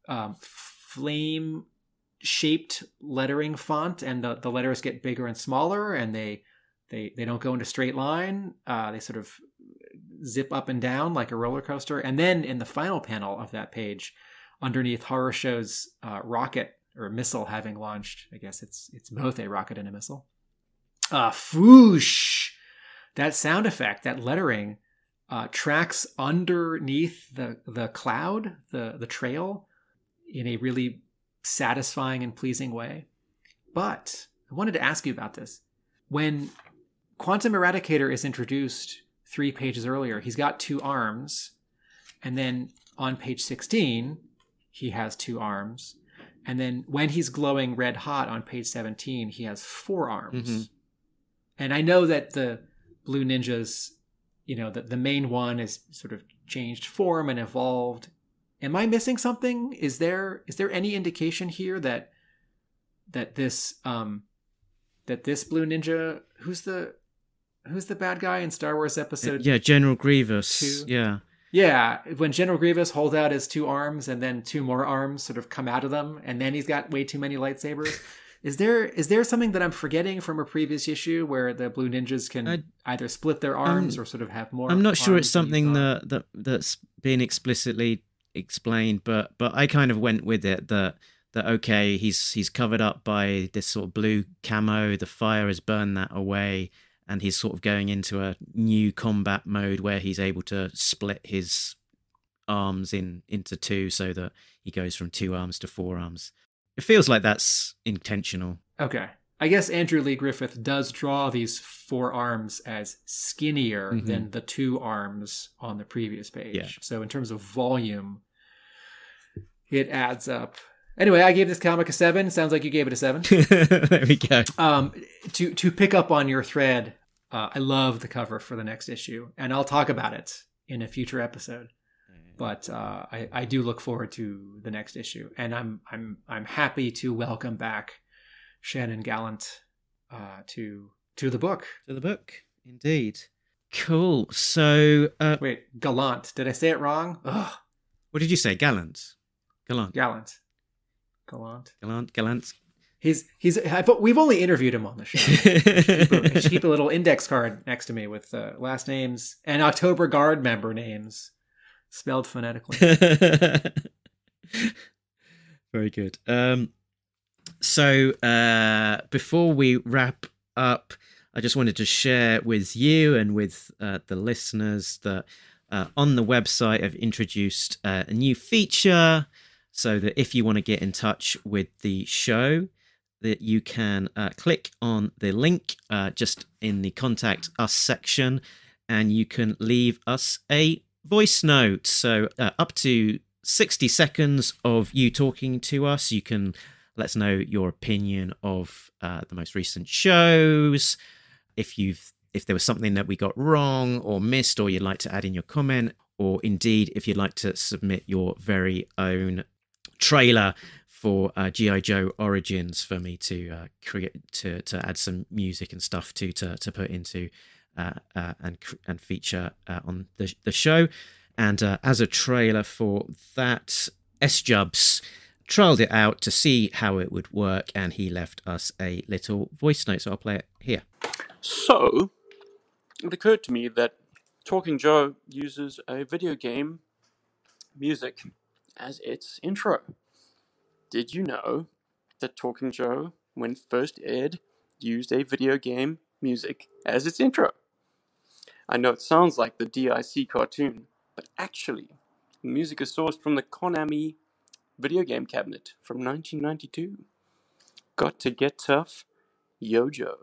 Speaker 4: um, flame shaped lettering font and the, the letters get bigger and smaller and they they they don't go into straight line uh, they sort of zip up and down like a roller coaster and then in the final panel of that page underneath Horrorshow's uh, rocket or missile having launched i guess it's it's both a rocket and a missile uh foosh that sound effect that lettering uh, tracks underneath the the cloud the the trail in a really satisfying and pleasing way. But I wanted to ask you about this. When Quantum Eradicator is introduced three pages earlier, he's got two arms, and then on page 16, he has two arms. And then when he's glowing red hot on page 17, he has four arms.
Speaker 3: Mhm.
Speaker 4: And I know that the Blue Ninjas, you know, that the main one is sort of changed form and evolved. Am I missing something? Is there is there any indication here that that this um that this Blue Ninja who's the who's the bad guy in Star Wars episode
Speaker 3: yeah, General Grievous.
Speaker 4: two.
Speaker 3: Yeah.
Speaker 4: yeah, when General Grievous holds out his two arms and then two more arms sort of come out of them, and then he's got way too many lightsabers. is there is there something that I'm forgetting from a previous issue where the Blue Ninjas can
Speaker 3: I-
Speaker 4: either split their arms or sort of have more?
Speaker 3: I'm not sure it's something that, that that's been explicitly explained, but but I kind of went with it that that okay, he's he's covered up by this sort of blue camo, the fire has burned that away, and he's sort of going into a new combat mode where he's able to split his arms in into two so that he goes from two arms to four arms. It feels like that's intentional.
Speaker 4: Okay. I guess Andrew Lee Griffith does draw these four arms as skinnier
Speaker 3: Mhm.
Speaker 4: than the two arms on the previous page.
Speaker 3: Yeah.
Speaker 4: So in terms of volume, it adds up. Anyway, I gave this comic a seven. Sounds like you gave it a seven.
Speaker 3: there we go.
Speaker 4: um, to to pick up on your thread, uh, I love the cover for the next issue, and I'll talk about it in a future episode. But uh, I, I do look forward to the next issue, and I'm I'm I'm happy to welcome back Shannon Gallant uh, to to the book.
Speaker 3: To the book, indeed. Cool. So, uh,
Speaker 4: Wait, Gallant? Did I say it wrong? Ugh,
Speaker 3: what did you say? Gallant. Gallant.
Speaker 4: Gallant, Gallant.
Speaker 3: Gallant. Gallant.
Speaker 4: He's he's. I, thought- we've only interviewed him on the show. keep, should keep a little index card next to me with uh, last names and October Guard member names spelled phonetically.
Speaker 3: Very good. Um, so uh, before we wrap up, I just wanted to share with you and with uh, the listeners that uh, on the website I've introduced uh, a new feature so that if you want to get in touch with the show, that you can uh, click on the link uh, just in the contact us section and you can leave us a voice note. So uh, up to 60 seconds of you talking to us. You can let us know your opinion of uh, the most recent shows. If you've if there was something that we got wrong or missed, or you'd like to add in your comment, or indeed if you'd like to submit your very own trailer for uh, GI Joe Origins for me to uh, create to to add some music and stuff to to to put into and and feature uh, on the the show. And uh, as a trailer for that, S Jubs trialed it out to see how it would work, and he left us a little voice note. So I'll play it here.
Speaker 12: So, it occurred to me that Talking Joe uses a video game music as its intro. Did you know that Talking Joe, when first aired, used a video game music as its intro? I know it sounds like the DIC cartoon, but actually, the music is sourced from the Konami video game cabinet from 1992. Got to get tough, Yojo.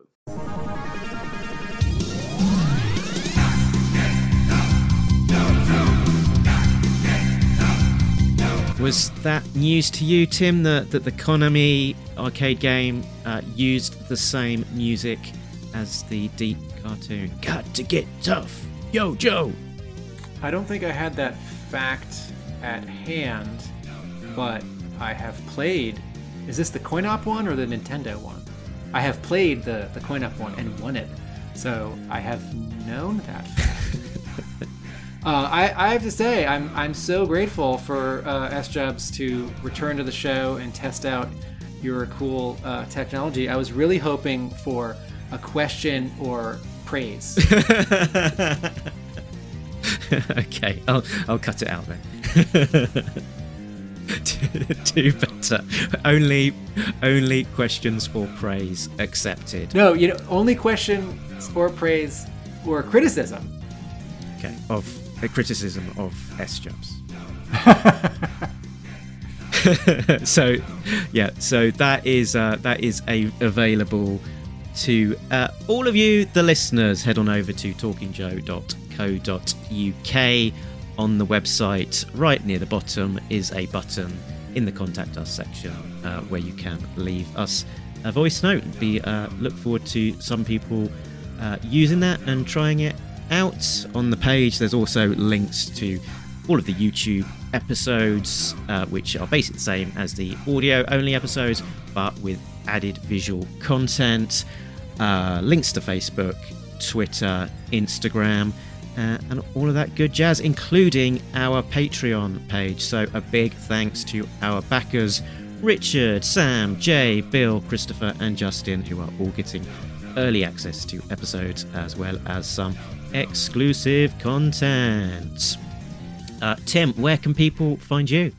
Speaker 3: Was that news to you, Tim? That that the Konami arcade game uh, used the same music as the Deep cartoon? Got to get tough, yo Joe.
Speaker 4: I don't think I had that fact at hand, but I have played. Is this the coin op one or the Nintendo one? I have played the, the coin op one and won it, so I have known that fact. uh, I, I have to say, I'm, I'm so grateful for uh, S Jobs to return to the show and test out your cool uh, technology. I was really hoping for a question or praise.
Speaker 3: okay, I'll I'll cut it out then. Do better. Only only questions for praise accepted.
Speaker 4: No, you know, only question or praise or criticism.
Speaker 3: Okay, of a criticism of S jobs. so, yeah, so that is uh, that is a available to uh, all of you, the listeners. Head on over to talkingjoe.co.uk on the website, right near the bottom, is a button in the contact us section uh, where you can leave us a voice note. Be uh, look forward to some people uh, using that and trying it out. On the page, there's also links to all of the YouTube episodes, uh, which are basically the same as the audio only episodes, but with added visual content. Uh, links to Facebook, Twitter, Instagram, uh, and all of that good jazz, including our Patreon page. So, a big thanks to our backers Richard, Sam, Jay, Bill, Christopher, and Justin, who are all getting early access to episodes as well as some exclusive content. Uh, Tim, where can people find you?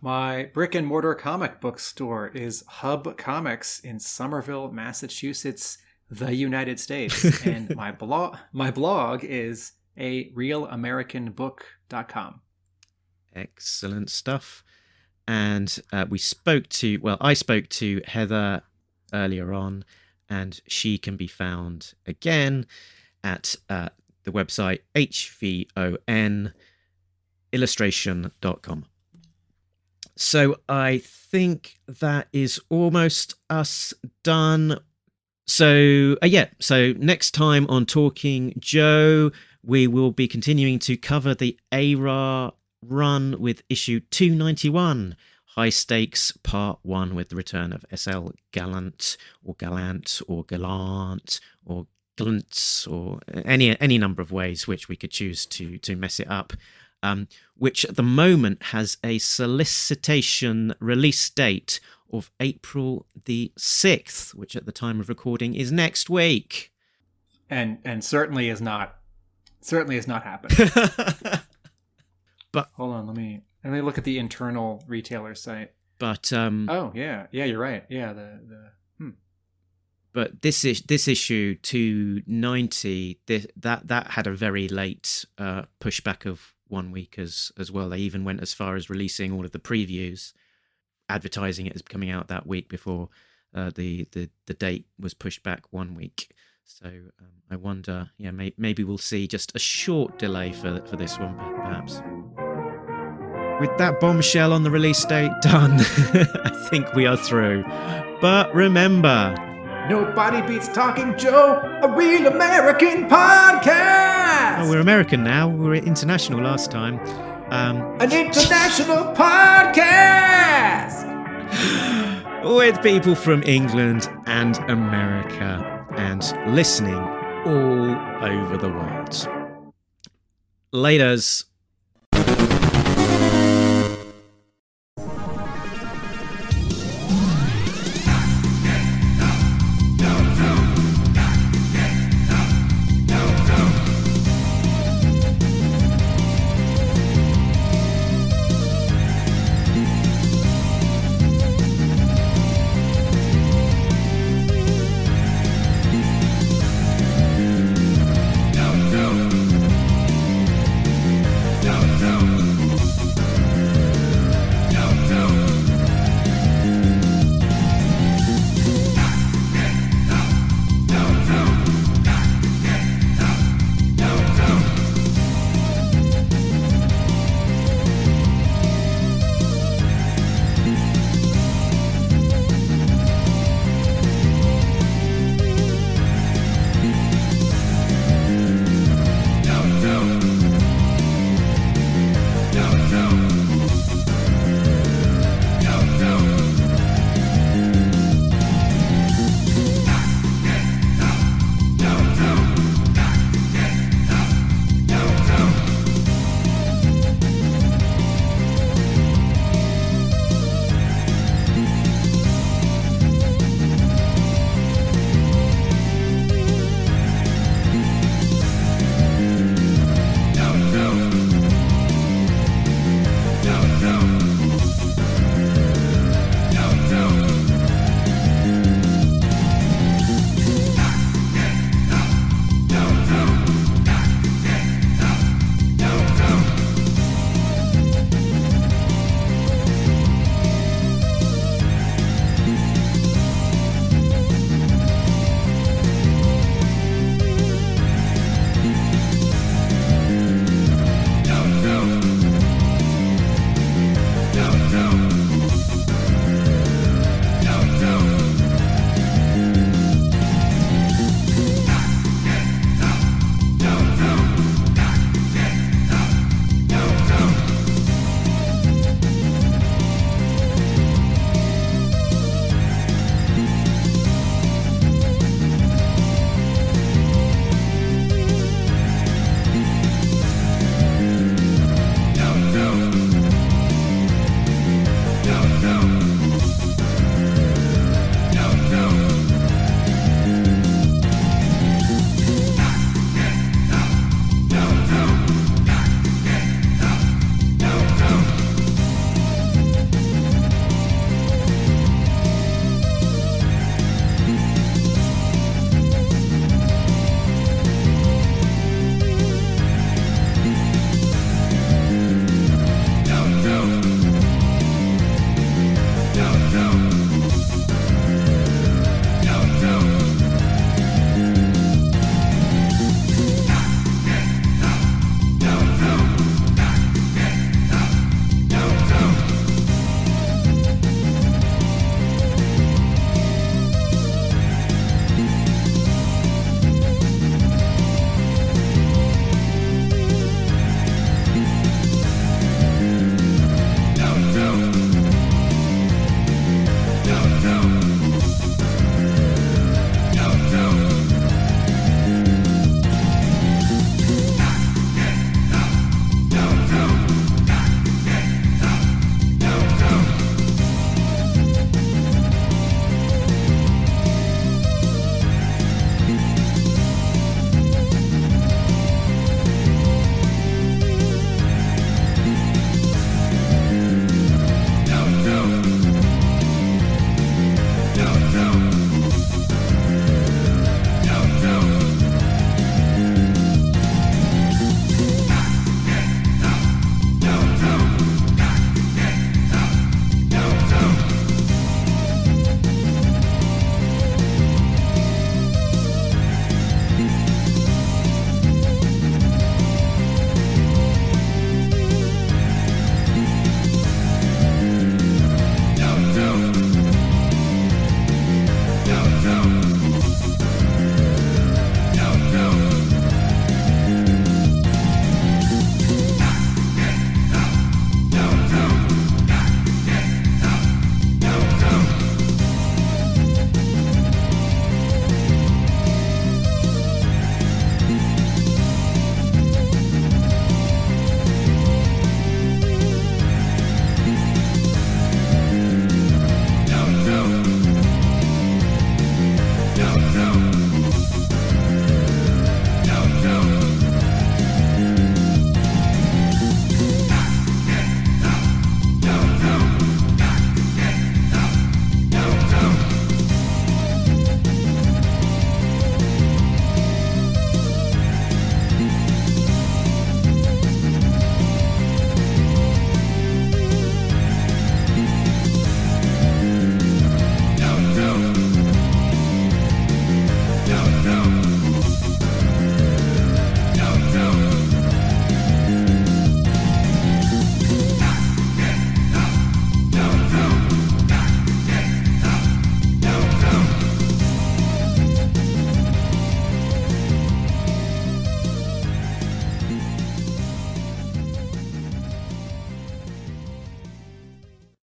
Speaker 4: My brick and mortar comic book store is Hub Comics in Somerville, Massachusetts, the United States. and my blog my blog is a realamericanbook.com.
Speaker 3: Excellent stuff. And uh, we spoke to, well, I spoke to Heather earlier on, and she can be found again at uh, the website hvon illustration.com. So I think that is almost us done. So, uh, yeah, so next time on Talking Joe, we will be continuing to cover the ARA run with issue 291, High Stakes Part 1, with the return of SL Gallant, or Gallant, or Gallant, or Glantz, or any any number of ways which we could choose to to mess it up um, which at the moment has a solicitation release date of April the 6th, which at the time of recording is next week.
Speaker 4: And and certainly is not certainly has not happened.
Speaker 3: but
Speaker 4: hold on, let me let me look at the internal retailer site.
Speaker 3: But um
Speaker 4: Oh, yeah. Yeah, you're right. Yeah, the the hmm.
Speaker 3: But this is this issue 290 this, that that had a very late uh, pushback of one week as as well. They even went as far as releasing all of the previews, advertising it as coming out that week before uh, the the the date was pushed back one week. So um, I wonder, yeah, may, maybe we'll see just a short delay for for this one, perhaps. With that bombshell on the release date done, I think we are through. But remember,
Speaker 4: Nobody beats Talking Joe, a real American podcast.
Speaker 3: Oh, we're American now. We were international last time. Um,
Speaker 4: An international podcast
Speaker 3: with people from England and America and listening all over the world. Laters.